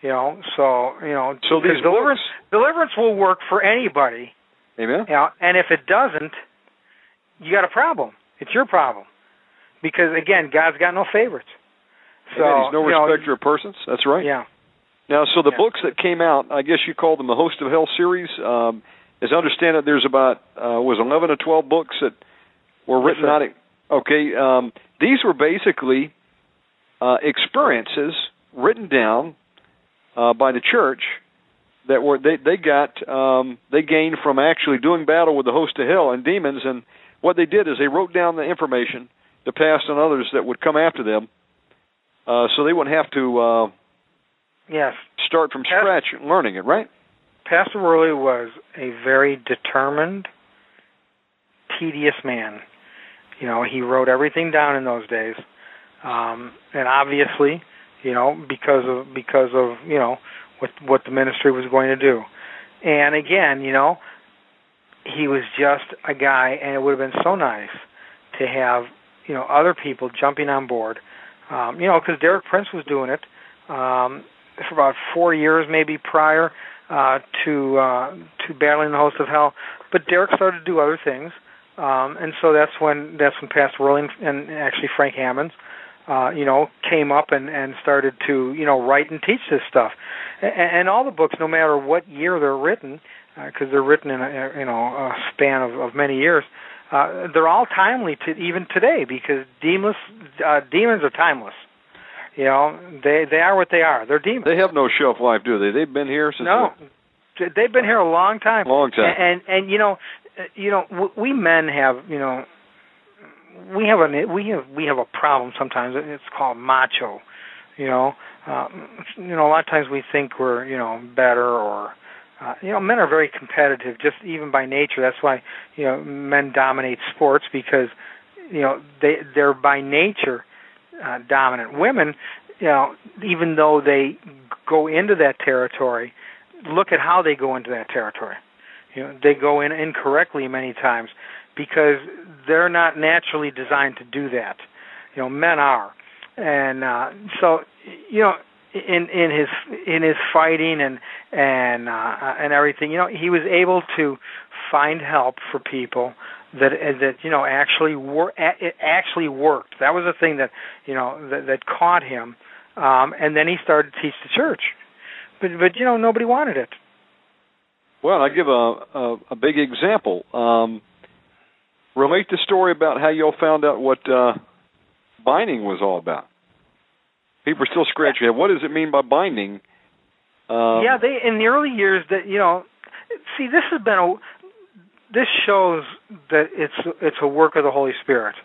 S5: You know, so you know,
S4: So these
S5: deliverance deliverance will work for anybody.
S4: Amen.
S5: You know, and if it doesn't, you got a problem. It's your problem. Because again, God's got no favorites. So
S4: Amen. He's no
S5: you know,
S4: of persons. That's right.
S5: Yeah.
S4: Now, so the
S5: Yeah.
S4: books that came out, I guess you called them the Host of Hell series. Um, as I understand it, there's about uh, was 11 or 12 books that were
S5: Yes,
S4: written
S5: sir.
S4: out. Okay, um, these were basically uh, experiences written down uh, by the church that were they they got um, they gained from actually doing battle with the host of hell and demons. And what they did is they wrote down the information to pass on others that would come after them, uh, so they wouldn't have to. Uh,
S5: Yes.
S4: start from
S5: Yes.
S4: scratch learning it, right?
S5: Pastor Worley was a very determined, tedious man. You know, he wrote everything down in those days, um, and obviously, you know, because of because of you know what what the ministry was going to do. And again, you know, he was just a guy, and it would have been so nice to have you know other people jumping on board. Um, you know, because Derek Prince was doing it um, for about four years, maybe prior uh, to uh, to battling the host of hell. But Derek started to do other things, um, and so that's when that's when Pastor Rolling and actually Frank Hammonds, uh, you know, came up and and started to you know write and teach this stuff. And, and all the books, no matter what year they're written, because they're written in a you know a span of, of many years. Uh, they're all timely to even today because demons uh, demons are timeless. You know, they they are what they are. They're demons.
S4: They have no shelf life, do they? They've been here since
S5: No, they've been here a long time.
S4: Long time.
S5: And and, and you know, uh, you know, we men have you know, we have a we have we have a problem sometimes. It's called macho. You know, uh, you know, a lot of times we think we're you know better or. Uh, you know, men are very competitive, just even by nature. That's why you know men dominate sports because you know they they're by nature uh, dominant. Women, you know, even though they go into that territory, look at how they go into that territory. You know, they go in incorrectly many times because they're not naturally designed to do that. You know, men are, and uh, so you know, in in his in his fighting and and uh, and everything, you know, he was able to find help for people that that you know actually wor- it actually worked. That was the thing that you know that, that caught him, um, and then he started to teach the church. But but you know nobody wanted it.
S4: Well, I give a a, a big example. Um, relate the story about how y'all found out what uh, binding was all about. People are still scratching head. What does it mean by binding? Um,
S5: yeah, they in the early years that you know, see this has been a this shows that it's it's a work of the Holy Spirit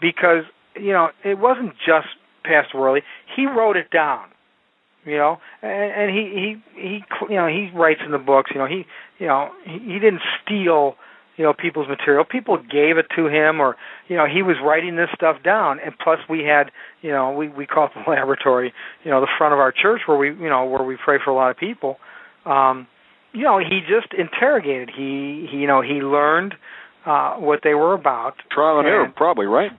S5: because you know it wasn't just Pastor Worley. He wrote it down, you know, and, and he he he you know he writes in the books. You know he you know he, he didn't steal you know people's material. People gave it to him, or you know he was writing this stuff down. And plus we had you know we we call it the (laughs) laboratory. You know the front of our church where we you know where we pray for a lot of people. Um, you know he just interrogated. He, he you know he learned uh, what they were about.
S4: Trial and, and error, probably right.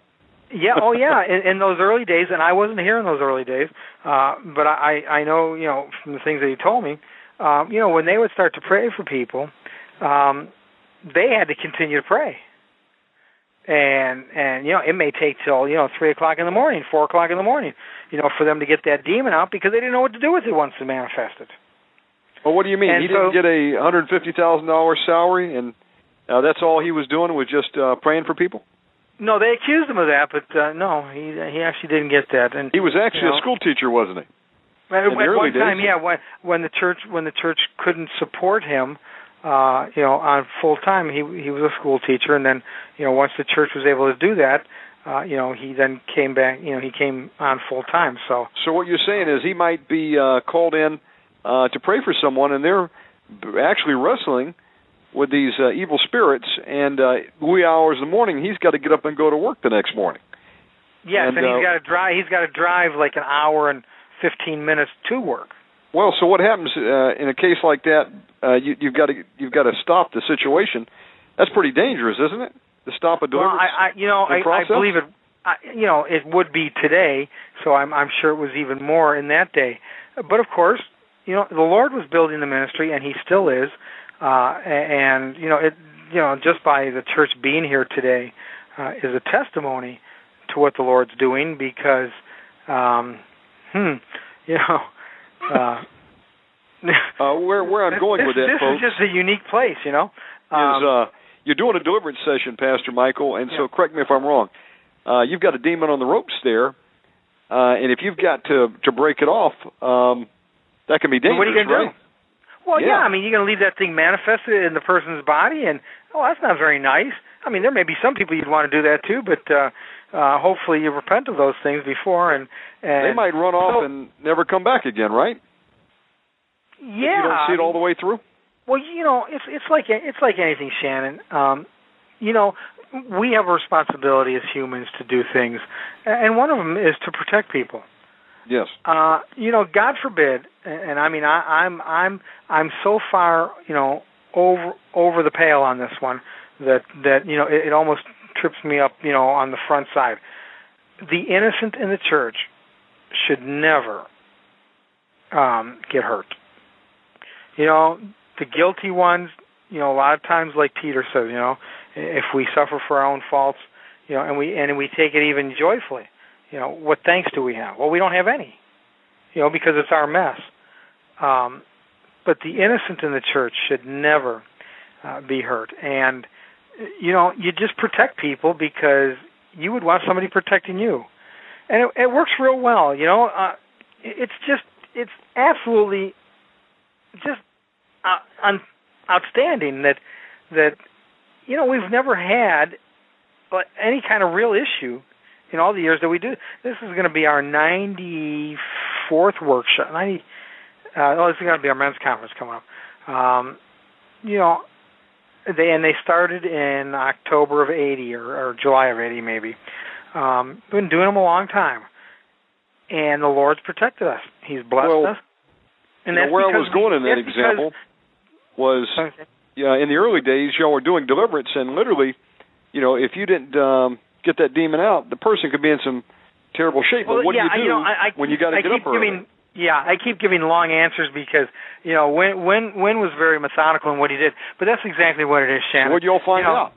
S5: yeah, oh yeah, (laughs) in, in those early days, and I wasn't here in those early days, uh, but I I know you know from the things that he told me, um, you know when they would start to pray for people, um, they had to continue to pray, and and you know it may take till you know three o'clock in the morning, four o'clock in the morning, you know for them to get that demon out because they didn't know what to do with it once it manifested.
S4: Well, what do you mean?
S5: And
S4: he
S5: so-
S4: didn't get a hundred fifty thousand dollars salary, and uh, that's all he was doing was just uh, praying for people.
S5: No, they accused him of that, but uh, no, he he actually didn't get that. And
S4: He was actually
S5: You know.
S4: a school teacher, wasn't he?
S5: At, at one time,
S4: days?
S5: yeah, when when the church when the church couldn't support him, uh, you know, on full time, he he was a school teacher, and then you know once the church was able to do that, uh, you know, he then came back, you know, he came on full time. So
S4: So what you're saying is he might be uh, called in uh, to pray for someone, and they're actually wrestling with these uh, evil spirits. And uh, wee hours in the morning, he's got to get up and go to work the next morning.
S5: yes,
S4: And,
S5: and,
S4: uh,
S5: he's got to drive. He's got to drive like an hour and fifteen minutes to work.
S4: Well, so what happens uh, in a case like that? Uh, you, you've got to you've got to stop the situation. That's pretty dangerous, isn't it? To stop a
S5: Well. I, I you know, I, I believe it. I, you know, it would be today, so I'm I'm sure it was even more in that day. But of course, you know, the Lord was building the ministry, and He still is. Uh, and you know, it you know, just by the church being here today uh, is a testimony to what the Lord's doing because, um, hmm, (laughs) you know. Uh, (laughs)
S4: uh, where where I'm going
S5: this,
S4: with that,
S5: this
S4: folks, This
S5: is just a unique place, you know.
S4: is
S5: Um,
S4: uh, you're doing a deliverance session, Pastor Michael, and so correct me if I'm wrong. Uh, you've got a demon on the ropes there, uh, and if you've got to to break it off, um, that can be dangerous,
S5: what are you gonna
S4: right?
S5: do? Well, yeah.
S4: Yeah.
S5: I mean, you're going to leave that thing manifested in the person's body, and oh, that's not very nice. I mean, there may be some people you'd want to do that too, but uh, uh, hopefully you repent of those things before, and and
S4: They might run off
S5: so-
S4: and never come back again, right?
S5: yeah,
S4: If you don't see it all the way through.
S5: Well, you know, it's it's like it's like anything, Shannon. Um, you know, we have a responsibility as humans to do things, and one of them is to protect people.
S4: Yes.
S5: Uh, you know, God forbid, and, and I mean, I, I'm I'm I'm so far, you know, over over the pale on this one that that you know it, it almost trips me up, you know, on the front side. The innocent in the church should never um, get hurt. You know, the guilty ones, you know, a lot of times, like Peter says, you know, if we suffer for our own faults, you know, and we and we take it even joyfully, you know, what thanks do we have? Well, we don't have any, you know, because it's our mess. Um, but the innocent in the church should never uh, be hurt, and you know, you just protect people because you would want somebody protecting you, and it, it works real well. You know, uh, it's just it's absolutely just uh, un- outstanding that that you know we've never had any kind of real issue in all the years that we do. This is going to be our 94th workshop. 90. Uh, oh, this is going to be our men's conference coming up. Um, you know, they and they started in October of '80 or, or July of '80 maybe. Um, been doing them a long time, and the Lord's protected us. He's blessed
S4: Well,
S5: us. And
S4: You know, where I was going in that example was
S5: Okay.
S4: yeah, in the early days, y'all were doing deliverance, and literally, you know, if you didn't um, get that demon out, the person could be in some terrible shape.
S5: Well,
S4: but what
S5: yeah,
S4: do you do
S5: you know, I, I
S4: when you got to
S5: I
S4: get up early?
S5: giving, Yeah, I keep giving long answers because you know Win Win Win was very methodical in what he did, but that's exactly what it is, Shannon.
S4: What'd y'all find
S5: You know,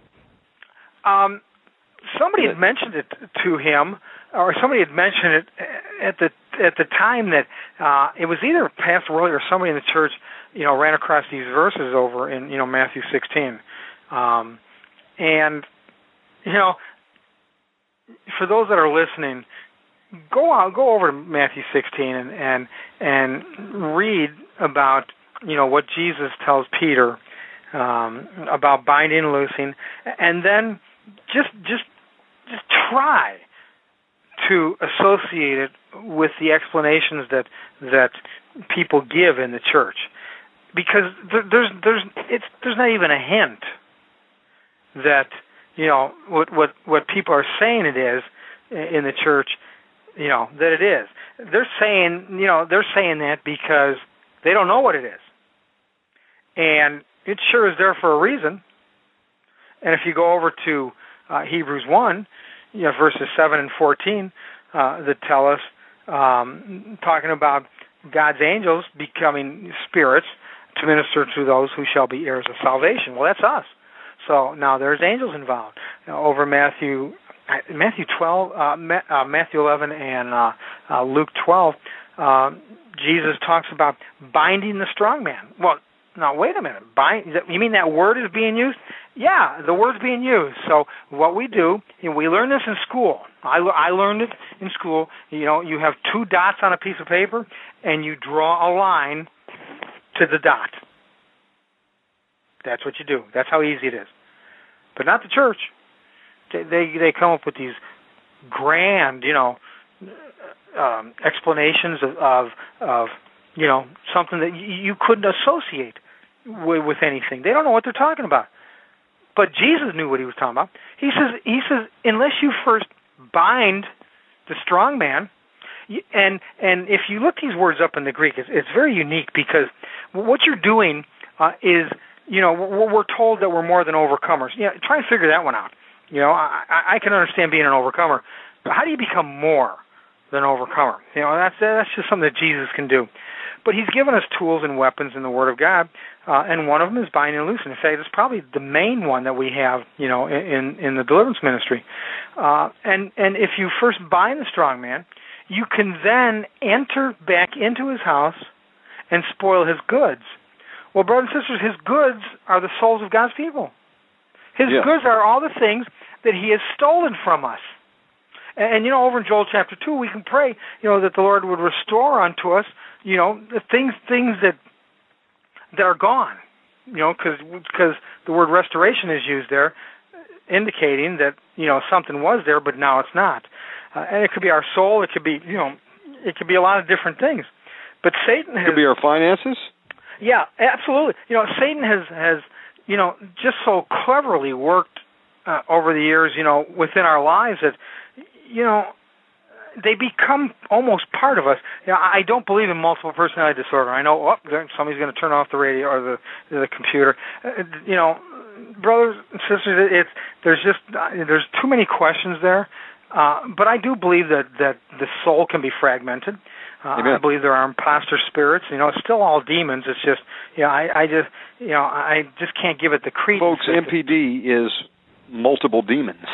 S4: out?
S5: Um, somebody had mentioned it to him, or somebody had mentioned it at the at the time that uh, it was either Pastor Worley or somebody in the church, you know, ran across these verses over in you know Matthew 16, um, and you know, for those that are listening, go out, go over to Matthew 16 and and and read about you know what Jesus tells Peter um, about binding and loosing, and then just just just try to associate it with the explanations that that people give in the church, because there's there's it's there's not even a hint that you know what what what people are saying it is in the church, you know that it is. They're saying you know they're saying that because they don't know what it is, and it sure is there for a reason. And if you go over to uh, Hebrews one, you know verses seven and fourteen uh, that tell us um, talking about God's angels becoming spirits to minister to those who shall be heirs of salvation. Well, that's us. So now there's angels involved. Now, over Matthew Matthew 12, uh, uh, Matthew 11, and uh, uh, Luke 12, uh, Jesus talks about binding the strong man. Well, now wait a minute. Bind? You mean that word is being used? Yeah, the word's being used. So what we do, we learn this in school. I, I learned it in school. You know, you have two dots on a piece of paper, and you draw a line to the dot. That's what you do. That's how easy it is. But not the church. They they, come up with these grand, you know, um, explanations of, of of you know something that you, couldn't associate with, with anything. They don't know what they're talking about. But Jesus knew what he was talking about. He says he says unless you first bind the strong man, and and if you look these words up in the Greek, it's, it's very unique because what you're doing uh, is you know we're, we're told that we're more than overcomers. Yeah, try and figure that one out. You know, I, I can understand being an overcomer, but how do you become more than an overcomer? You know, that's that's just something that Jesus can do. But He's given us tools and weapons in the Word of God, uh, and one of them is binding and loosing. In fact, it's probably the main one that we have, you know, in in the deliverance ministry. Uh, and and if you first bind the strong man, you can then enter back into his house and spoil his goods. Well, brothers and sisters, his goods are the souls of God's people. His yeah. goods are all the things that he has stolen from us. And, and you know, over in Joel chapter two, we can pray, you know, that the Lord would restore unto us, you know, the things things that that are gone. You know, because because the word restoration is used there, indicating that you know something was there, but now it's not. Uh, and it could be our soul. It could be you know, it could be a lot of different things. But Satan has,
S4: it could be our finances.
S5: Yeah, absolutely. You know, Satan has has you know just so cleverly worked uh, over the years, you know, within our lives that you know they become almost part of us. You know, I don't believe in multiple personality disorder. I know oh, somebody's going to turn off the radio or the the computer. Uh, you know, brothers and sisters, it's there's just uh, there's too many questions there. Uh, but I do believe that that the soul can be fragmented. Uh, I believe there are imposter spirits. You know, it's still all demons. It's just, you know, I, I just, you know, I just can't give it the credence.
S4: Folks, MPD is multiple demons.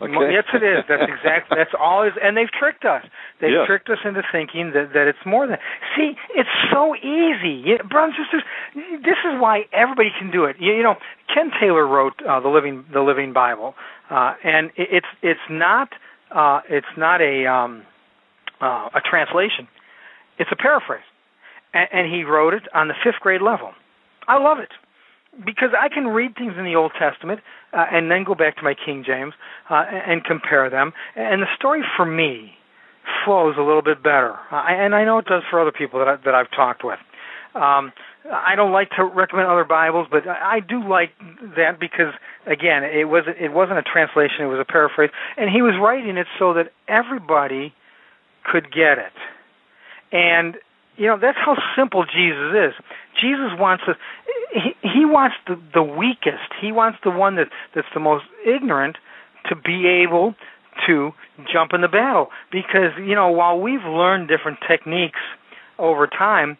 S4: Okay.
S5: Yes, it is. That's exactly. (laughs) That's all. Is and they've tricked us. They've yeah. tricked us into thinking that that it's more than. See, it's so easy, you, brothers and sisters. This is why everybody can do it. You, you know, Ken Taylor wrote uh, the Living the Living Bible, uh, and it, it's it's not uh, it's not a um, uh, a translation. It's a paraphrase, and, and he wrote it on the fifth grade level. I love it because I can read things in the Old Testament uh, and then go back to my King James uh, and, compare them, and the story for me flows a little bit better, uh, and I know it does for other people that I, that I've talked with. Um, I don't like to recommend other Bibles, but I do like that because again, it was it wasn't a translation; it was a paraphrase, and he was writing it so that everybody could get it. And you know that's how simple Jesus is. Jesus wants us. He, he wants the the weakest. He wants the one that that's the most ignorant to be able to jump in the battle. Because you know while we've learned different techniques over time,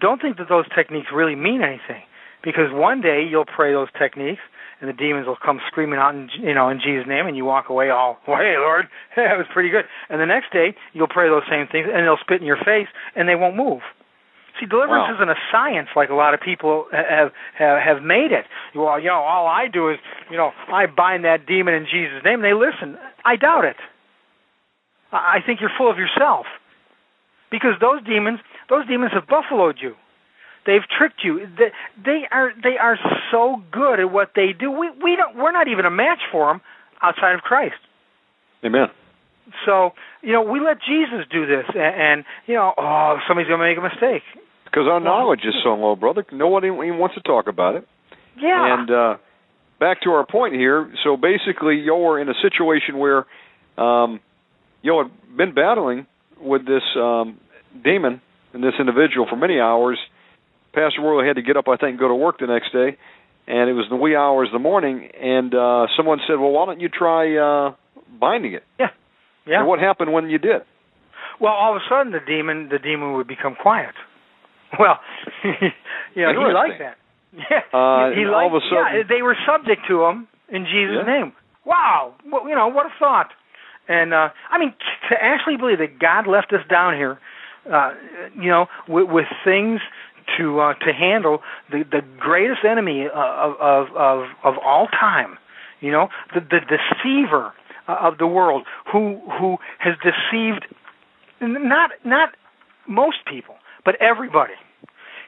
S5: don't think that those techniques really mean anything. Because one day you'll pray those techniques, and the demons will come screaming out in you know in Jesus' name, and you walk away all, well, (laughs) hey Lord, (laughs) that was pretty good. And the next day you'll pray those same things, and they'll spit in your face, and they won't move. See, deliverance wow. isn't a science like a lot of people have have have made it. Well, you know, all I do is, you know, I bind that demon in Jesus' name. And they listen. I doubt it. I think you're full of yourself, because those demons, those demons have buffaloed you. They've tricked you. They, they are they are so good at what they do. We we don't we're not even a match for them outside of Christ.
S4: Amen.
S5: So you know, we let Jesus do this, and, and you know, oh, somebody's gonna make a mistake.
S4: Because our knowledge is so low, brother. Nobody even wants to talk about it.
S5: Yeah.
S4: And uh, back to our point here. So basically, you're in a situation where um, you had been battling with this um, demon and this individual for many hours. Pastor Worley had to get up, I think, and go to work the next day, and it was the wee hours of the morning. And uh, someone said, "Well, why don't you try uh, binding it?"
S5: Yeah. Yeah.
S4: And what happened when you did?
S5: Well, all of a sudden, the demon the demon would become quiet. (laughs) Well, (laughs) you know, he liked that. (laughs) Yeah,
S4: Uh,
S5: he liked.
S4: all of a sudden-
S5: yeah, they were subject to him in Jesus'
S4: Yeah.
S5: name. Wow, well, you know what a thought. And uh I mean, to actually believe that God left us down here, uh, you know, with, with things to uh, to handle the the greatest enemy uh, of of of of all time. You know, the the deceiver uh, of the world, who who has deceived not not most people, but everybody.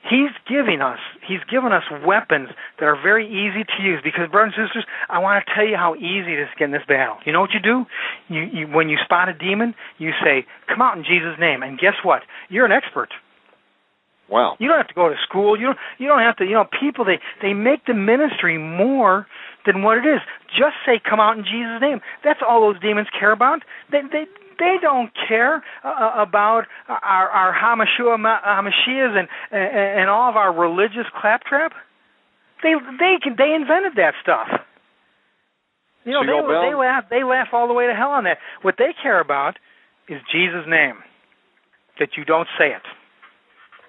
S5: He's giving us he's given us weapons that are very easy to use because brothers and sisters, I want to tell you how easy it is to get in this battle. You know what you do? You, you when you spot a demon, you say, "Come out in Jesus' name," and guess what? You're an expert.
S4: Wow.
S5: You don't have to go to school. You don't. You don't have to. You know, people they they make the ministry more than what it is. Just say, "Come out in Jesus' name." That's all those demons care about. They they they don't care uh, about our our Hamashua Hamashias and, and and all of our religious claptrap. They they can they invented that stuff. You know they they laugh they laugh all the way to hell on that. What they care about is Jesus' name. That you don't say it.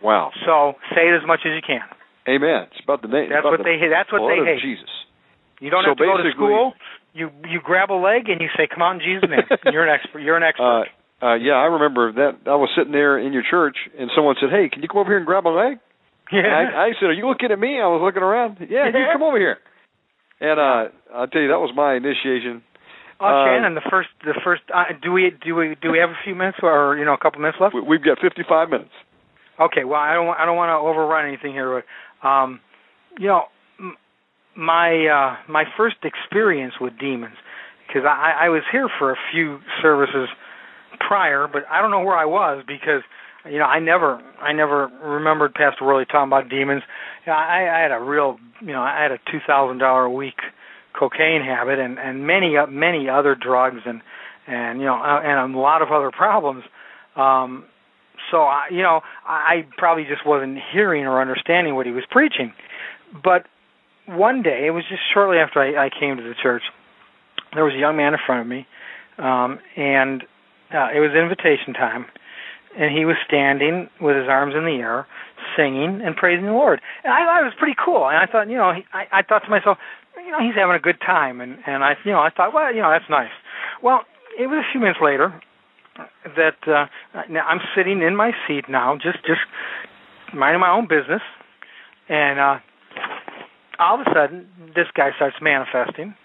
S4: Wow.
S5: So say it as much as you can.
S4: Amen. It's about the name.
S5: That's what
S4: the
S5: they. That's what they hate.
S4: Jesus.
S5: You don't
S4: So
S5: have to go to school. You you grab a leg and you say, "Come on, in Jesus' name." (laughs) You're an expert. You're an expert.
S4: Uh, uh, yeah, I remember that. I was sitting there in your church, and someone said, "Hey, can you come over here and grab a leg?"
S5: Yeah.
S4: I, I said, "Are you looking at me?" I was looking around. Yeah, you come over here. And uh, I'll tell you, that was my initiation.
S5: oh,
S4: uh,
S5: Shannon, the first the first. Uh, do we do we do we have a few minutes or you know a couple minutes left?
S4: We, we've got 55 minutes.
S5: Okay. Well, I don't I don't want to overrun anything here, but um, you know, m- my uh, my first experience with demons because I, I was here for a few services prior, but I don't know where I was because you know I never I never remembered Pastor Worley talking about demons. You know, I, I had a real you know I had a two thousand dollar a week cocaine habit and and many uh, many other drugs and and you know uh, and a lot of other problems. Um, so I, you know, I probably just wasn't hearing or understanding what he was preaching. But one day, it was just shortly after I, I came to the church, there was a young man in front of me, um, and uh, it was invitation time, and he was standing with his arms in the air, singing and praising the Lord. And I thought it was pretty cool. And I thought, you know, he, I, I thought to myself, you know, he's having a good time, and and I, you know, I thought, well, you know, that's nice. Well, it was a few minutes later that uh, now I'm sitting in my seat now, just just minding my own business, and uh, all of a sudden this guy starts manifesting,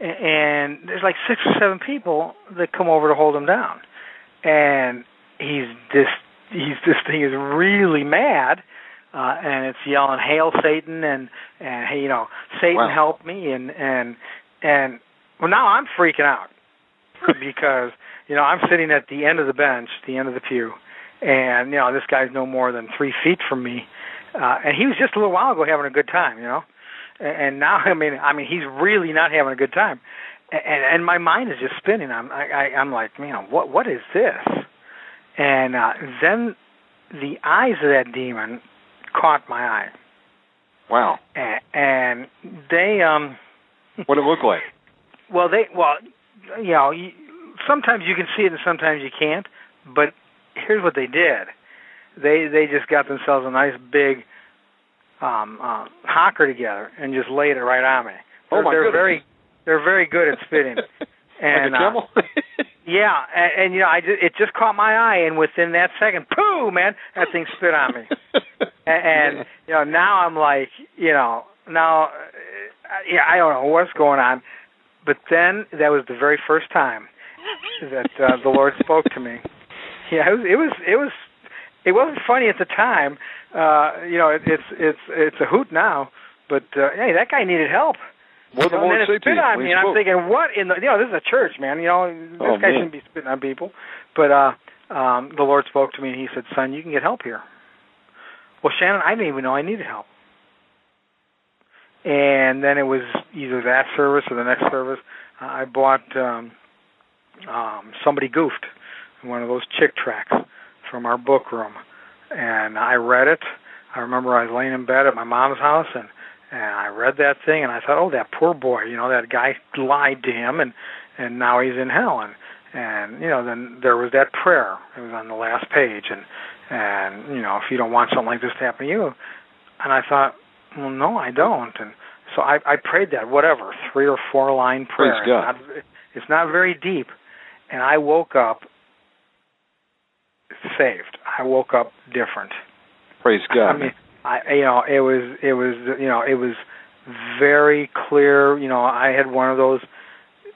S5: and there's like six or seven people that come over to hold him down, and he's this he's this thing is really mad. Uh, and it's yelling "Hail Satan!" and and hey, you know, Satan
S4: Wow.
S5: help me, and and and well, now I'm freaking out (laughs) because you know I'm sitting at the end of the bench, the end of the pew, and you know this guy's no more than three feet from me, uh, and he was just a little while ago having a good time, you know, and, and now I mean I mean he's really not having a good time, and and my mind is just spinning. I'm I, I I'm like man what what is this, and uh, then the eyes of that demon caught my eye,
S4: Wow.
S5: and, and they um
S4: What did it look like? (laughs)
S5: well, they well, you know, you, sometimes you can see it and sometimes you can't. But here's what they did: they they just got themselves a nice big um uh, hocker together and just laid it right on me.
S4: Oh,
S5: They're,
S4: my
S5: they're
S4: goodness.
S5: very they're very good at spitting. (laughs) and
S4: like a
S5: uh, (laughs) yeah, and, and you know, I just, it just caught my eye, and within that second, pooh, man, that thing spit on me. (laughs) and, and you know, now I'm like, you know, now, uh, yeah, I don't know what's going on, but then that was the very first time that uh, the Lord spoke to me. Yeah, it was, it was, it was, it wasn't funny at the time. Uh, you know, it, it's, it's, it's a hoot now. But uh, hey, that guy needed help.
S4: What the Lord say to
S5: spit
S4: you
S5: on me, and I'm thinking, what in the? You know, this is a church, man. You know, this
S4: Oh,
S5: guy
S4: man.
S5: shouldn't be spitting on people. But uh, um, the Lord spoke to me, and He said, "Son, you can get help here." Well, Shannon, I didn't even know I needed help. And then it was either that service or the next service. I bought um, um, somebody goofed one of those Chick tracts from our book room, and I read it. I remember I was laying in bed at my mom's house, and and I read that thing, and I thought, oh, that poor boy, you know, that guy lied to him, and and now he's in hell, and and you know, then there was that prayer. It was on the last page, and and you know, if you don't want something like this to happen to you, and I thought, well, no, I don't, and so I I prayed that whatever three or four line prayer.
S4: Praise God.
S5: It's not, it's not very deep, and I woke up saved. I woke up different.
S4: Praise God.
S5: I mean, I you know it was it was you know it was very clear. You know, I had one of those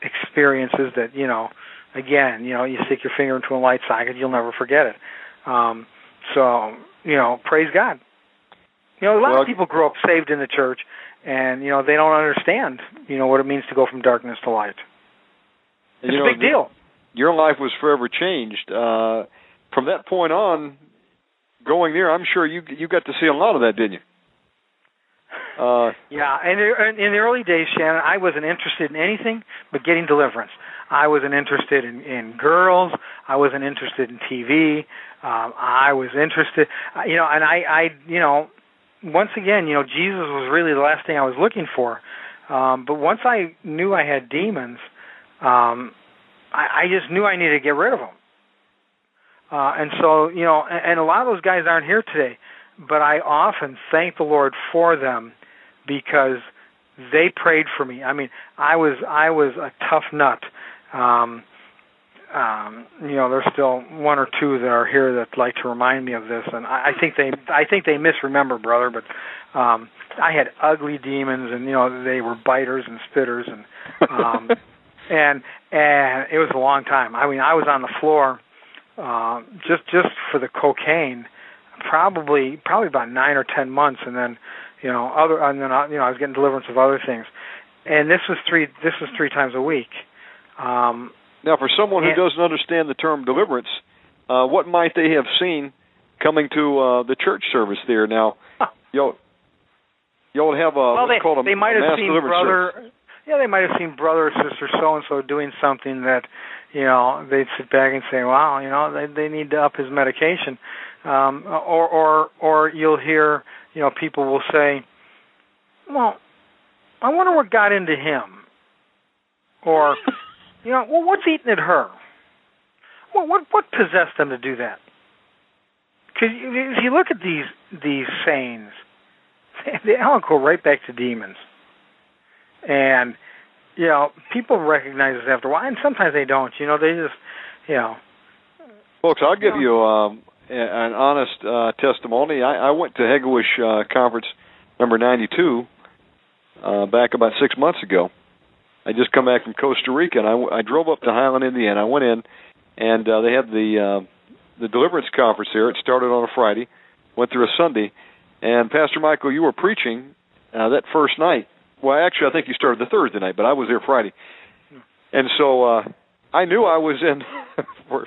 S5: experiences that you know, again, you know, you stick your finger into a light socket, you'll never forget it. Um, so you know, praise God. You know, a lot
S4: Well-
S5: of people grow up saved in the church, and you know they don't understand you know what it means to go from darkness to light. It's a
S4: know,
S5: big deal.
S4: Your life was forever changed. Uh, from that point on, going there, I'm sure you you got to see a lot of that, didn't you? Uh,
S5: Yeah, and in the early days, Shannon, I wasn't interested in anything but getting deliverance. I wasn't interested in in girls. I wasn't interested in TV. Um, I was interested, uh, you know, and I, I, you know, once again, you know, Jesus was really the last thing I was looking for. Um, but once I knew I had demons, um, I, I just knew I needed to get rid of them. Uh, and so, you know, and, and a lot of those guys aren't here today, but I often thank the Lord for them because they prayed for me. I mean, I was I was a tough nut. Um, um, you know, there's still one or two that are here that like to remind me of this, and I, I think they I think they misremember, brother. But um, I had ugly demons, and you know they were biters and spitters, and um, (laughs) and and it was a long time. I mean, I was on the floor uh, just just for the cocaine, probably probably about nine or ten months, and then you know other and then uh, you know I was getting deliverance of other things, and this was three this was three times a week. Um,
S4: now, for someone who
S5: Yeah.
S4: doesn't understand the term deliverance, uh, what might they have seen coming to uh, the church service there? Now, (laughs) y'all, y'all would have a
S5: well, they
S4: called a,
S5: they might have
S4: mass
S5: seen
S4: deliverance
S5: brother.
S4: service.
S5: Yeah, they might have seen brother or sister so and so doing something that, you know, they'd sit back and say, "Wow, you know, they they need to up his medication," um, or or or you'll hear, you know, people will say, "Well, I wonder what got into him," or, (laughs) you know, well, what's eating at her? Well, what what possessed them to do that? Because if you look at these these sayings, (laughs) they all go right back to demons. And you know, people recognize this after a while, and sometimes they don't. You know, they just, you know,
S4: Folks, I'll give you um, an honest uh, testimony. I, I went to Hegewisch uh, Conference number 92 uh, back about six months ago. I just come back from Costa Rica, and I, I drove up to Highland, Indiana. I went in, and uh, they had the uh, the deliverance conference there. It started on a Friday, went through a Sunday, and Pastor Michael, you were preaching uh, that first night. Well, actually, I think you started the Thursday night, but I was there Friday, and so uh, I knew I was in (laughs) for,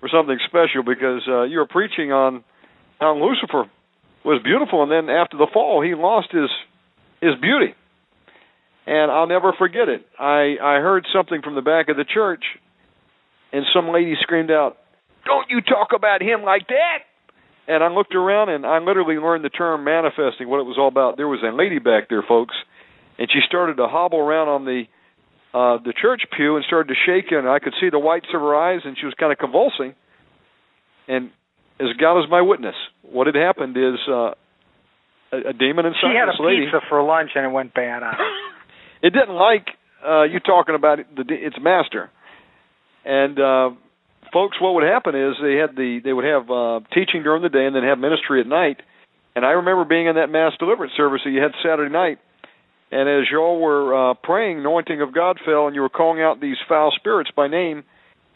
S4: for something special because uh, you were preaching on how Lucifer was beautiful, and then after the fall, he lost his his beauty. And I'll never forget it. I I heard something from the back of the church, and some lady screamed out, "Don't you talk about him like that!" And I looked around, and I literally learned the term manifesting, what it was all about. There was a lady back there, folks, and she started to hobble around on the uh the church pew and started to shake and I could see the whites of her eyes and she was kind of convulsing. And as God is my witness, what had happened is uh a, a demon inside
S5: she had a
S4: lady.
S5: pizza for lunch and it went bad on her. (laughs) (laughs)
S4: It didn't like uh you talking about it, the its master. And uh folks what would happen is they had the they would have uh teaching during the day and then have ministry at night. And I remember being in that mass deliverance service that you had Saturday night and as y'all were uh, praying, anointing of God fell, and you were calling out these foul spirits by name.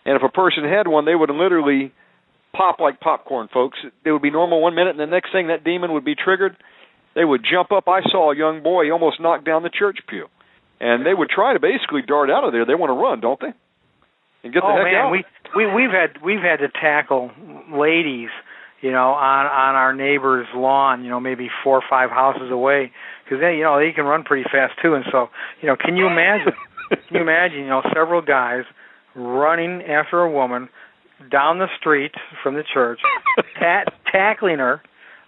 S4: And if a person had one, they would literally pop like popcorn, folks. They would be normal one minute, and the next thing that demon would be triggered, they would jump up. I saw a young boy he almost knocked down the church pew. and they would try to basically dart out of there. They want to run, don't they? And get
S5: oh,
S4: the heck
S5: man,
S4: out.
S5: we we we've had we've had to tackle ladies, you know, on on our neighbor's lawn, you know, maybe four or five houses away, because they, you know, they can run pretty fast too. And so, you know, can you imagine? can you imagine, you know, several guys running after a woman down the street from the church, ta- tackling her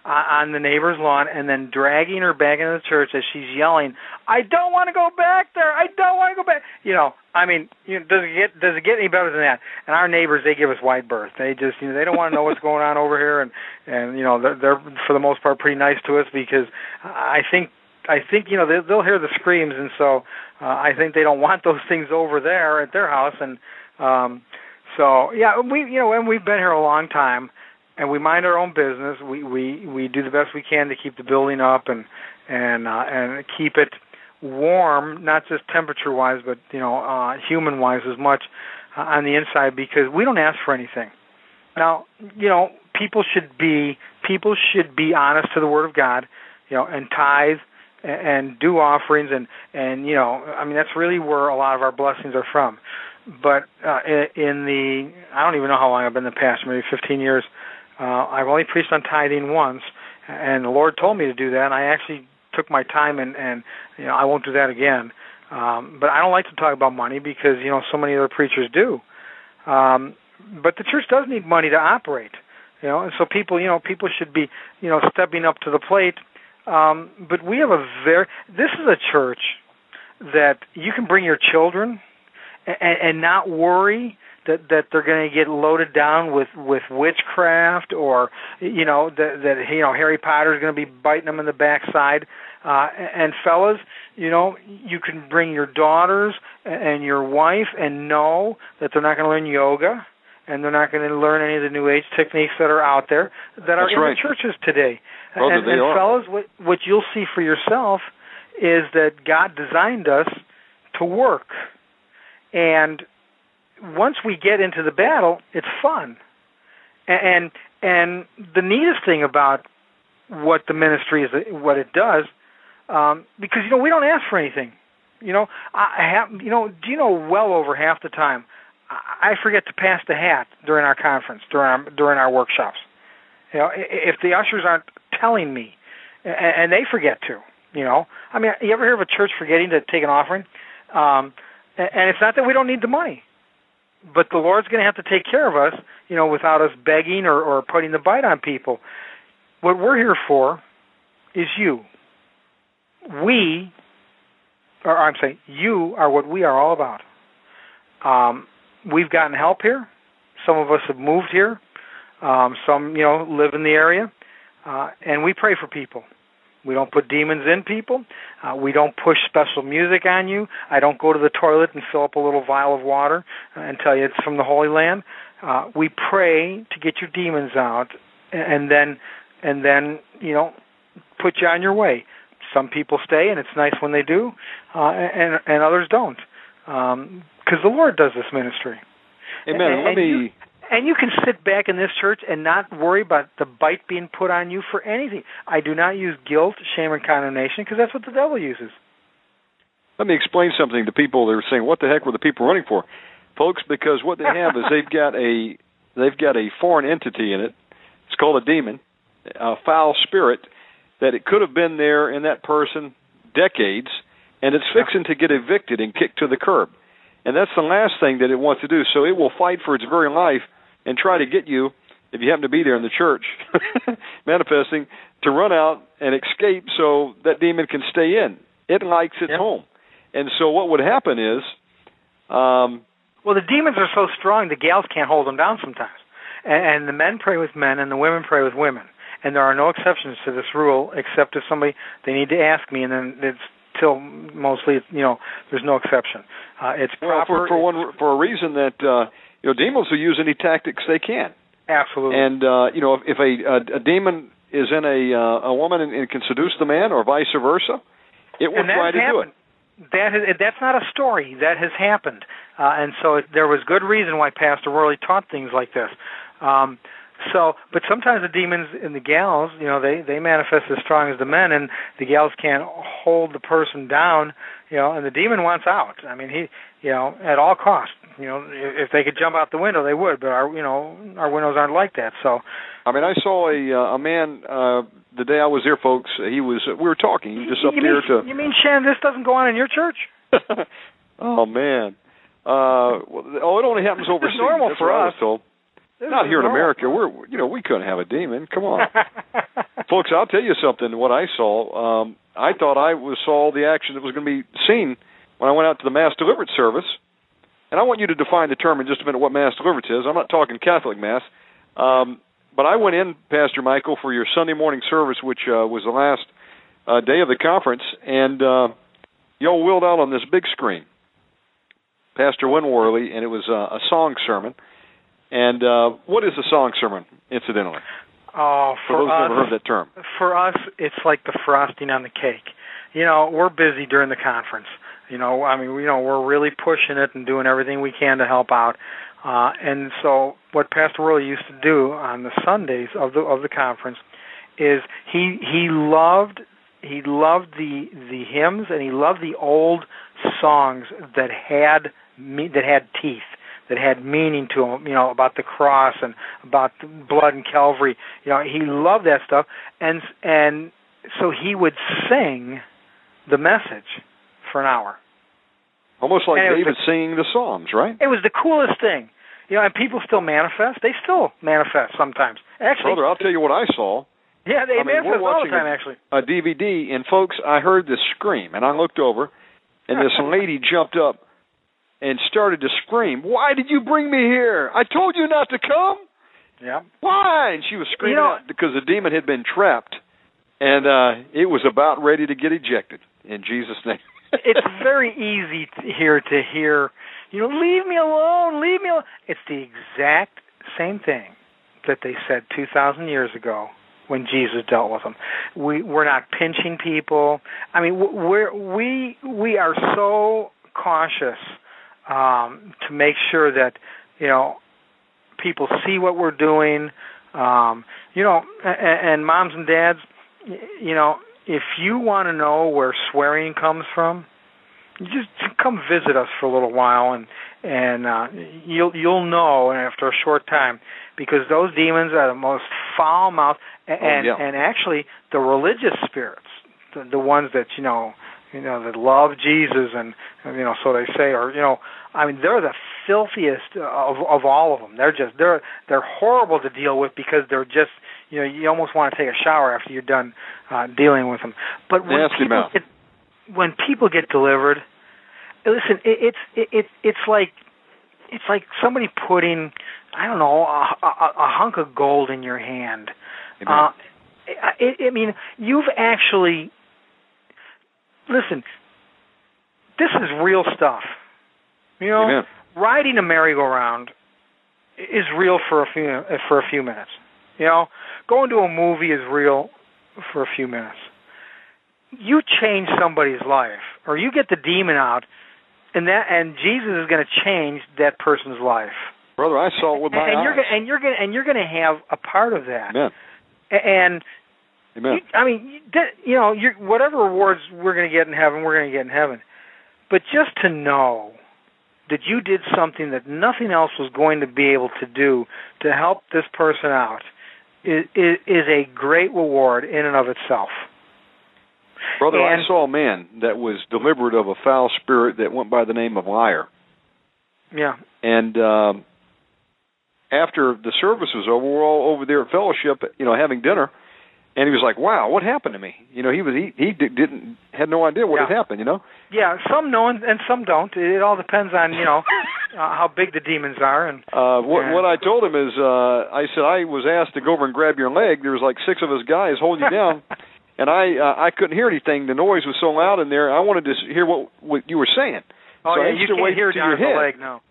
S5: on the neighbor's lawn and then dragging her back into the church as she's yelling, "I don't want to go back there. I don't want to go back." You know, I mean, you know, does it get does it get any better than that? And our neighbors, they give us wide berth. They just, you know, they don't want to know what's going on over here, and and you know, they're, they're for the most part pretty nice to us because I think I think you know they, they'll hear the screams, and so uh, I think they don't want those things over there at their house, and um, so yeah, we you know, and we've been here a long time and we mind our own business. We we we do the best we can to keep the building up and and uh, and keep it warm, not just temperature wise, but you know uh, human wise as much uh, on the inside because we don't ask for anything. Now you know people should be people should be honest to the Word of God, you know, and tithe and, do offerings and and you know I mean that's really where a lot of our blessings are from. But uh, in the I don't even know how long I've been in the pastor, maybe 15 years uh, I've only preached on tithing once, and the Lord told me to do that, and I actually took my time and and you know I won't do that again. Um, but I don't like to talk about money because you know so many other preachers do. Um, but the church does need money to operate, you know, and so people you know people should be you know stepping up to the plate. Um, but we have a very this is a church that you can bring your children and, and not worry that that they're going to get loaded down with with witchcraft or you know that that you know Harry Potter is going to be biting them in the backside. Uh, and fellas, you know, you can bring your daughters and your wife and know that they're not going to learn yoga and they're not going to learn any of the new age techniques that are out there that are
S4: That's
S5: in
S4: right.
S5: the churches today.
S4: Brother,
S5: and, and fellas, what what you'll see for yourself is that God designed us to work. And once we get into the battle, it's fun. And and the neatest thing about what the ministry is, what it does, um, because you know we don't ask for anything. You know, I have. You know, do you know well over half the time I forget to pass the hat during our conference, during our during our workshops. You know, if the ushers aren't telling me, and they forget to. You know, I mean, you ever hear of a church forgetting to take an offering? Um, and it's not that we don't need the money but the Lord's going to have to take care of us, you know, without us begging or, or putting the bite on people. What we're here for is you. We, or I'm saying, you are what we are all about. Um, we've gotten help here. Some of us have moved here. Um, some, you know, live in the area, uh, and we pray for people. We don't put demons in people. Uh, we don't push special music on you. I don't go to the toilet and fill up a little vial of water and tell you it's from the Holy Land. Uh, we pray to get your demons out, and then, and then you know, put you on your way. Some people stay, and it's nice when they do, uh, and and others don't, because um, the Lord does this ministry.
S4: Amen.
S5: And,
S4: Let me.
S5: You, and you can sit back in this church and not worry about the bite being put on you for anything. I do not use guilt, shame, and condemnation because that's what the devil uses.
S4: Let me explain something to people that are saying, "What the heck were the people running for?" Folks, because what they have is they've got a they've got a foreign entity in it. It's called a demon, a foul spirit that it could have been there in that person decades, and it's fixing to get evicted and kicked to the curb. And that's the last thing that it wants to do. So it will fight for its very life and try to get you, if you happen to be there in the church, (laughs) manifesting, to run out and escape so that demon can stay in. It likes its
S5: Yep.
S4: home. And so what would happen is, um,
S5: Well, the demons are so strong the gals can't hold them down sometimes, and, and the men pray with men and the women pray with women, and there are no exceptions to this rule except if somebody they need to ask me, and then it's till mostly you know there's no exception. Uh, it's
S4: well,
S5: proper.
S4: for, for one for a reason that uh, you know demons will use any tactics they can.
S5: absolutely.
S4: And uh, you know, if, if a, a a demon is in a uh, a woman and, and can seduce the man, or vice versa, it will try to
S5: happened.
S4: do it.
S5: That has, that's not a story. That has happened, uh, and so it, there was good reason why Pastor Worley taught things like this. Um, So, but sometimes the demons in the gals, you know, they they manifest as strong as the men, and the gals can't hold the person down, you know, and the demon wants out. I mean, he, you know, at all costs. You know, if they could jump out the window, they would, but our, you know, our windows aren't like that. So,
S4: I mean, I saw a uh, a man uh the day I was there, folks. He was we were talking. He just up there
S5: mean,
S4: to.
S5: You mean, Shannon, this doesn't go on in your church? (laughs)
S4: oh man. Uh, well, oh, it only happens (laughs) overseas.
S5: normal
S4: That's
S5: for us. This
S4: Not here in. America. We're you know we couldn't have a demon. Come on, (laughs) folks. I'll tell you something. What I saw, um, I thought I was saw the action that was going to be seen when I went out to the mass deliverance service. And I want you to define the term in just a minute what mass deliverance is. I'm not talking Catholic mass, um, but I went in, Pastor Michael, for your Sunday morning service, which uh, was the last uh, day of the conference, and uh, y'all willed out on this big screen. Pastor Win Worley, and it was uh, a song sermon. And uh, what is a song sermon, incidentally?
S5: Oh,
S4: For
S5: for
S4: those who
S5: us,
S4: never heard that term.
S5: for us, it's like the frosting on the cake. You know, we're busy during the conference. You know, I mean, you know, we're really pushing it and doing everything we can to help out. Uh, and so, what Pastor Worley used to do on the Sundays of the of the conference is he he loved he loved the the hymns and he loved the old songs that had me, that had teeth that had meaning to him, you know, about the cross and about the blood and Calvary. You know, he loved that stuff, and and so he would sing the message for an hour.
S4: Almost like
S5: And it was
S4: David singing the Psalms, right?
S5: It was the coolest thing. You know, and people still manifest. They still manifest sometimes. Actually,
S4: Brother, I'll tell you what I saw.
S5: yeah, they
S4: I mean, we're
S5: manifest all the time.
S4: a-
S5: Actually,
S4: a DVD, and folks, I heard this scream, and I looked over, and this lady jumped up and started to scream, "Why did you bring me here? I told you not to come.
S5: yeah.
S4: Why?" And she was screaming
S5: You know-
S4: because the demon had been trapped, and uh it was about ready to get ejected. In Jesus' name. (laughs)
S5: it's very easy to here to hear, you know, leave me alone, leave me alone. It's the exact same thing that they said 2,000 years ago when Jesus dealt with them. We we're not pinching people. I mean, we're we we are so cautious um, to make sure that you know people see what we're doing. Um, you know, and, and moms and dads, you know, if you want to know where swearing comes from, you just come visit us for a little while, and and uh, you'll you'll know after a short time, because those demons are the most foul mouthed, and
S4: Oh, yeah.
S5: and actually the religious spirits, the, the ones that you know you know that love Jesus and and, you know so they say, or you know, I mean they're the filthiest of of all of them. They're just they're they're horrible to deal with because they're just you know you almost want to take a shower after you're done uh, dealing with them. But when
S4: Nasty
S5: people
S4: mouth.
S5: get when people get delivered, listen, it, it's it, it it's like it's like somebody putting I don't know a, a, a hunk of gold in your hand.
S4: Amen.
S5: Uh, I, I mean, you've actually listen. This is real stuff. You know,
S4: Amen.
S5: riding a merry-go-round is real for a few for a few minutes. You know, going to a movie is real for a few minutes. You change somebody's life, or you get the demon out, and that and Jesus is going to change that person's life.
S4: Brother, I saw it with my
S5: and, and
S4: eyes.
S5: you're and you're going and you're going to have a part of that.
S4: Amen.
S5: And
S4: Amen.
S5: you, I mean, you, you know, you're, whatever rewards we're going to get in heaven, we're going to get in heaven. But just to know that you did something that nothing else was going to be able to do to help this person out is, is, is a great reward in and of itself.
S4: Brother,
S5: and-
S4: I saw a man that was delivered of a foul spirit that went by the name of liar.
S5: Yeah.
S4: And um after the service was over, we're all over there at fellowship, you know, having dinner. And he was like, "Wow, what happened to me?" You know, he was he he di- didn't had no idea what
S5: Yeah.
S4: had happened. You know,
S5: Yeah, some know and, and some don't. It all depends on, you know, (laughs) uh, how big the demons are and
S4: uh, what
S5: Yeah.
S4: what I told him is, uh, I said I was asked to go over and grab your leg. There was like six of us guys holding you down, (laughs) and I uh, I couldn't hear anything. The noise was so loud in there. I wanted to hear what what you were saying.
S5: Oh
S4: So
S5: yeah,
S4: used
S5: you can't
S4: wait
S5: hear down
S4: your
S5: the
S4: head.
S5: leg, no.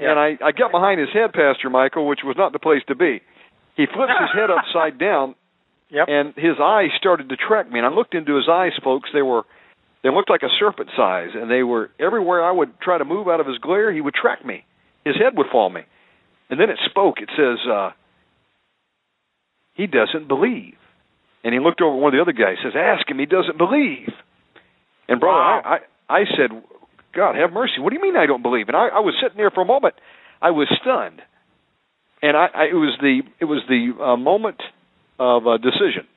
S4: And I, I got behind his head, Pastor Michael, which was not the place to be. He flips his head (laughs) upside down,
S5: Yep.
S4: and his eyes started to track me. And I looked into his eyes, folks. They were, they looked like a serpent size, and they were everywhere I would try to move out of his glare, he would track me. His head would follow me, and then it spoke. It says, uh, he doesn't believe. And he looked over at one of the other guys. Says, "Ask him. He doesn't believe." And brother,
S5: Wow.
S4: I, I I said, "God have mercy. What do you mean I don't believe?" And I, I was sitting there for a moment. I was stunned, and I, I it was the it was the uh, moment of a decision.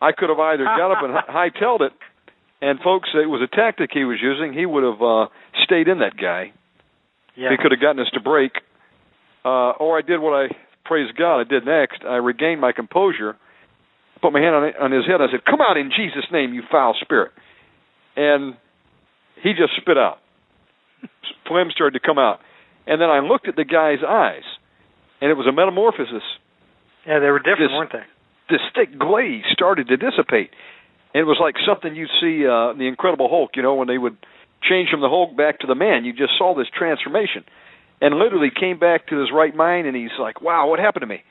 S4: I could have either got up and hi- (laughs) hightailed it, and folks, it was a tactic he was using. He would have uh, stayed in that guy.
S5: Yeah.
S4: He could have gotten us to break. Uh, or I did what I praise God I did next. I regained my composure, put my hand on, on his head. I said, "Come out in Jesus' name, you foul spirit!" And he just spit out. (laughs) Phlegm started to come out, and then I looked at the guy's eyes, and it was a metamorphosis.
S5: yeah, they were different,
S4: This-
S5: weren't they?
S4: This thick glaze started to dissipate. And it was like something you'd see uh, in the Incredible Hulk, you know, when they would change from the Hulk back to the man. You just saw this transformation, and literally came back to his right mind. And he's like, "Wow, what happened to me?"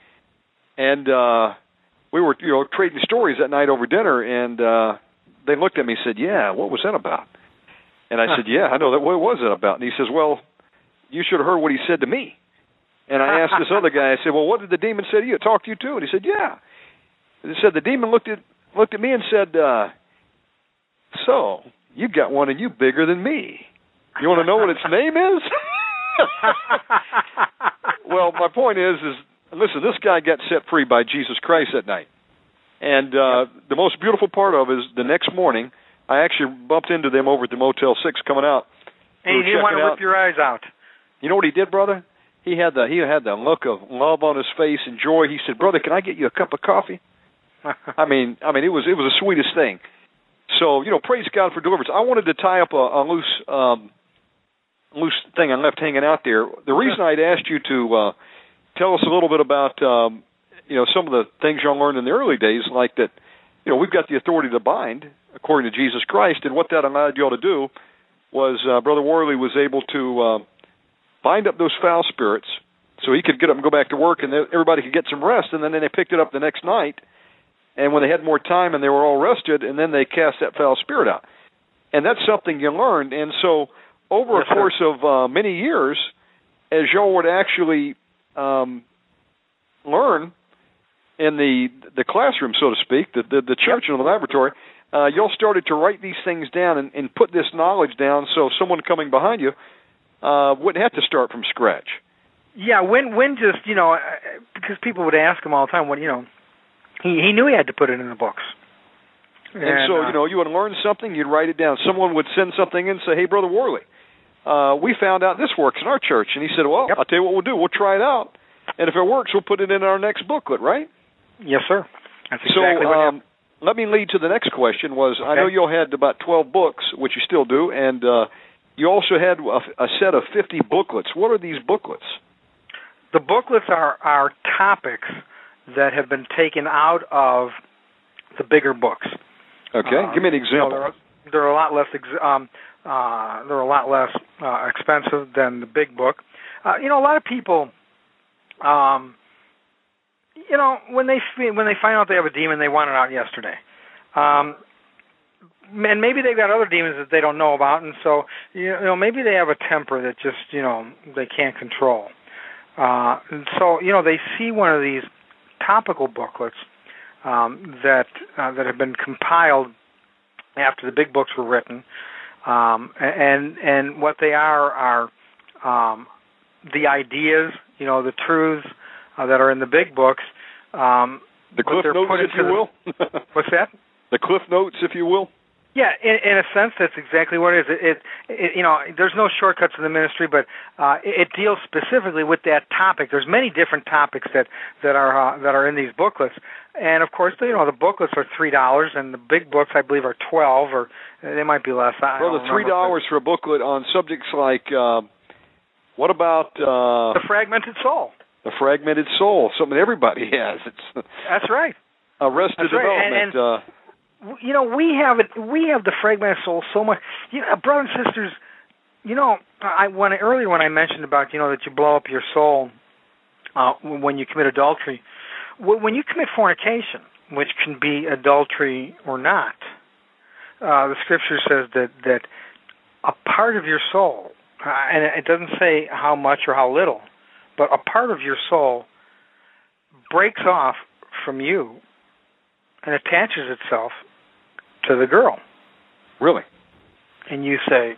S4: And uh, we were, you know, trading stories that night over dinner, and uh, they looked at me and said, "Yeah, what was that about?" And I said, "Yeah, I know that. What was it about?" And he says, "Well, you should have heard what he said to me." And I asked this (laughs) other guy, I said, "Well, what did the demon say to you? Talk to you too?" And he said, "Yeah." And he said the demon looked at looked at me and said, uh, "So you got one of you bigger than me. You want to know what its name is?" (laughs) well, my point is, is listen, this guy got set free by Jesus Christ that night, and uh, the most beautiful part of it is the next morning. I actually bumped into them over at the Motel Six coming out.
S5: and
S4: We
S5: you didn't want to rip your eyes out.
S4: You know what he did, brother? He had the he had the look of love on his face and joy. He said, "Brother, can I get you a cup of coffee?" I mean, I mean, it was it was the sweetest thing. So you know, praise God for deliverance. I wanted to tie up a, a loose um, loose thing I left hanging out there. The reason I'd asked you to uh, tell us a little bit about um, you know some of the things y'all learned in the early days, like that. You know, we've got the authority to bind according to Jesus Christ, and what that allowed y'all to do was uh, Brother Worley was able to uh, bind up those foul spirits so he could get up and go back to work, and everybody could get some rest. And then they picked it up the next night, and when they had more time and they were all rested, and then they cast that foul spirit out. And that's something you learned. And so, over a course of uh, many years, as y'all would actually um, learn in the the classroom, so to speak, the the, the church and the laboratory, uh, y'all started to write these things down and, and put this knowledge down, so someone coming behind you uh, wouldn't have to start from scratch.
S5: Yeah, when when just you know uh, because people would ask him all the time what you know he he knew he had to put it in the books.
S4: And, so,
S5: uh,
S4: you know, you would learn something, you'd write it down. Someone would send something in and say, "Hey, brother Worley, uh, we found out this works in our church." And he said, "Well,
S5: Yep.
S4: I'll tell you what we'll do. We'll try it out, and if it works, we'll put it in our next booklet, right?"
S5: yes, sir. That's
S4: so,
S5: exactly what
S4: um, let me lead to the next question. Was I know you all had about twelve books, which you still do, and uh, you also had a, a set of fifty booklets. What are these booklets?
S5: the booklets are are topics that have been taken out of the bigger books.
S4: Okay,
S5: Um,
S4: give me an example.
S5: they're, they're a lot less ex- um, uh, they're a lot less uh, expensive than the big book. Uh, you know, a lot of people, um, you know, when they when they find out they have a demon, they want it out yesterday. Um, and maybe they've got other demons that they don't know about, and so you know maybe they have a temper that just you know they can't control. Uh, and so you know they see one of these topical booklets um, that uh, that have been compiled after the big books were written, um, and and what they are are um, the ideas, you know, the truths uh, that are in the big books. Um,
S4: the cliff notes, if you
S5: the-
S4: will.
S5: what's that? (laughs)
S4: the cliff notes, if you will.
S5: Yeah, in, in a sense, that's exactly what it is. It, it, it you know, there's no shortcuts in the ministry, but uh, it, it deals specifically with that topic. There's many different topics that that are uh, that are in these booklets, and of course, you know, the booklets are three dollars, and the big books, I believe, are twelve, or they might be less. I
S4: Brother,
S5: don't
S4: three dollars for a booklet on subjects like uh, what about uh,
S5: The fragmented soul.
S4: the fragmented soul? Something everybody (laughs) has. It's
S5: That's right.
S4: arrested
S5: That's right, and-
S4: development. uh,
S5: You know, we have it. We have the fragmented soul so much. You know, brothers and sisters. You know, I when earlier when I mentioned about you know that you blow up your soul uh, when you commit adultery. When you commit fornication, which can be adultery or not, uh, the scripture says that that a part of your soul, uh, and it doesn't say how much or how little, but a part of your soul breaks off from you and attaches itself to the girl.
S4: Really?
S5: And you say,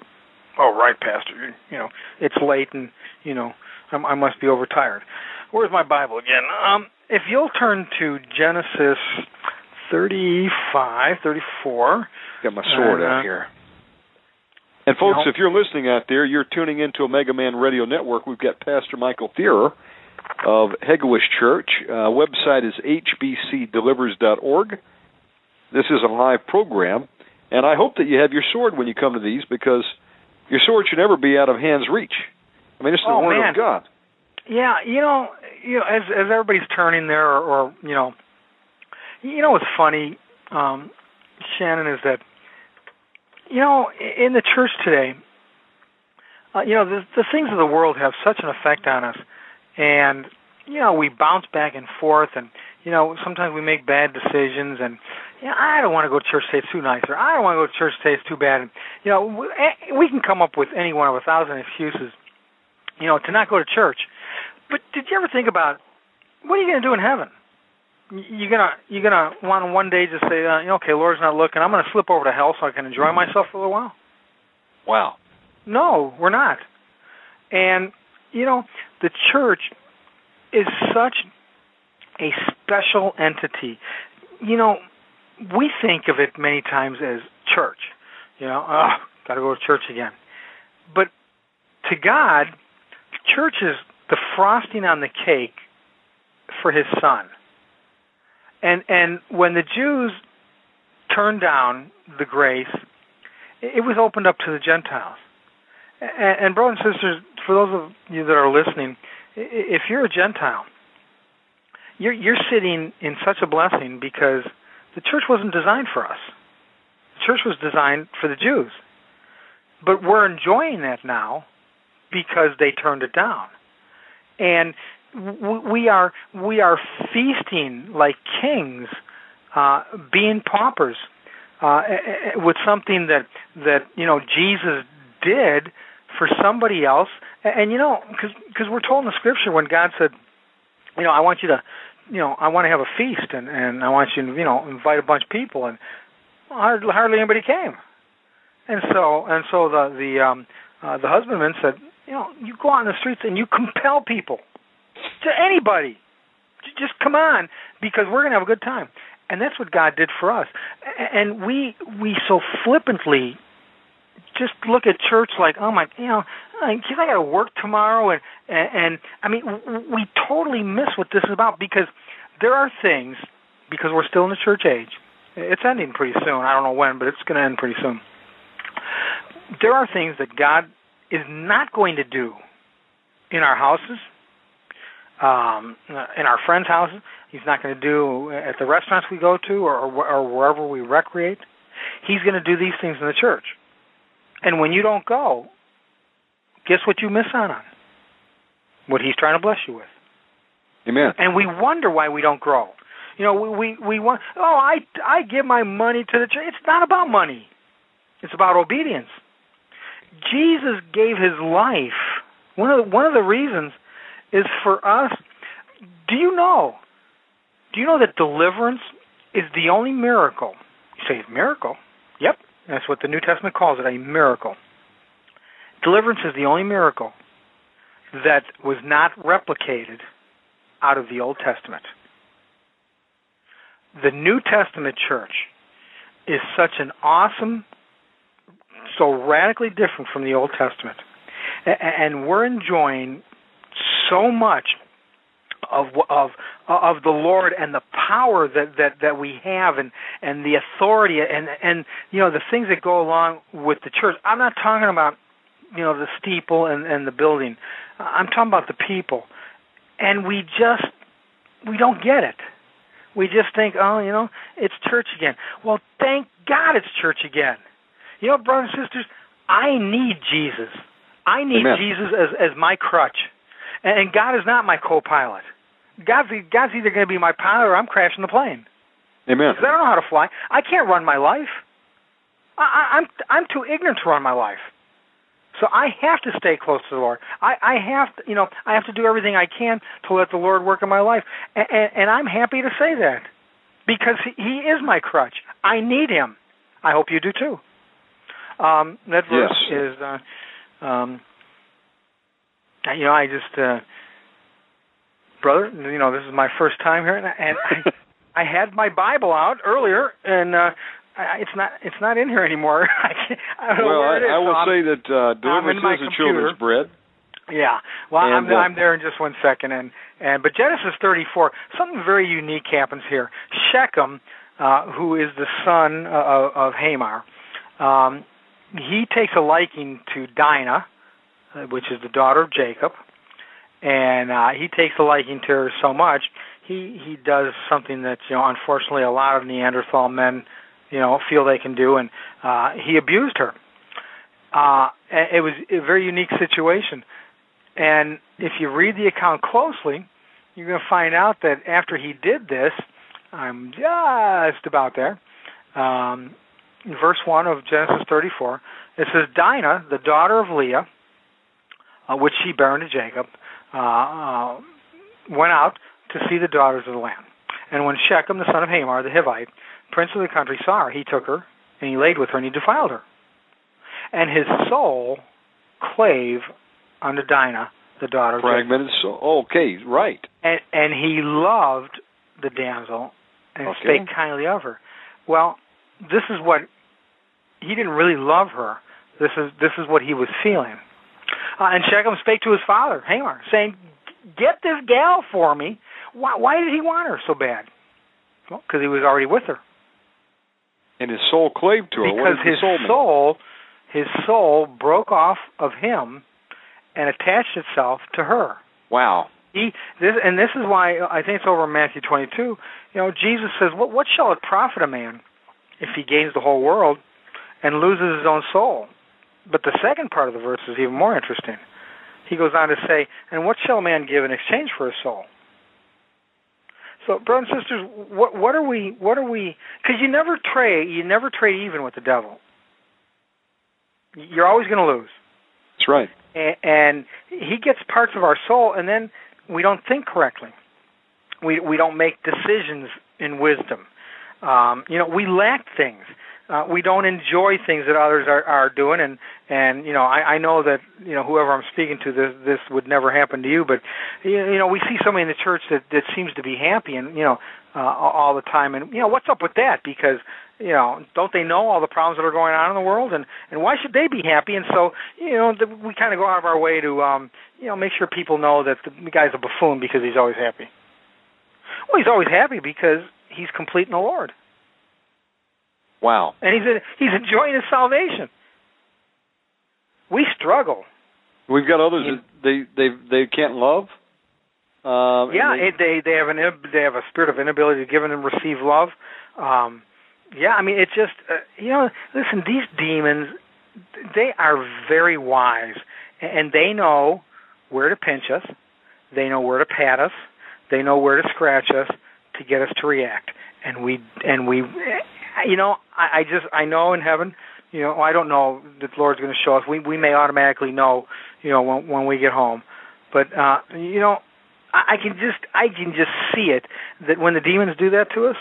S5: "Oh, right, Pastor. You know, it's late, and you know, I'm, I must be overtired." Where's my Bible again? Um, if you'll turn to Genesis 35, 34.
S4: Got my sword
S5: uh,
S4: out here. And folks,
S5: you know,
S4: if you're listening out there, you're tuning into Omega Man Radio Network. We've got Pastor Michael Thierer of Hegewisch Church. Uh, website is hbcdelivers.org. This is a live program, and I hope that you have your sword when you come to these because your sword should never be out of hand's reach. I mean, it's is
S5: Oh,
S4: the word
S5: man.
S4: of God.
S5: Yeah, you know, you know, as as everybody's turning there, or, or you know, you know what's funny, um, Shannon, is that you know in the church today, uh, you know, the the things of the world have such an effect on us, and you know we bounce back and forth, and you know sometimes we make bad decisions, and you know, I don't want to go to church today; it's too nice, or I don't want to go to church today; it's too bad. And, you know, we, we can come up with any one of a thousand excuses, you know, to not go to church. But did you ever think about what are you going to do in heaven? You're gonna you're gonna want one day just say, uh, you know, okay, Lord's not looking. I'm going to slip over to hell so I can enjoy myself for a little while.
S4: Wow.
S5: No, we're not. And you know, the church is such a special entity. You know, we think of it many times as church. You know, oh, got to go to church again. But to God, church is the frosting on the cake for His Son. And and when the Jews turned down the grace, it was opened up to the Gentiles. And, and brothers and sisters, for those of you that are listening, if you're a Gentile, you're you're sitting in such a blessing because the church wasn't designed for us. The church was designed for the Jews. But we're enjoying that now because they turned it down. And we are we are feasting like kings, uh, being paupers, uh, with something that that you know Jesus did for somebody else. And, and you know, because we're told in the Scripture when God said, you know, I want you to, you know, I want to have a feast, and and I want you to, you know, invite a bunch of people, and hardly, hardly anybody came. And so and so the the um, uh, the husbandman said, you know, you go out in the streets and you compel people to anybody. Just come on, because we're going to have a good time. And that's what God did for us. And we we so flippantly just look at church like, oh my, you know, I got to work tomorrow, and, and and I mean, we totally miss what this is about because there are things because we're still in the church age. It's ending pretty soon. I don't know when, but it's going to end pretty soon. There are things that God is not going to do in our houses, um, in our friends' houses. He's not going to do at the restaurants we go to or, or, or wherever we recreate. He's going to do these things in the church. And when you don't go, guess what you miss out on? What he's trying to bless you with.
S4: Amen.
S5: And we wonder why we don't grow. You know, we we, we want. Oh, I I give my money to the church. It's not about money. It's about obedience. Jesus gave his life. One of the, one of the reasons is for us. Do you know? Do you know that deliverance is the only miracle? You say miracle? Yep, that's what the New Testament calls it, a miracle. Deliverance is the only miracle that was not replicated out of the Old Testament. The New Testament church is such an awesome, so radically different from the Old Testament. And we're enjoying so much of of of the Lord and the power that that that we have and and the authority and and you know the things that go along with the church. I'm not talking about you know the steeple and and the building. I'm talking about the people. And we just we don't get it. We just think, oh, you know, it's church again. Well, thank God it's church again. You know, brothers and sisters, I need Jesus. I need
S4: Amen.
S5: Jesus as as my crutch. And, and God is not my co-pilot. God's God's either going to be my pilot or I'm crashing the plane.
S4: Amen.
S5: Because I don't know how to fly. I can't run my life. I, I, I'm I'm too ignorant to run my life. So I have to stay close to the Lord. I, I have to, you know, I have to do everything I can to let the Lord work in my life, and, and, and I'm happy to say that because he, he is my crutch. I need Him. I hope you do too. Um, that verse
S4: yes.
S5: is, uh, um, you know, I just, uh, brother, you know, this is my first time here, and, I, and I, (laughs) I had my Bible out earlier, and uh, I, it's not it's not in here anymore. (laughs) I, can't, I don't know
S4: well,
S5: where it is.
S4: I, I will
S5: so
S4: say that uh, deliverance is a children's bread.
S5: Yeah. Well,
S4: And,
S5: I'm
S4: uh,
S5: I'm there in just one second, and and but Genesis 34, something very unique happens here. Shechem, uh, who is the son of, of Hamor, um, he takes a liking to Dinah, uh, which is the daughter of Jacob, and uh, he takes a liking to her so much he he does something that you know unfortunately a lot of Neanderthal men you know feel they can do, and uh, he abused her. Uh, it was a very unique situation. And if you read the account closely, you're going to find out that after he did this, I'm just about there. Um, verse 1 of Genesis 34, it says, Dinah, the daughter of Leah, uh, which she bare unto Jacob, uh, uh, went out to see the daughters of the land. And when Shechem, the son of Hamor, the Hivite, prince of the country, saw her, he took her, and he laid with her, and he defiled her. And his soul clave unto Dinah, the daughter of Jacob.
S4: Fragmented soul. Okay, right.
S5: And, and he loved the damsel and
S4: Okay.
S5: spake kindly of her. Well, this is what he didn't really love her. This is this is what he was feeling. Uh, and Shechem spake to his father, Hamor, saying, "Get this gal for me." Why, why did he want her so bad? Well, because he was already with her.
S4: And his soul clave to her.
S5: Because his
S4: soul
S5: soul, his soul broke off of him and attached itself to her.
S4: Wow.
S5: He this and this is why I think it's over in Matthew 22. You know, Jesus says, "What what shall it profit a man if he gains the whole world and loses his own soul?" But the second part of the verse is even more interesting. He goes on to say, "And what shall a man give in exchange for his soul?" So, brothers and sisters, what what are we what are we? Because you never trade you never trade even with the devil. You're always going to lose
S4: That's right.
S5: and, and he gets parts of our soul, and then we don't think correctly. We we don't make decisions in wisdom. Um, you know, we lack things. Uh, we don't enjoy things that others are, are doing, and and you know, I, I know that you know whoever I'm speaking to, this this would never happen to you, but you know, we see somebody in the church that that seems to be happy, and you know, uh, all the time, and you know, what's up with that? Because you know, don't they know all the problems that are going on in the world, and and why should they be happy? And so, you know, the, we kind of go out of our way to, um, you know, make sure people know that the guy's a buffoon because he's always happy. Well, he's always happy because he's complete in the Lord,
S4: Wow.
S5: and he's he's enjoying his salvation. We struggle.
S4: We've got others
S5: You-
S4: that they they they can't love. Um,
S5: yeah,
S4: they-
S5: it, they they have an they have a spirit of inability to give and receive love. Um, yeah, I mean it's just uh, you know listen these demons they are very wise and they know where to pinch us, they know where to pat us, they know where to scratch us to get us to react, and we and we you know I, I just I know in heaven you know I don't know that the Lord's going to show us we we may automatically know you know when when we get home, but uh, you know I I can just I can just see it that when the demons do that to us,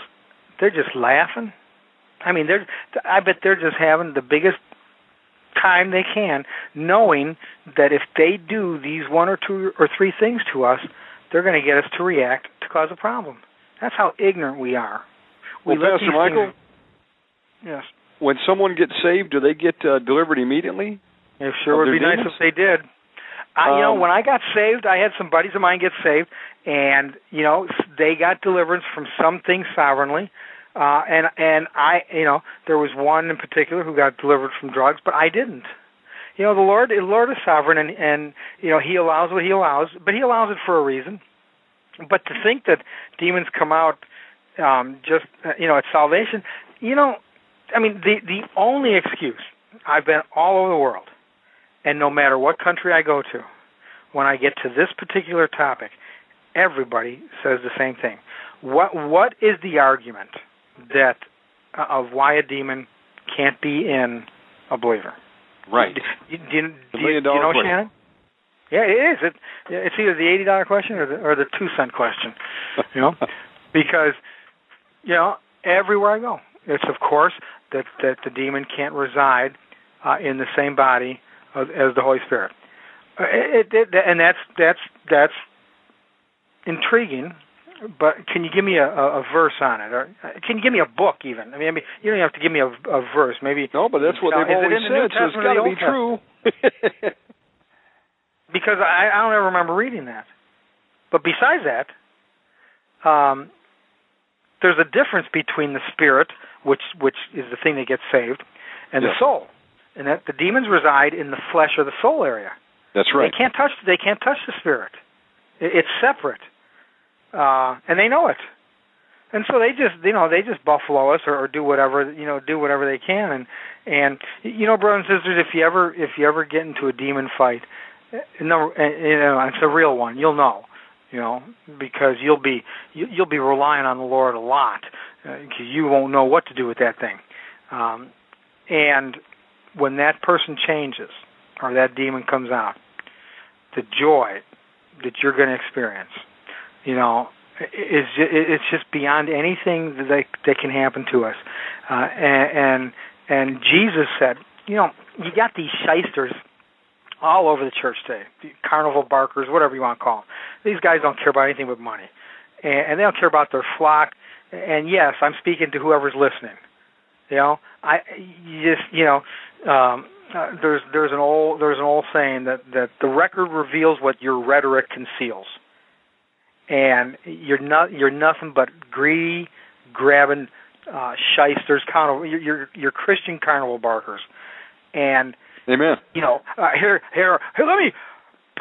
S5: they're just laughing. I mean, they're I bet they're just having the biggest time they can, knowing that if they do these one or two or three things to us, they're going to get us to react to cause a problem. That's how ignorant we are. We
S4: well,
S5: let
S4: Pastor
S5: these
S4: Michael,
S5: things- yes,
S4: when someone gets saved, do they get uh, delivered immediately?
S5: it sure would be nice if they did. I, you know,
S4: Um,
S5: when I got saved, I had some buddies of mine get saved, and you know, they got deliverance from something sovereignly. Uh, and and I, you know, there was one in particular who got delivered from drugs, but I didn't. You know, the Lord, the Lord is sovereign, and and you know, He allows what He allows, but He allows it for a reason. But to think that demons come out um, just, uh, you know, at salvation, you know, I mean, the the only excuse I've been all over the world, and no matter what country I go to, when I get to this particular topic, everybody says the same thing. What what is the argument that uh, of why a demon can't be in a believer?
S4: Right.
S5: Do, do, do,
S4: The
S5: do,
S4: million
S5: do you know,
S4: question.
S5: Shannon? Yeah, it is. It, it's either the eighty dollar question or the or the two cent question. You know, (laughs) because you know everywhere I go, it's of course that that the demon can't reside uh, in the same body as, as the Holy Spirit. Uh, It, it, and that's that's that's intriguing. But can you give me a, a, a verse on it, or uh, can you give me a book even? I mean, I mean, you don't have to give me a, a verse. Maybe
S4: No, but that's what they've
S5: it
S4: always said, so it's got to be true.
S5: because I, I don't ever remember reading that. But besides that, um, there's a difference between the spirit, which which is the thing that gets saved, and
S4: Yes.
S5: the soul, and that the demons reside in the flesh or the soul area.
S4: That's right.
S5: They can't touch. They can't touch the spirit. It, it's separate, uh, and they know it. And so they just, you know, they just buffalo us or, or do whatever, you know, do whatever they can. And and you know, brothers and sisters, if you ever if you ever get into a demon fight, no, uh, you know, it's a real one. You'll know, you know, because you'll be you, you'll be relying on the Lord a lot because you won't know what to do with that thing. Um, and when that person changes or that demon comes out, the joy that you're going to experience, you know, is it's just beyond anything that they, that can happen to us. Uh, and, and and Jesus said, you know, you got these shysters all over the church today, the carnival barkers, whatever you want to call them. These guys don't care about anything but money, and, and they don't care about their flock. And yes, I'm speaking to whoever's listening. You know, I you just you know, um, uh, there's there's an old there's an old saying that that the record reveals what your rhetoric conceals, and you're not you're nothing but greedy, grabbing uh, shysters, carnival you're, you're you're Christian carnival barkers, and
S4: Amen.
S5: you know, uh, here, here, here, let me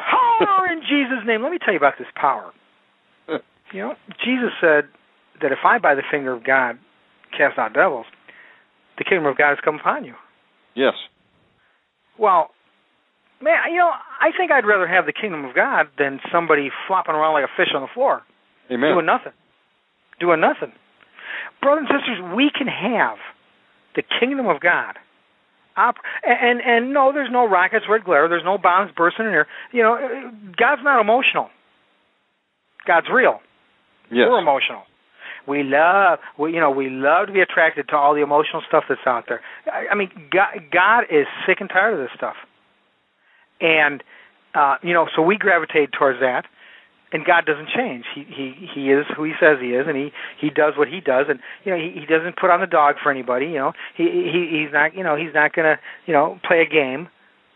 S5: power in Jesus' name. Let me tell you about this power. (laughs) You know, Jesus said that if I, by the finger of God, cast out devils, the kingdom of God has come upon you.
S4: Yes.
S5: Well, man, you know, I think I'd rather have the kingdom of God than somebody flopping around like a fish on the floor,
S4: Amen.
S5: doing nothing, doing nothing. Brothers and sisters, we can have the kingdom of God. Op- and, and and no, there's no rockets, red glare. There's no bombs bursting in here. You know, God's not emotional. God's real.
S4: Yes.
S5: We're emotional. We love, we, you know, we love to be attracted to all the emotional stuff that's out there. I, I mean, God, God is sick and tired of this stuff, and uh, you know, so we gravitate towards that. And God doesn't change. He he he is who He says He is, and he he does what He does, and you know he he doesn't put on the dog for anybody. You know he he he's not you know he's not gonna you know play a game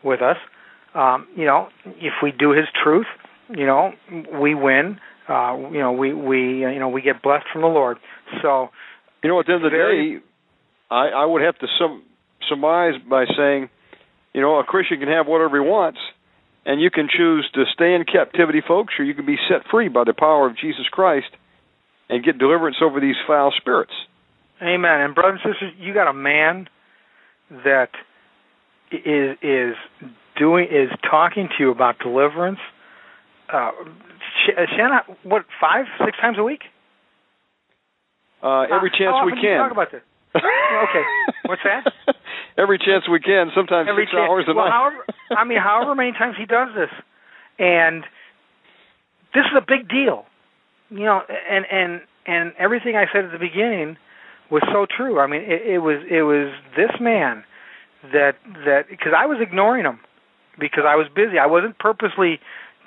S5: with us. Um, you know if we do His truth, you know we win uh, you know, we we uh, you know we get blessed from the Lord. So
S4: You know, at the end of the
S5: Very-
S4: day, I, I would have to sum, surmise by saying, you know, a Christian can have whatever he wants, and you can choose to stay in captivity, folks, or you can be set free by the power of Jesus Christ and get deliverance over these foul spirits.
S5: Amen. And brothers and sisters, you got a man that is is doing is talking to you about deliverance. Uh, Sh- Shanna, what five six times a week?
S4: Uh, every
S5: How-
S4: chance we
S5: often do you
S4: can.
S5: talk about this. (laughs) okay. What's that? (laughs)
S4: every chance we can. Sometimes
S5: Every
S4: six
S5: chance.
S4: hours a
S5: well,
S4: night.
S5: however, I mean, however many times he does this, and this is a big deal, you know. And and and everything I said at the beginning was so true. I mean, it, it was it was this man that that because I was ignoring him because I was busy. I wasn't purposely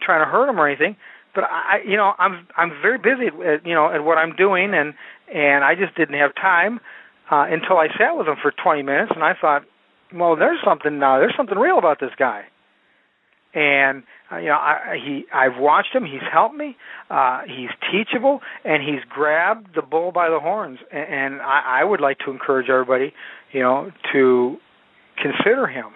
S5: trying to hurt him or anything, but I, you know, I'm I'm very busy, at, you know, at what I'm doing, and and I just didn't have time uh, until I sat with him for 20 minutes, and I thought, well, there's something now. There's something real about this guy. And uh, you know, I, he I've watched him. He's helped me. Uh, he's teachable, and he's grabbed the bull by the horns. And, and I, I would like to encourage everybody, you know, to consider him.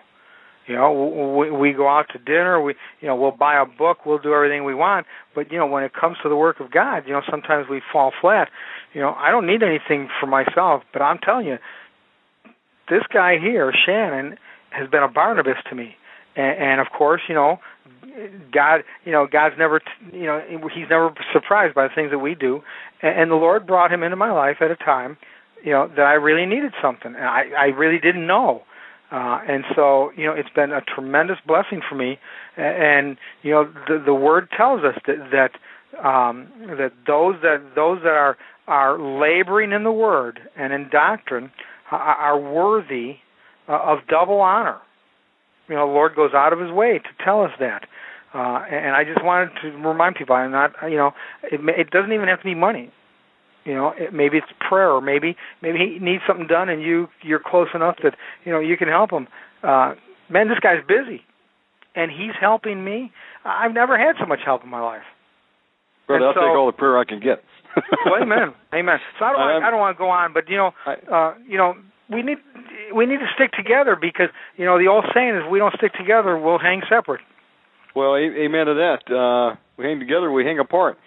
S5: You know, we, we go out to dinner. We, you know, we'll buy a book. We'll do everything we want. But you know, when it comes to the work of God, you know, sometimes we fall flat. You know, I don't need anything for myself, but I'm telling you, this guy here, Shannon, has been a Barnabas to me. And, and of course, you know, God, you know, God's never, you know, He's never surprised by the things that we do. And, and the Lord brought him into my life at a time, you know, that I really needed something, and I, I really didn't know. Uh, and so, you know, it's been a tremendous blessing for me. And you know, the the word tells us that that um, that those that those that are are laboring in the word and in doctrine are, worthy uh, of double honor. You know, the Lord goes out of His way to tell us that. Uh, and I just wanted to remind people, I'm not, you know, it, it doesn't even have to be money. You know, it, maybe it's prayer, or maybe maybe he needs something done, and you you're close enough that you know you can help him. Uh, man, this guy's busy, and he's helping me. I've never had so much help in my life.
S4: Brother,
S5: And
S4: I'll
S5: so-
S4: take all the prayer I can get. (laughs)
S5: well, amen, amen. So I don't want,
S4: I'm-
S5: don't want to go on, but you know, uh, you know, we need we need to stick together because you know the old saying is we don't stick together, we'll hang separate.
S4: Well, amen to that. Uh, we hang together, we hang apart.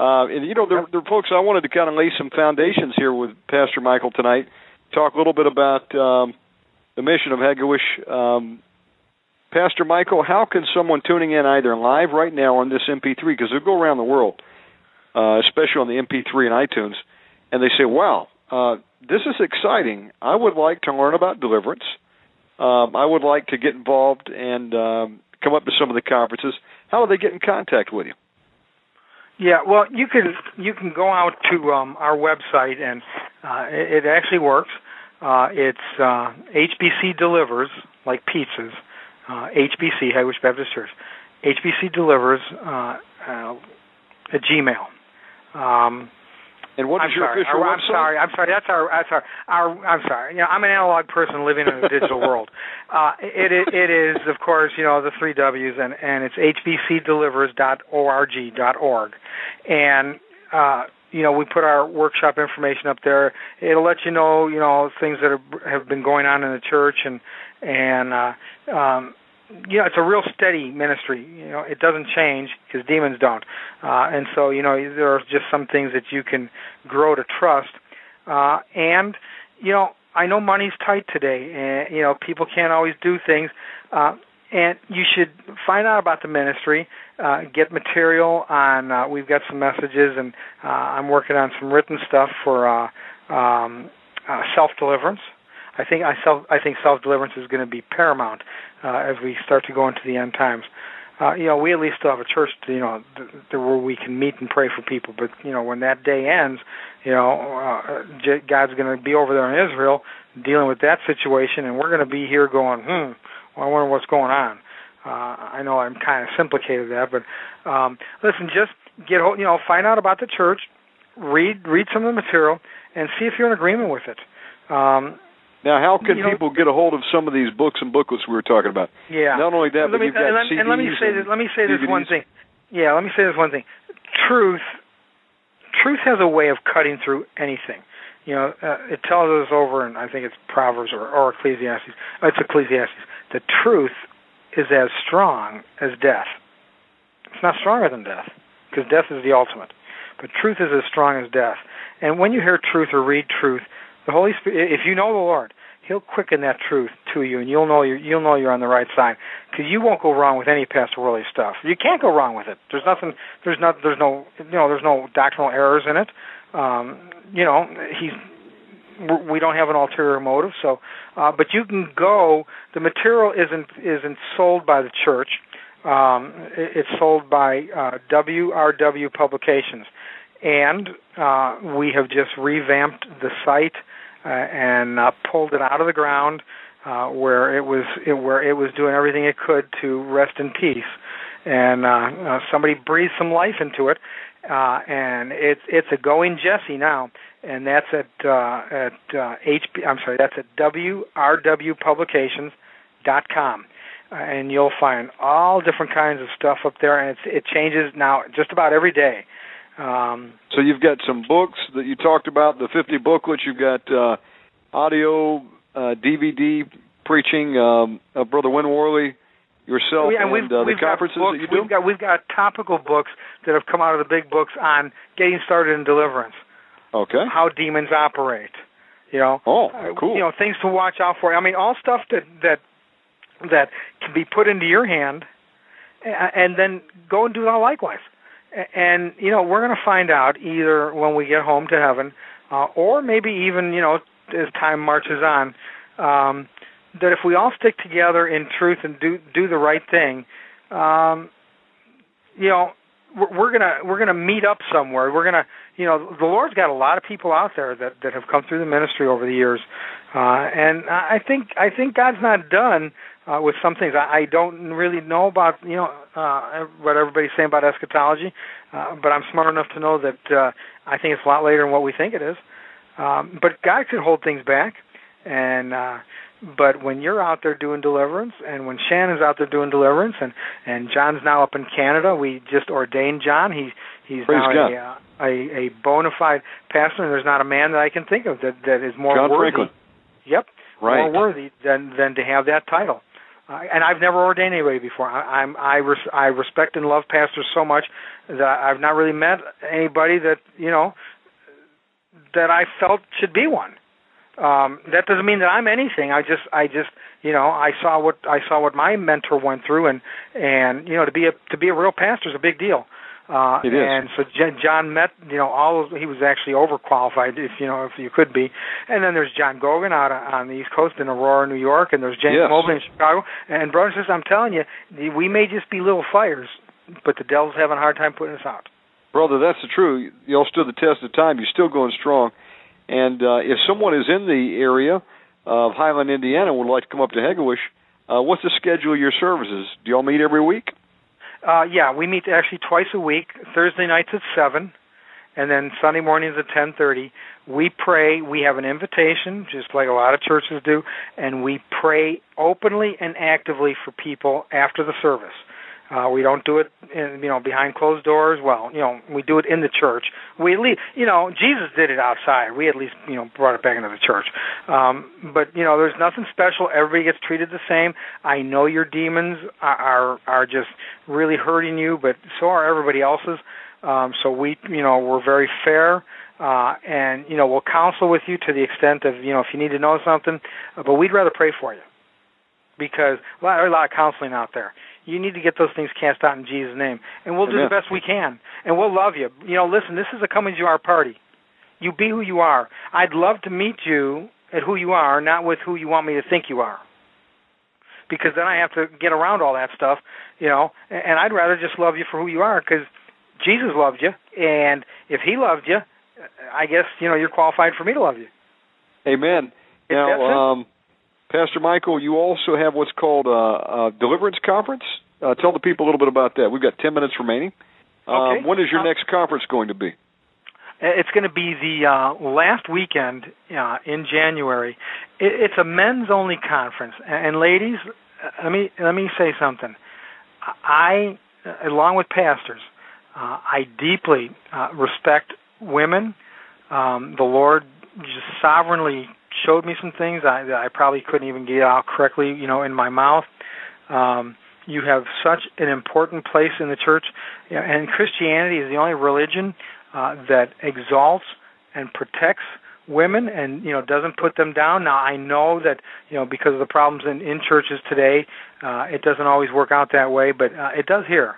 S4: Uh, and you know, there, there, folks, I wanted to kind of lay some foundations here with Pastor Michael tonight. Talk a little bit about um, the mission of Hegewisch. Um, Pastor Michael, how can someone tuning in either live right now on this MP3 because they'll go around the world, uh, especially on the MP3 and iTunes, and they say, "Wow, uh, this is exciting. I would like to learn about deliverance. Um, I would like to get involved and um, come up to some of the conferences. How do they get in contact with you?"
S5: Yeah, well, you can you can go out to um, our website and uh, it, it actually works. Uh, it's uh, HBC delivers like pizzas. Uh, HBC Hegewisch Baptist Church. HBC delivers uh, uh, at Gmail. Um,
S4: And what is
S5: I'm
S4: your
S5: sorry.
S4: official
S5: I'm
S4: website?
S5: sorry. I'm sorry. That's our. That's our. Our. I'm sorry. You know, I'm an analog person living in a digital (laughs) world. Uh, it, it it is of course you know the three W's and and it's hbcdelivers.org.org, and uh, you know we put our workshop information up there. It'll let you know you know things that have, have been going on in the church and and uh, um, you know, it's a real steady ministry. You know, it doesn't change because demons don't. Uh, and so, you know, there are just some things that you can grow to trust. Uh, and, you know, I know money's tight today, and you know, people can't always do things. Uh, and you should find out about the ministry. Uh, get material on. Uh, we've got some messages, and uh, I'm working on some written stuff for uh, um, uh, self deliverance. I think I self I think self deliverance is going to be paramount uh, as we start to go into the end times. Uh, you know, we at least still have a church, you know, th- th- where we can meet and pray for people. But you know, when that day ends, you know, uh, J- God's going to be over there in Israel dealing with that situation, and we're going to be here going, hmm, well, I wonder what's going on. Uh, I know I'm kind of simplicated that, but um, listen, just get you know, find out about the church, read read some of the material, and see if you're in agreement with it. Um,
S4: Now, how can
S5: You know-
S4: people get a hold of some of these books and booklets we were talking about?
S5: Yeah.
S4: Not only that,
S5: let
S4: but
S5: me,
S4: you've got
S5: and, let,
S4: CDs
S5: and let me say this. Let me say this one thing. Yeah, let me say this one thing. Truth, truth has a way of cutting through anything. You know, uh, it tells us over, and I think it's Proverbs or, or Ecclesiastes. Oh, it's Ecclesiastes. The truth is as strong as death. It's not stronger than death, because death is the ultimate. But truth is as strong as death. And when you hear truth or read truth, the Holy Spirit, if you know the Lord, He'll quicken that truth to you, and you'll know you're, you'll know you're on the right side because you won't go wrong with any Pastor stuff. You can't go wrong with it. There's nothing. There's not. There's no. You know. There's no doctrinal errors in it. Um, you know. He's. We don't have an ulterior motive. So, uh, but you can go. The material isn't isn't sold by the church. Um, it- it's sold by uh, WRW Publications, and uh, we have just revamped the site uh, and uh, pulled it out of the ground uh, where it was it, where it was doing everything it could to rest in peace. And uh, uh, somebody breathed some life into it, uh, and it's it's a going Jesse now, and that's at uh, at uh, HP. I'm sorry, that's at WRWPublications.com. Uh, and you'll find all different kinds of stuff up there, and it's, it changes now just about every day. Um,
S4: So you've got some books that you talked about, the 50 booklets. You've got uh, audio, uh, DVD preaching, um, uh, Brother Win Worley, yourself,
S5: yeah,
S4: and
S5: we've,
S4: uh, the conferences
S5: books,
S4: that you do.
S5: We've got we've got topical books that have come out of the big books on getting started in deliverance,
S4: Okay.
S5: how demons operate. You know,
S4: Oh,
S5: Uh,
S4: cool.
S5: You know, things to watch out for. I mean, all stuff that that that can be put into your hand, and then go and do that likewise. And you know, we're going to find out either when we get home to heaven, uh, or maybe even you know as time marches on. Um, that if we all stick together in truth and do do the right thing, um, you know, we're, we're gonna we're gonna meet up somewhere. We're gonna, you know, the Lord's got a lot of people out there that that have come through the ministry over the years, uh, and I think I think God's not done uh, with some things. I, I don't really know about you know uh, what everybody's saying about eschatology, uh, but I'm smart enough to know that uh, I think it's a lot later than what we think it is. Um, but God can hold things back, and uh, but when you're out there doing deliverance, and when Shannon's out there doing deliverance, and and John's now up in Canada, we just ordained John. He he's
S4: Praise
S5: now
S4: God.
S5: a, uh, a a bona fide pastor, and there's not a man that I can think of that that is more
S4: John
S5: worthy.
S4: Franklin.
S5: Yep,
S4: Right.
S5: more worthy than than to have that title. Uh, and I've never ordained anybody before. I, I'm I res, I respect and love pastors so much that I've not really met anybody that you know that I felt should be one. Um, that doesn't mean that I'm anything. I just I just you know I saw what I saw what my mentor went through, and and you know to be a to be a real pastor is a big deal. Uh,
S4: It is.
S5: And so John met, you know, all of, he was actually overqualified, if you know, if you could be. And then there's John Gogan out on the East Coast in Aurora, New York, and there's James
S4: Yes.
S5: Mobley in Chicago. And brothers and sisters, I'm telling you, we may just be little fires, but the devil's having a hard time putting us out.
S4: Brother, that's the truth. You all stood the test of time. You're still going strong. And uh, if someone is in the area of Highland, Indiana, and would like to come up to Hegewisch, uh, what's the schedule of your services? Do you all meet every week?
S5: Uh, yeah, we meet actually twice a week. Thursday nights at seven, and then Sunday mornings at ten thirty. We pray. We have an invitation, just like a lot of churches do, and we pray openly and actively for people after the service. Uh, we don't do it, in, you know, behind closed doors. Well, you know, we do it in the church. We at least, you know, Jesus did it outside. We at least, you know, brought it back into the church. Um, but you know, there's nothing special. Everybody gets treated the same. I know your demons are are, are just really hurting you, but so are everybody else's. Um, so we, you know, we're very fair. Uh, and you know we'll counsel with you to the extent of you know if you need to know something, uh, but we'd rather pray for you because lot, there's a lot of counseling out there. You need to get those things cast out in Jesus' name, and we'll do
S4: Amen.
S5: the best we can, and we'll love you. You know, listen, this is a coming to our party. You be who you are. I'd love to meet you at who you are, not with who you want me to think you are. Because then I have to get around all that stuff, you know. And I'd rather just love you for who you are, because Jesus loved you, and if He loved you, I guess you know you're qualified for me to love you.
S4: Amen.
S5: It's that simple.
S4: Now, um, Pastor Michael, you also have what's called a, a deliverance conference. Uh, tell the people a little bit about that. We've got 10 minutes remaining. Um,
S5: Okay.
S4: when is your
S5: Uh,
S4: next conference going to be?
S5: It's going to be the uh, last weekend uh, in January. It, it's a men's only conference, and, and ladies, uh, let me let me say something. I, uh, along with pastors, uh, I deeply uh, respect women. Um, the Lord just sovereignly showed me some things I, that I probably couldn't even get out correctly, you know, in my mouth. Um, you have such an important place in the church, and Christianity is the only religion uh, that exalts and protects women and you know doesn't put them down. Now I know that you know because of the problems in, in churches today, uh, it doesn't always work out that way, but uh, it does here,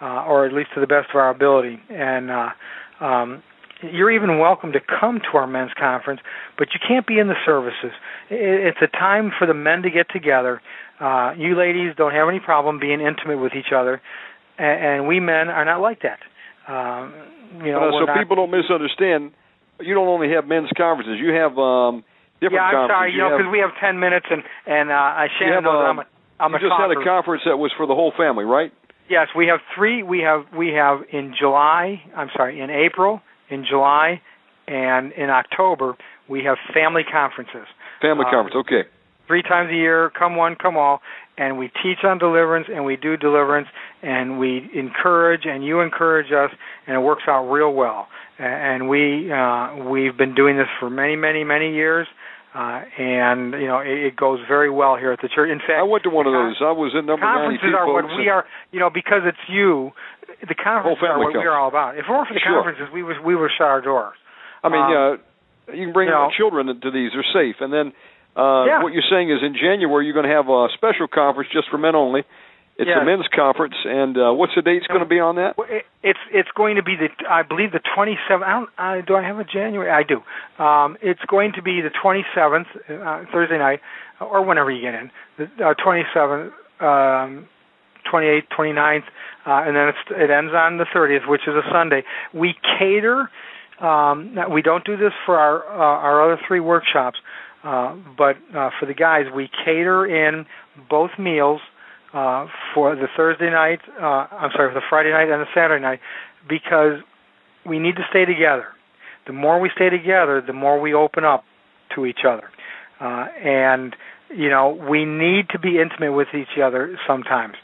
S5: uh, or at least to the best of our ability. And uh, um, you're even welcome to come to our men's conference, but you can't be in the services. It's a time for the men to get together. Uh, you ladies don't have any problem being intimate with each other, and, and we men are not like that. Um, you know,
S4: Uh, so
S5: not,
S4: people don't misunderstand. You don't only have men's conferences. You have um, different
S5: yeah, I'm sorry, you know, because we have ten minutes, and and uh, I
S4: you
S5: Shannon
S4: have,
S5: knows
S4: um,
S5: I'm a I'm
S4: you
S5: a
S4: just had a conference that was for the whole family, right?
S5: Yes, we have three. We have we have in July. I'm sorry, in April, in July, and in October we have family conferences.
S4: Family
S5: Uh,
S4: conference. Okay.
S5: Three times a year, come one, come all, and we teach on deliverance and we do deliverance and we encourage and you encourage us and it works out real well. And we uh, we've been doing this for many, many, many years. Uh, and you know it, it goes very well here at the church. In fact,
S4: I went to one of those. I was in number
S5: conferences
S4: 92
S5: are what we are you know because it's you the conferences are what we are all about if it weren't for the
S4: Sure.
S5: conferences we would we would shut our doors
S4: I mean,
S5: Um,
S4: uh, you can bring
S5: you know-
S4: children into these; they're safe. And then, uh,
S5: Yeah.
S4: what you're saying is, in January, you're going to have a special conference just for men only. It's
S5: Yes.
S4: a men's conference, and uh, what's the date's going to be on that?
S5: It's it's going to be the I believe the 27th. I don't, I, do I have a January? I do. Um, it's going to be the 27th uh, Thursday night, or whenever you get in. The uh, 27th, um, 28th, 29th, uh, and then it ends on the 30th, which is a Sunday. We cater. Um, we don't do this for our uh, our other three workshops, uh, but uh, for the guys, we cater in both meals uh, for the Thursday night. Uh, I'm sorry, for the Friday night and the Saturday night, because we need to stay together. The more we stay together, the more we open up to each other, uh, and you know we need to be intimate with each other sometimes.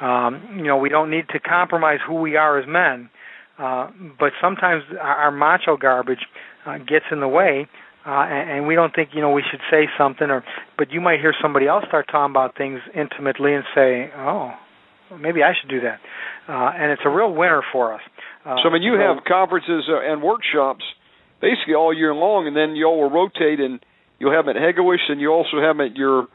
S5: Um, you know, we don't need to compromise who we are as men, uh, but sometimes our, our macho garbage uh, gets in the way, uh, and, and we don't think you know we should say something. Or, but you might hear somebody else start talking about things intimately and say, "Oh, maybe I should do that," uh, and it's a real winner for us. Uh,
S4: So I mean, you have conferences uh, and workshops basically all year long, and then you all will rotate, and you'll have them at Hegewisch, and you also have them at your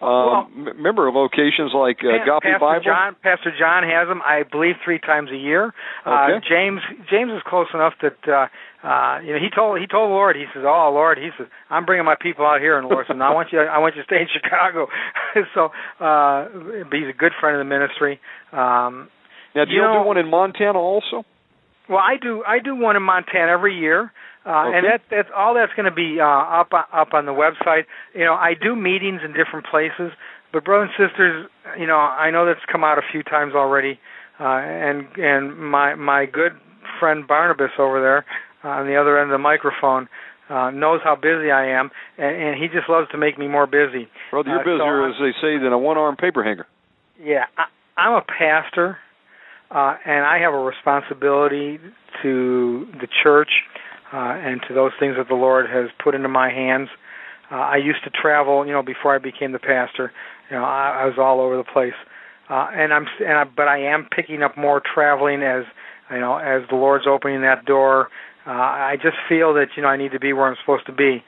S5: Well-
S4: um, m- member locations like uh, Agape
S5: Pastor
S4: Bible.
S5: John, Pastor John has them, I believe, three times a year. Uh, James, James is close enough that uh, uh, you know he told he told the Lord, he says, "Oh Lord," he says, "I'm bringing my people out here, and Lord says, no, I want you, I want you to stay in (laughs) Chicago." (laughs) so, uh, but he's a good friend of the ministry. Um,
S4: now, do
S5: you
S4: you,
S5: know-
S4: do one in Montana also?
S5: well, I do. I do one in Montana every year, uh, and that that's all that's going to be uh, up up on the website. You know, I do meetings in different places, but brothers and sisters, you know, I know that's come out a few times already, uh, and and my my good friend Barnabas over there uh, on the other end of the microphone. Uh, knows how busy I am, and, and he just loves to make me more busy.
S4: Brother, you're
S5: Uh, so
S4: busier,
S5: I-
S4: as they say, than a one-armed paper hanger.
S5: Yeah, I, I'm a pastor, uh, and I have a responsibility to the church uh, and to those things that the Lord has put into my hands. Uh, I used to travel, you know, before I became the pastor. You know, I, I was all over the place, uh, and I'm, and I, but I am picking up more traveling as, you know, as the Lord's opening that door. Uh, I just feel that you know I need to be where I'm supposed to be.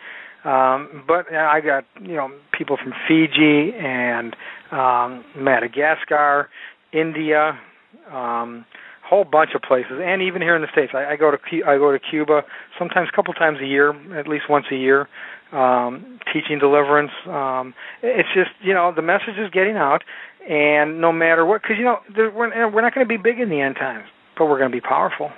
S5: Um, but I got you know people from Fiji and um, Madagascar, India, um, whole bunch of places, and even here in the states. I, I go to I go to Cuba sometimes a couple times a year, at least once a year, um, teaching deliverance. Um, it's just you know the message is getting out, and no matter what, because you know there, we're we're not going to be big in the end times, but we're going to be powerful.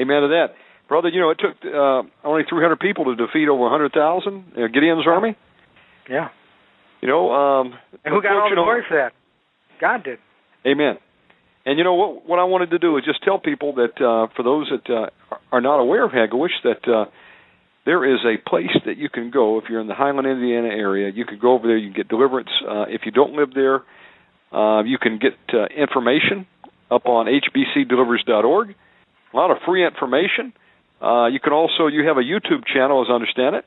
S4: Amen to that, brother. You know, it took uh, only 300 people to defeat over 100,000 uh, Gideon's army.
S5: Yeah,
S4: You know, um,
S5: and who got all the glory for that? God did.
S4: Amen. And you know what? What I wanted to do is just tell people that uh, for those that uh, are not aware of Hegewisch, that uh, there is a place that you can go if you're in the Highland, Indiana area. You can go over there. You can get deliverance. Uh, if you don't live there, uh, you can get uh, information up on hbcdelivers.org. A lot of free information. Uh, you can also you have a YouTube channel, as I understand it.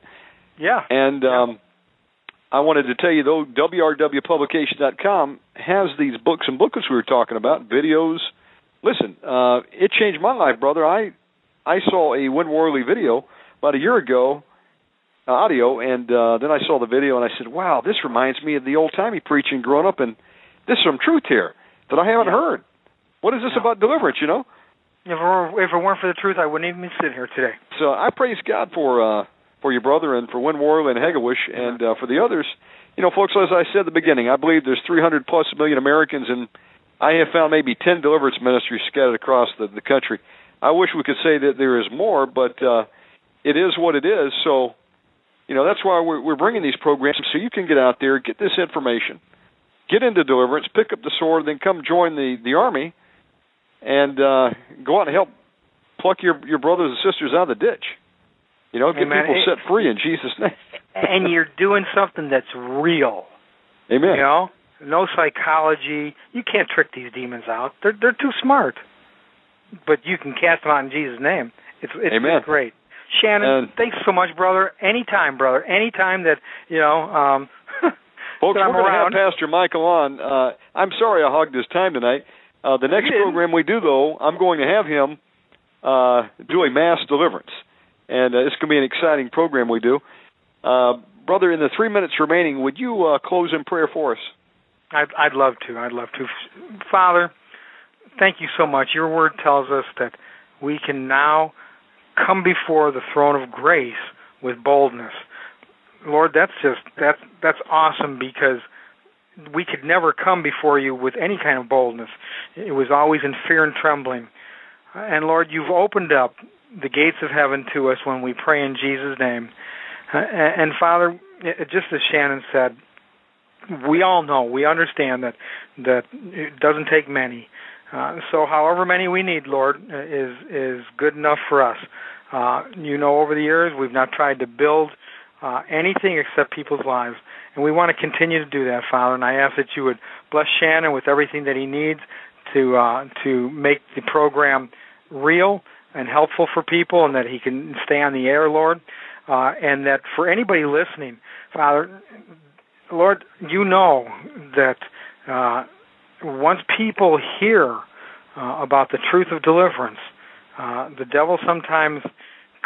S5: Yeah.
S4: And um, I wanted to tell you though, WRWPublication.com has these books and booklets we were talking about, videos. Listen, uh, it changed my life, brother. I I saw a Win Worley video about a year ago, uh, audio, and uh, then I saw the video and I said, "Wow, this reminds me of the old timey preaching growing up, and there's some truth here that I haven't
S5: Yeah.
S4: heard. What is this about deliverance? You know?"
S5: If it, were, if it weren't for the truth, I wouldn't even be sitting here today.
S4: So I praise God for uh, for your brother and for Win Worley and Hegewisch and uh, for the others. You know, folks, as I said at the beginning, I believe there's 300 plus million Americans, and I have found maybe 10 deliverance ministries scattered across the, the country. I wish we could say that there is more, but uh, it is what it is. So, you know, that's why we're, we're bringing these programs so you can get out there, get this information, get into deliverance, pick up the sword, then come join the the army, and uh, go out and help pluck your your brothers and sisters out of the ditch. You know, get
S5: Amen.
S4: people set free in Jesus' name. (laughs)
S5: and you're doing something that's real.
S4: Amen.
S5: You know, no psychology. You can't trick these demons out. They're they're too smart. But you can cast them out in Jesus' name. It's it's
S4: Amen.
S5: great. Shannon,
S4: And-
S5: thanks so much, brother. Anytime, brother. Anytime that you know. um (laughs)
S4: Folks, we're
S5: I'm
S4: going to have. Pastor Michael on. Uh, I'm sorry I hogged his time tonight. Uh, the next program we do, though, I'm going to have him uh, do a mass deliverance, and uh, it's going to be an exciting program we do. Uh, brother, in the three minutes remaining, would you uh, close in prayer for us?
S5: I'd, I'd love to. I'd love to. Father, thank you so much. Your word tells us that we can now come before the throne of grace with boldness. Lord, that's just that's that's awesome because we could never come before you with any kind of boldness. It was always in fear and trembling. And Lord, you've opened up the gates of heaven to us when we pray in Jesus' name. And Father, just as Shannon said, we all know, we understand that that it doesn't take many. Uh, so, however many we need, Lord, is is good enough for us. Uh, you know, over the years, we've not tried to build uh, anything except people's lives, and we want to continue to do that, Father. And I ask that you would bless Shannon with everything that he needs to uh, to make the program real and helpful for people, and that he can stay on the air, Lord. Uh, and that for anybody listening, Father, Lord, you know that uh, once people hear uh, about the truth of deliverance, uh, the devil sometimes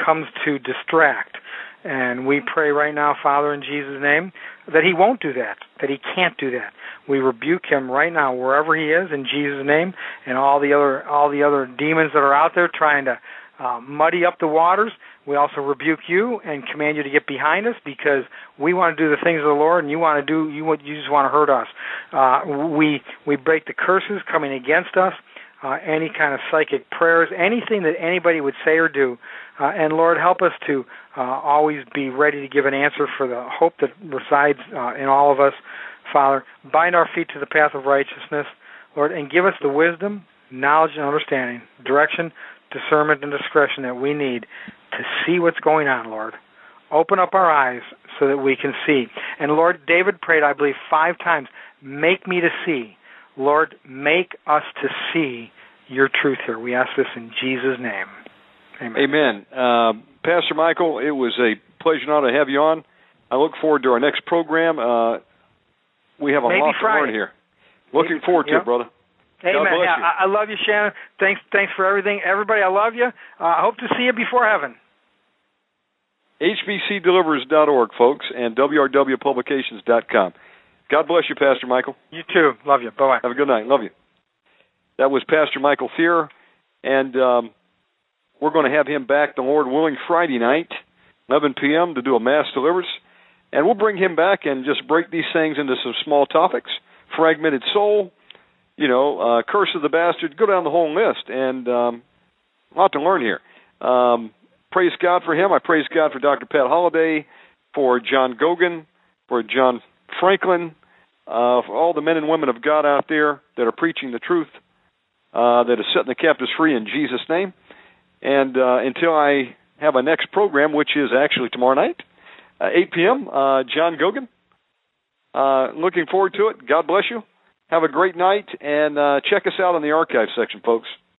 S5: comes to distract. And we pray right now, Father, in Jesus' name, that he won't do that, that he can't do that. We rebuke him right now, wherever he is, in Jesus' name, and all the other all the other demons that are out there trying to uh, muddy up the waters. We also rebuke you and command you to get behind us because we want to do the things of the Lord, and you want to do you want you just want to hurt us. Uh, we we break the curses coming against us uh, any kind of psychic prayers, anything that anybody would say or do. Uh, and Lord, help us to uh, always be ready to give an answer for the hope that resides uh, in all of us. Father, bind our feet to the path of righteousness, Lord, and give us the wisdom, knowledge, and understanding, direction, discernment, and discretion that we need to see what's going on, Lord. Open up our eyes so that we can see. And Lord, David prayed, I believe, five times, make me to see Lord, make us to see your truth here. We ask this in Jesus' name. Amen.
S4: Amen. Uh, Pastor Michael, it was a pleasure now to have you on. I look forward to our next program. Uh, we have a
S5: Maybe
S4: lot
S5: Friday.
S4: to learn here. Looking
S5: Maybe,
S4: forward to
S5: yep.
S4: it, brother. God
S5: Amen.
S4: bless
S5: Yeah. I, I love you, Shannon. Thanks, thanks for everything, everybody. I love you. Uh, I hope to see you before heaven.
S4: HBCDelivers.org, folks, and WRWPublications.com. God bless you, Pastor Michael.
S5: You too. Love you. Bye bye.
S4: Have a good night. Love you. That was Pastor Michael Thierer, and um, we're going to have him back, the Lord willing, Friday night, 11 p.m., to do a mass deliverance. And we'll bring him back and just break these things into some small topics. Fragmented soul, you know, uh, curse of the bastard. Go down the whole list, and um, a lot to learn here. Um, praise God for him. I praise God for Dr. Pat Holliday, for John Gogan, for John Franklin, uh, for all the men and women of God out there that are preaching the truth, uh, that is setting the captives free in Jesus' name. And uh, until I have a next program, which is actually tomorrow night, uh, 8 p.m., uh, John Gogan. Uh, looking forward to it. God bless you. Have a great night, and uh, check us out in the archive section, folks.